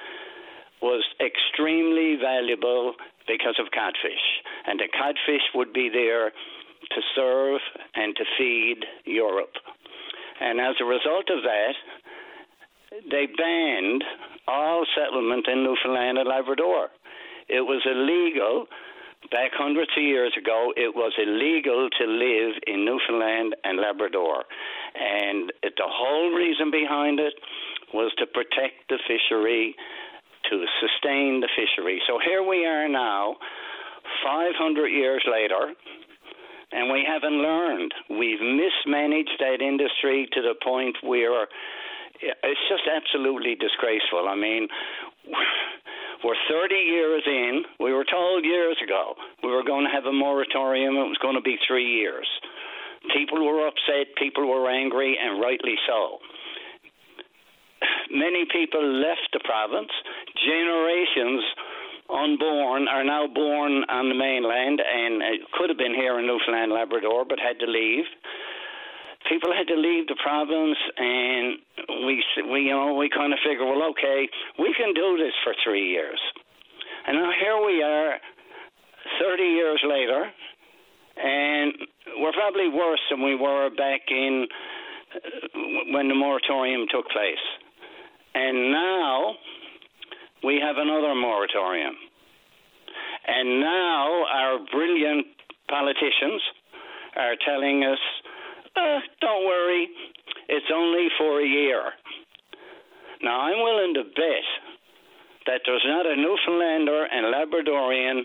Speaker 17: was extremely valuable because of codfish. And the codfish would be there to serve and to feed Europe. And as a result of that, they banned all settlement in Newfoundland and Labrador. It was illegal back hundreds of years ago. It was illegal to live in Newfoundland and Labrador, and the whole reason behind it was to protect the fishery, to sustain the fishery. So here we are now, 500 years later, and we haven't learned. We've mismanaged that industry to the point where it's just absolutely disgraceful. I mean, we're 30 years in. We were told years ago we were going to have a moratorium. It was going to be three years. People were upset. People were angry, and rightly so. Many people left the province. Generations unborn are now born on the mainland and uh, could have been here in Newfoundland, Labrador, but had to leave. People had to leave the province, and we, we, you know, we kind of figure, well, okay, we can do this for three years, and now here we are, thirty years later, and we're probably worse than we were back in uh, when the moratorium took place. And now we have another moratorium. And now our brilliant politicians are telling us, uh, don't worry, it's only for a year. Now, I'm willing to bet that there's not a Newfoundlander and Labradorian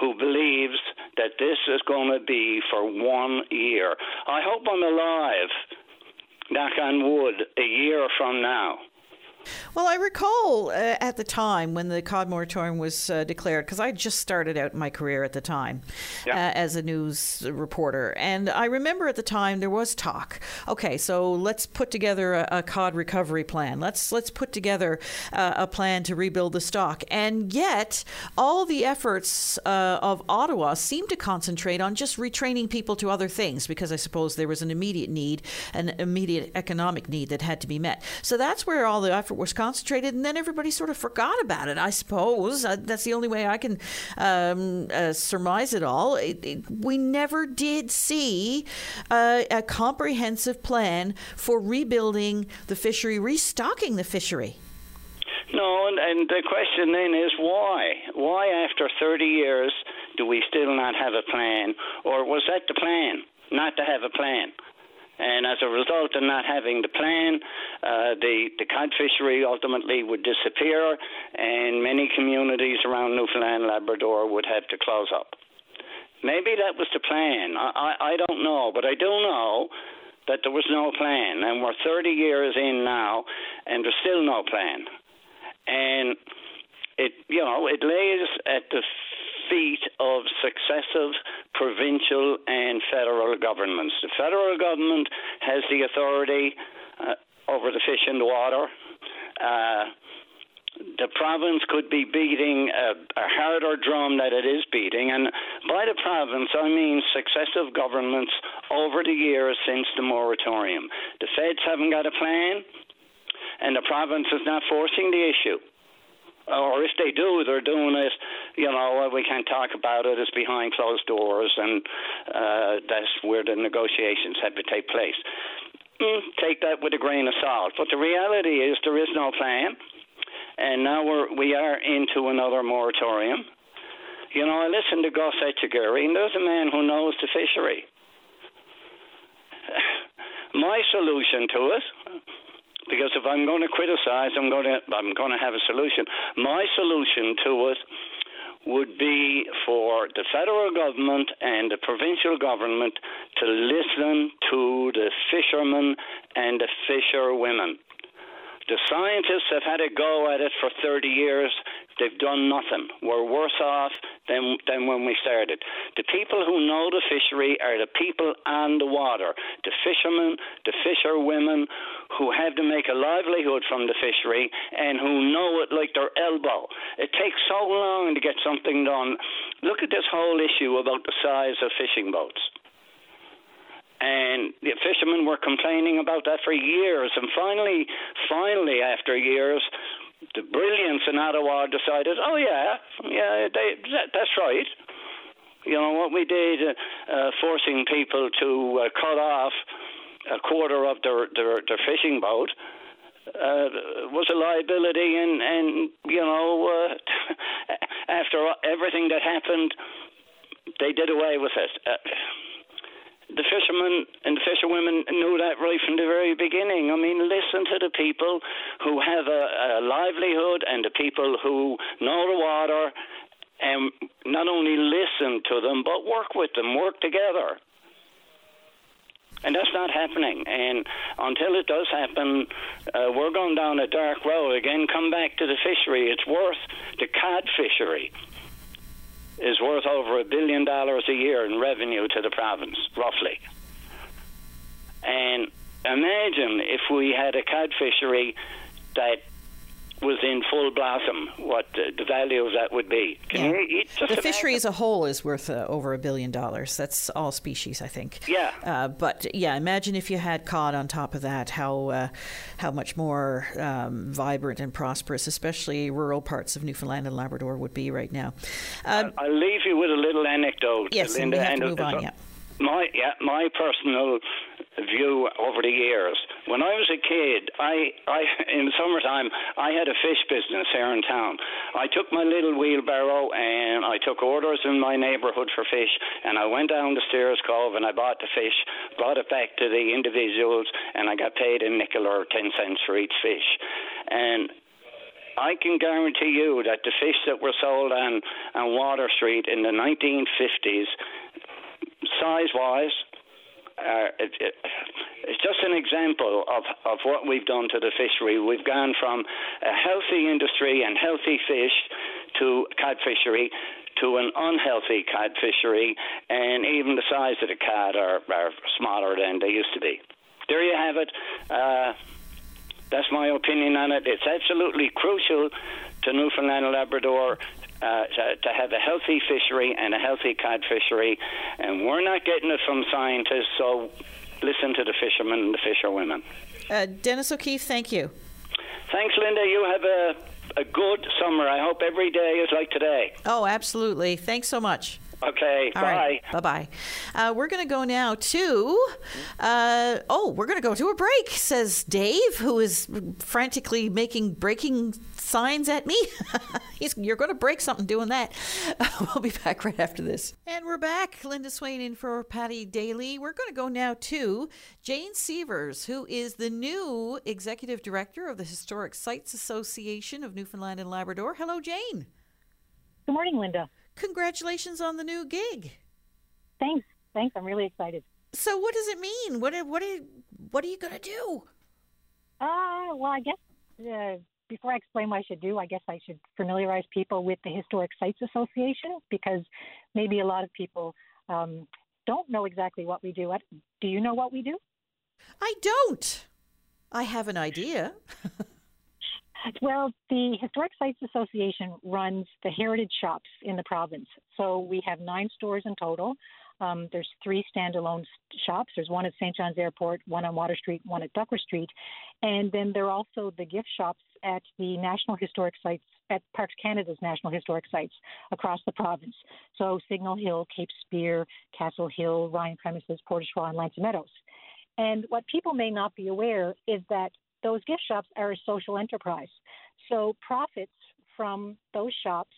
Speaker 17: who believes that this is going to be for one year. I hope I'm alive, knock on wood, a year from now.
Speaker 2: Well, I recall uh, at the time when the cod moratorium was uh, declared, because I just started out my career at the time yeah. uh, as a news reporter. And I remember at the time there was talk. Okay, so let's put together a, a cod recovery plan. Let's let's put together uh, a plan to rebuild the stock. And yet, all the efforts uh, of Ottawa seem to concentrate on just retraining people to other things, because I suppose there was an immediate need, an immediate economic need that had to be met. So that's where all the effort was concentrated, and then everybody sort of forgot about it. I suppose that's the only way I can um, uh, surmise it all. It, it, we never did see uh, a comprehensive plan for rebuilding the fishery, restocking the fishery.
Speaker 17: No, and, and the question then is why? Why, after 30 years, do we still not have a plan? Or was that the plan, not to have a plan? And as a result of not having the plan, uh, the, the cod fishery ultimately would disappear, and many communities around Newfoundland and Labrador would have to close up. Maybe that was the plan. I, I, I don't know, but I do know that there was no plan, and we're 30 years in now, and there's still no plan. And it, you know, it lays at the feet of successive provincial and federal governments. The federal government has the authority uh, over the fish and the water. Uh, the province could be beating a, a, harder drum that it is beating. And by the province, I mean successive governments over the years since the moratorium. The feds haven't got a plan, and the province is not forcing the issue or if they do, they're doing it. You know, we can't talk about it. It's behind closed doors, and uh, that's where the negotiations have to take place. Mm, take that with a grain of salt. But the reality is, there is no plan, and now we're we are into another moratorium. You know, I listened to Gus Etchegary, and there's a man who knows the fishery. My solution to it because if I'm going to criticize, I'm going to I'm going to have a solution. My solution to it would be for the federal government and the provincial government to listen to the fishermen and the fisherwomen. The scientists have had a go at it for 30 years. They've done nothing. We're worse off than, than when we started. The people who know the fishery are the people on the water, the fishermen, the fisherwomen who have to make a livelihood from the fishery and who know it like their elbow. It takes so long to get something done. Look at this whole issue about the size of fishing boats. And the fishermen were complaining about that for years. And finally, finally, after years, the brilliance in Ottawa decided, oh, yeah, yeah, they, that, that's right. You know, what we did, uh, uh, forcing people to uh, cut off a quarter of their, their, their fishing boat. Uh, was a liability, and and you know, uh, after everything that happened, they did away with it. Uh, the fishermen and the fisherwomen knew that right from the very beginning. I mean, listen to the people who have a, a livelihood and the people who know the water, and not only listen to them, but work with them, work together. And that's not happening. And until it does happen, uh, we're going down a dark road. Again, come back to the fishery. It's worth the cod fishery is worth over a billion dollars a year in revenue to the province, roughly. And imagine if we had a cod fishery that was in full blossom, what the, the value of that would be.
Speaker 2: Can yeah. you, the imagine? fishery as a whole is worth uh, over a billion dollars. That's all species, I think.
Speaker 17: Yeah.
Speaker 2: Uh, but yeah, imagine if you had cod on top of that, how uh, how much more um, vibrant and prosperous, especially rural parts of Newfoundland and Labrador, would be right now.
Speaker 17: Um, I'll leave you with a little anecdote.
Speaker 2: Yes,
Speaker 17: Linda,
Speaker 2: and we have to move on. Yeah.
Speaker 17: My yeah, my personal view over the years. When I was a kid, I, I in summertime I had a fish business here in town. I took my little wheelbarrow and I took orders in my neighbourhood for fish, and I went down the Steers Cove and I bought the fish, brought it back to the individuals, and I got paid a nickel or ten cents for each fish. And I can guarantee you that the fish that were sold on, on Water Street in the 1950s, size wise, uh, it, it, it's just an example of, of what we've done to the fishery. We've gone from a healthy industry and healthy fish to cod fishery to an unhealthy cod fishery, and even the size of the cod are, are smaller than they used to be. There you have it. Uh, that's my opinion on it. It's absolutely crucial to Newfoundland and Labrador uh, to, to, have a healthy fishery and a healthy cod fishery, and we're not getting it from scientists. So listen to the fishermen and the fisherwomen.
Speaker 2: Uh, Dennis O'Keefe, thank you.
Speaker 17: Thanks, Linda. You have a a good summer. I hope every day is like today.
Speaker 2: Oh, absolutely. Thanks so much.
Speaker 17: Okay,
Speaker 2: All
Speaker 17: bye.
Speaker 2: Right, bye bye. Uh, we're going to go now to, uh, oh, we're going to go to a break, says Dave, who is frantically making breaking signs at me. He's, you're going to break something doing that. we'll be back right after this. And we're back. Linda Swain in for Paddy Daly. We're going to go now to Jane Sievers, who is the new executive director of the Historic Sites Association of Newfoundland and Labrador. Hello, Jane.
Speaker 18: Good morning, Linda.
Speaker 2: Congratulations on the new gig.
Speaker 18: Thanks. Thanks. I'm really excited.
Speaker 2: So, what does it mean? What what are, what are you going to do?
Speaker 18: Uh, well, I guess uh, before I explain what I should do, I guess I should familiarize people with the Historic Sites Association because maybe a lot of people um, don't know exactly what we do. Do you know what we do?
Speaker 2: I don't. I have an idea.
Speaker 18: Well, the Historic Sites Association runs the heritage shops in the province. So we have nine stores in total. Um, there's three standalone shops. There's one at St. John's Airport, one on Water Street, one at Ducker Street. And then there are also the gift shops at the National Historic Sites, at Parks Canada's National Historic Sites across the province. So Signal Hill, Cape Spear, Castle Hill, Ryan Premises, Portage and L'Anse Meadows. And what people may not be aware is that those gift shops are a social enterprise. So profits from those shops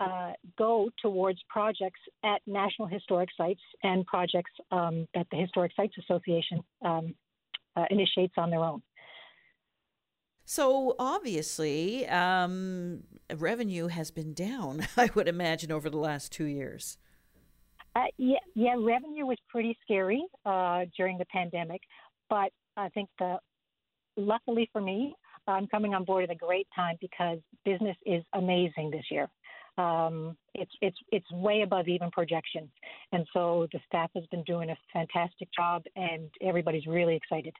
Speaker 18: uh, go towards projects at National Historic Sites and projects um, that the Historic Sites Association um, uh, initiates on their own.
Speaker 2: So obviously, um, revenue has been down. I would imagine over the last two years.
Speaker 18: Uh, yeah, yeah, revenue was pretty scary uh, during the pandemic, but I think the luckily for me, I'm coming on board at a great time because business is amazing this year. Um, it's it's it's way above even projections, and so the staff has been doing a fantastic job, and everybody's really excited.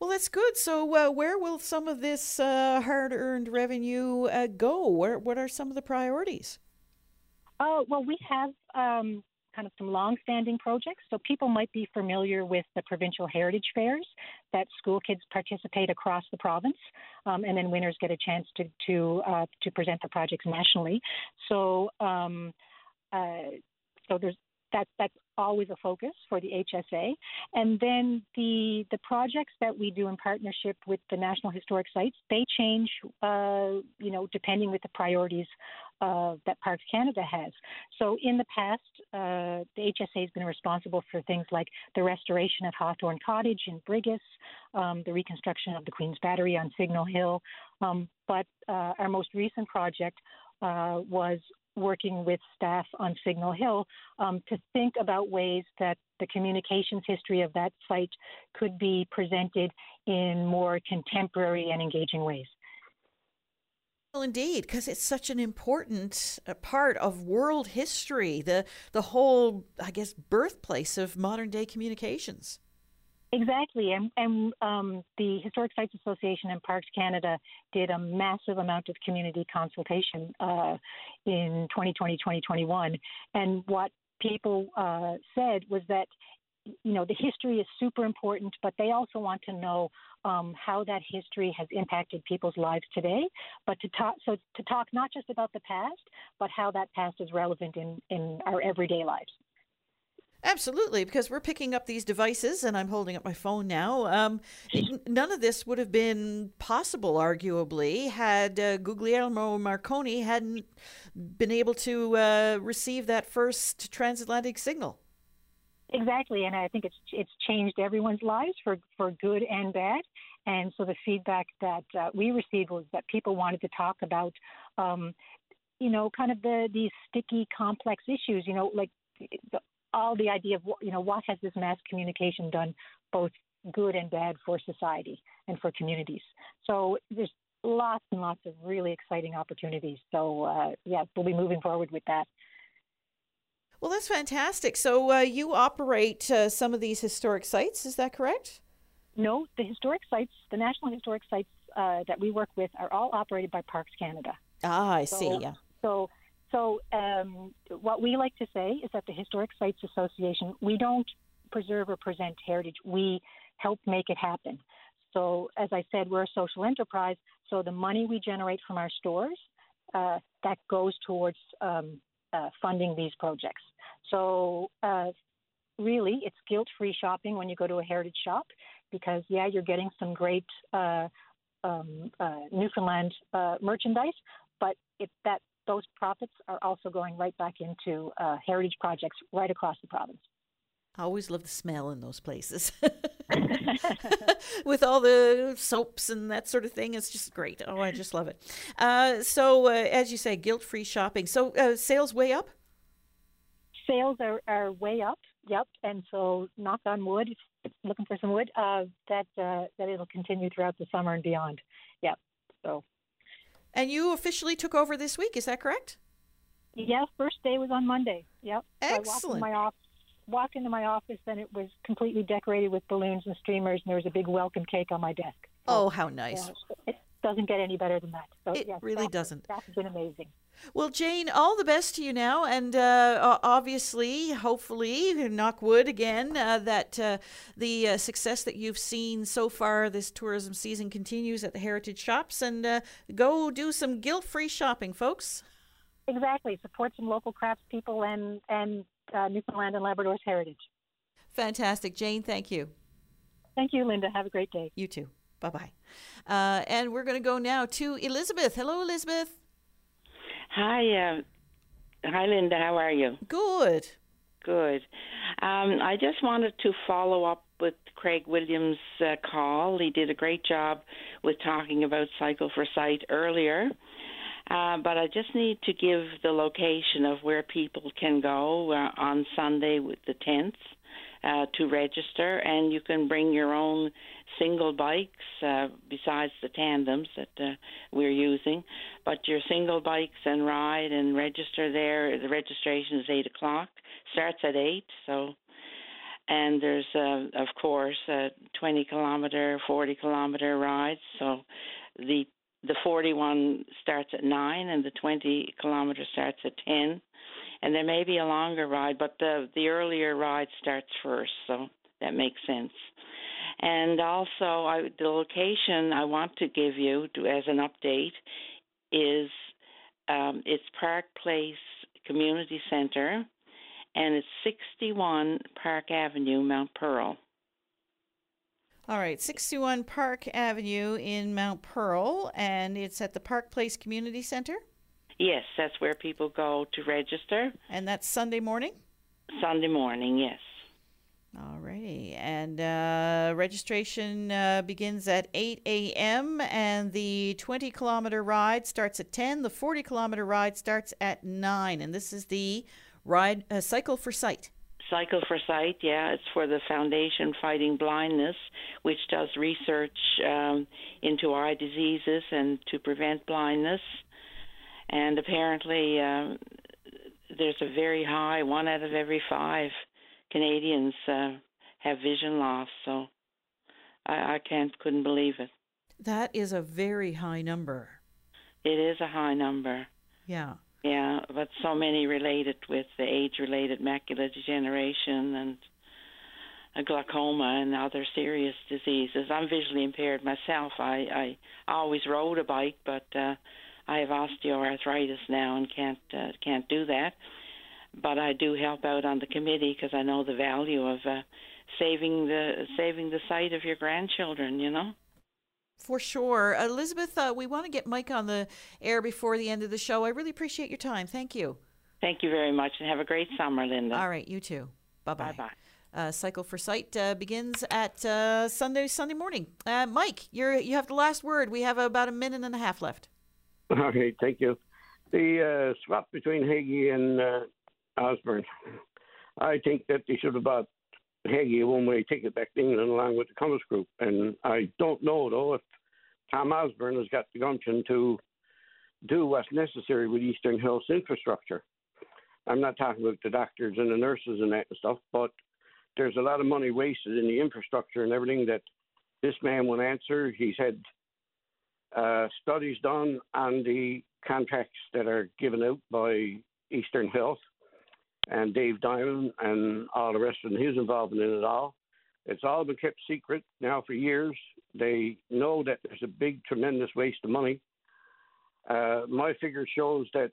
Speaker 2: Well, that's good. So, uh, where will some of this uh, hard-earned revenue uh, go? Where, what are some of the priorities?
Speaker 18: Oh well, we have um, kind of some long-standing projects. So people might be familiar with the provincial heritage fairs that school kids participate across the province, um, and then winners get a chance to to uh, to present the projects nationally. So um, uh, so there's that that's always a focus for the HSA. And then the the projects that we do in partnership with the National Historic Sites, they change, uh, you know, depending with the priorities uh, that Parks Canada has. So in the past, uh, the HSA has been responsible for things like the restoration of Hawthorne Cottage in Brigus, um, the reconstruction of the Queen's Battery on Signal Hill. Um, but uh, our most recent project uh, was working with staff on Signal Hill um, to think about ways that the communications history of that site could be presented in more contemporary and engaging ways.
Speaker 2: Well, indeed, because it's such an important uh, part of world history, the the whole, I guess, birthplace of modern day communications.
Speaker 18: Exactly, and, and um, the Historic Sites Association and Parks Canada did a massive amount of community consultation uh, in 2020, 2021, and what people uh, said was that you know the history is super important, but they also want to know um, how that history has impacted people's lives today. But to talk, so to talk not just about the past, but how that past is relevant in in our everyday lives.
Speaker 2: Absolutely, because we're picking up these devices, and I'm holding up my phone now. Um, none of this would have been possible, arguably, had uh, Guglielmo Marconi hadn't been able to uh, receive that first transatlantic signal.
Speaker 18: Exactly, and I think it's it's changed everyone's lives for for good and bad. And so the feedback that uh, we received was that people wanted to talk about, um, you know, kind of the these sticky, complex issues. You know, like the, all the idea of you know what has this mass communication done, both good and bad for society and for communities. So there's lots and lots of really exciting opportunities. So uh, yeah, we'll be moving forward with that.
Speaker 2: Well, that's fantastic. So uh, you operate uh, some of these historic sites, is that correct?
Speaker 18: No, the historic sites, the national historic sites uh, that we work with, are all operated by Parks Canada.
Speaker 2: Ah, I
Speaker 18: so,
Speaker 2: see. Yeah.
Speaker 18: So, so um, what we like to say is that the Historic Sites Association, we don't preserve or present heritage. We help make it happen. So, as I said, we're a social enterprise. So the money we generate from our stores uh, that goes towards um, uh, funding these projects. So uh, really, it's guilt-free shopping when you go to a heritage shop because yeah, you're getting some great uh, um, uh, Newfoundland uh, merchandise, but it, that those profits are also going right back into uh, heritage projects right across the province.
Speaker 2: I always love the smell in those places. With all the soaps and that sort of thing, it's just great. Oh, I just love it. Uh, so, uh, as you say, guilt free shopping. So, uh, sales way up?
Speaker 18: Sales are, are way up, yep. And so, knock on wood, looking for some wood, uh, that, uh, that it'll continue throughout the summer and beyond. Yep. So.
Speaker 2: And you officially took over this week, is that correct?
Speaker 18: Yes, first day was on Monday. Yep.
Speaker 2: Excellent.
Speaker 18: So I walked, my office, walked into my office and it was completely decorated with balloons and streamers, and there was a big welcome cake on my desk.
Speaker 2: Oh, so, oh, how nice!
Speaker 18: Yeah, it doesn't get any better than that. So,
Speaker 2: it
Speaker 18: yes,
Speaker 2: really
Speaker 18: that,
Speaker 2: doesn't.
Speaker 18: That's been amazing.
Speaker 2: Well, Jane, all the best to you now, and uh, obviously, hopefully, knock wood again, uh, that uh, the uh, success that you've seen so far this tourism season continues at the heritage shops, and uh, go do some guilt-free shopping, folks.
Speaker 18: Exactly. Support some local craftspeople and and uh, Newfoundland and Labrador's heritage.
Speaker 2: Fantastic, Jane. Thank you.
Speaker 18: Thank you, Linda. Have a great day.
Speaker 2: You too. Bye bye. Uh, and we're going to go now to Elizabeth. Hello, Elizabeth.
Speaker 19: Hi, uh, hi, Linda. How are you?
Speaker 2: Good.
Speaker 19: Good. Um, I just wanted to follow up with Craig Williams' uh, call. He did a great job with talking about Cycle for Sight earlier. Uh, but I just need to give the location of where people can go uh, on Sunday with the 10th uh, to register, and you can bring your own single bikes uh, besides the tandems that uh, we're using. But your single bikes and ride and register there. The registration is eight o'clock. Starts at eight, so. And there's, uh, of course, uh, 20 kilometer, 40 kilometer rides. So the the 41 starts at 9 and the 20 kilometer starts at 10 and there may be a longer ride but the the earlier ride starts first so that makes sense and also I, the location I want to give you to, as an update is um, it's Park Place Community Center and it's 61 Park Avenue, Mount Pearl.
Speaker 2: All right, 61 Park Avenue in Mount Pearl, and it's at the Park Place Community Center?
Speaker 19: Yes, that's where people go to register.
Speaker 2: And that's Sunday morning?
Speaker 19: Sunday morning, yes.
Speaker 2: All righty. And uh, registration uh, begins at 8 a.m., and the 20 kilometer ride starts at 10. The 40 kilometer ride starts at 9. And this is the ride uh, Cycle for Sight.
Speaker 19: Cycle for Sight, yeah, it's for the Foundation Fighting Blindness, which does research um, into eye diseases and to prevent blindness. And apparently, uh, there's a very high one out of every five Canadians uh, have vision loss. So I, I can't couldn't believe it.
Speaker 2: That is a very high number.
Speaker 19: It is a high number.
Speaker 2: Yeah.
Speaker 19: Yeah, but so many related with the age-related macular degeneration and glaucoma and other serious diseases. I'm visually impaired myself. I I always rode a bike, but uh, I have osteoarthritis now and can't uh, can't do that. but I do help out on the committee because I know the value of uh, saving the saving the sight of your grandchildren. You know.
Speaker 2: For sure. Elizabeth, uh, we want to get Mike on the air before the end of the show. I really appreciate your time. Thank you.
Speaker 19: Thank you very much, and have a great summer, Linda.
Speaker 2: All right, you too. Bye bye.
Speaker 19: Bye bye.
Speaker 2: Uh, Cycle for Sight uh, begins at uh, Sunday Sunday morning. Uh, Mike, you're you have the last word. We have about a minute and a half left.
Speaker 20: Okay, thank you. The uh, swap between Haggie and uh, Osborne, I think that they should have bought Haggie a one-way ticket back to England along with the Cummins Group. And I don't know though if Tom Osborne has got the gumption to do what's necessary with Eastern Health's infrastructure. I'm not talking about the doctors and the nurses and that and stuff, but there's a lot of money wasted in the infrastructure and everything that this man will answer. He's had uh, studies done on the contracts that are given out by Eastern Health and Dave Diamond and all the rest of his involvement in it all. It's all been kept secret now for years. They know that there's a big, tremendous waste of money. Uh, my figure shows that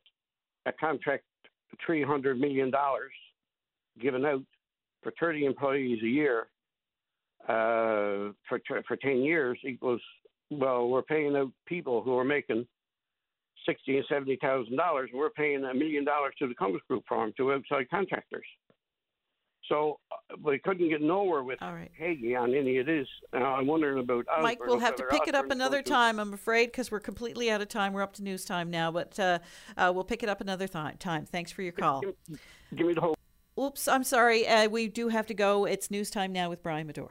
Speaker 20: a contract, $300 million given out for 30 employees a year uh, for, for 10 years equals, well, we're paying the people who are making sixty and seventy thousand dollars, we're paying a million dollars to the Cummins Group farm to outside contractors. So uh, we couldn't get nowhere with Haggie on any of this. Uh, I'm wondering about
Speaker 2: Mike.
Speaker 20: Osborne,
Speaker 2: We'll have to pick it up another time, I'm afraid, because we're completely out of time. We're up to news time now, but uh, uh, we'll pick it up another th- time. Thanks for your call.
Speaker 20: Give me the whole.
Speaker 2: Oops, I'm sorry. Uh, we do have to go. It's news time now with Brian Medore.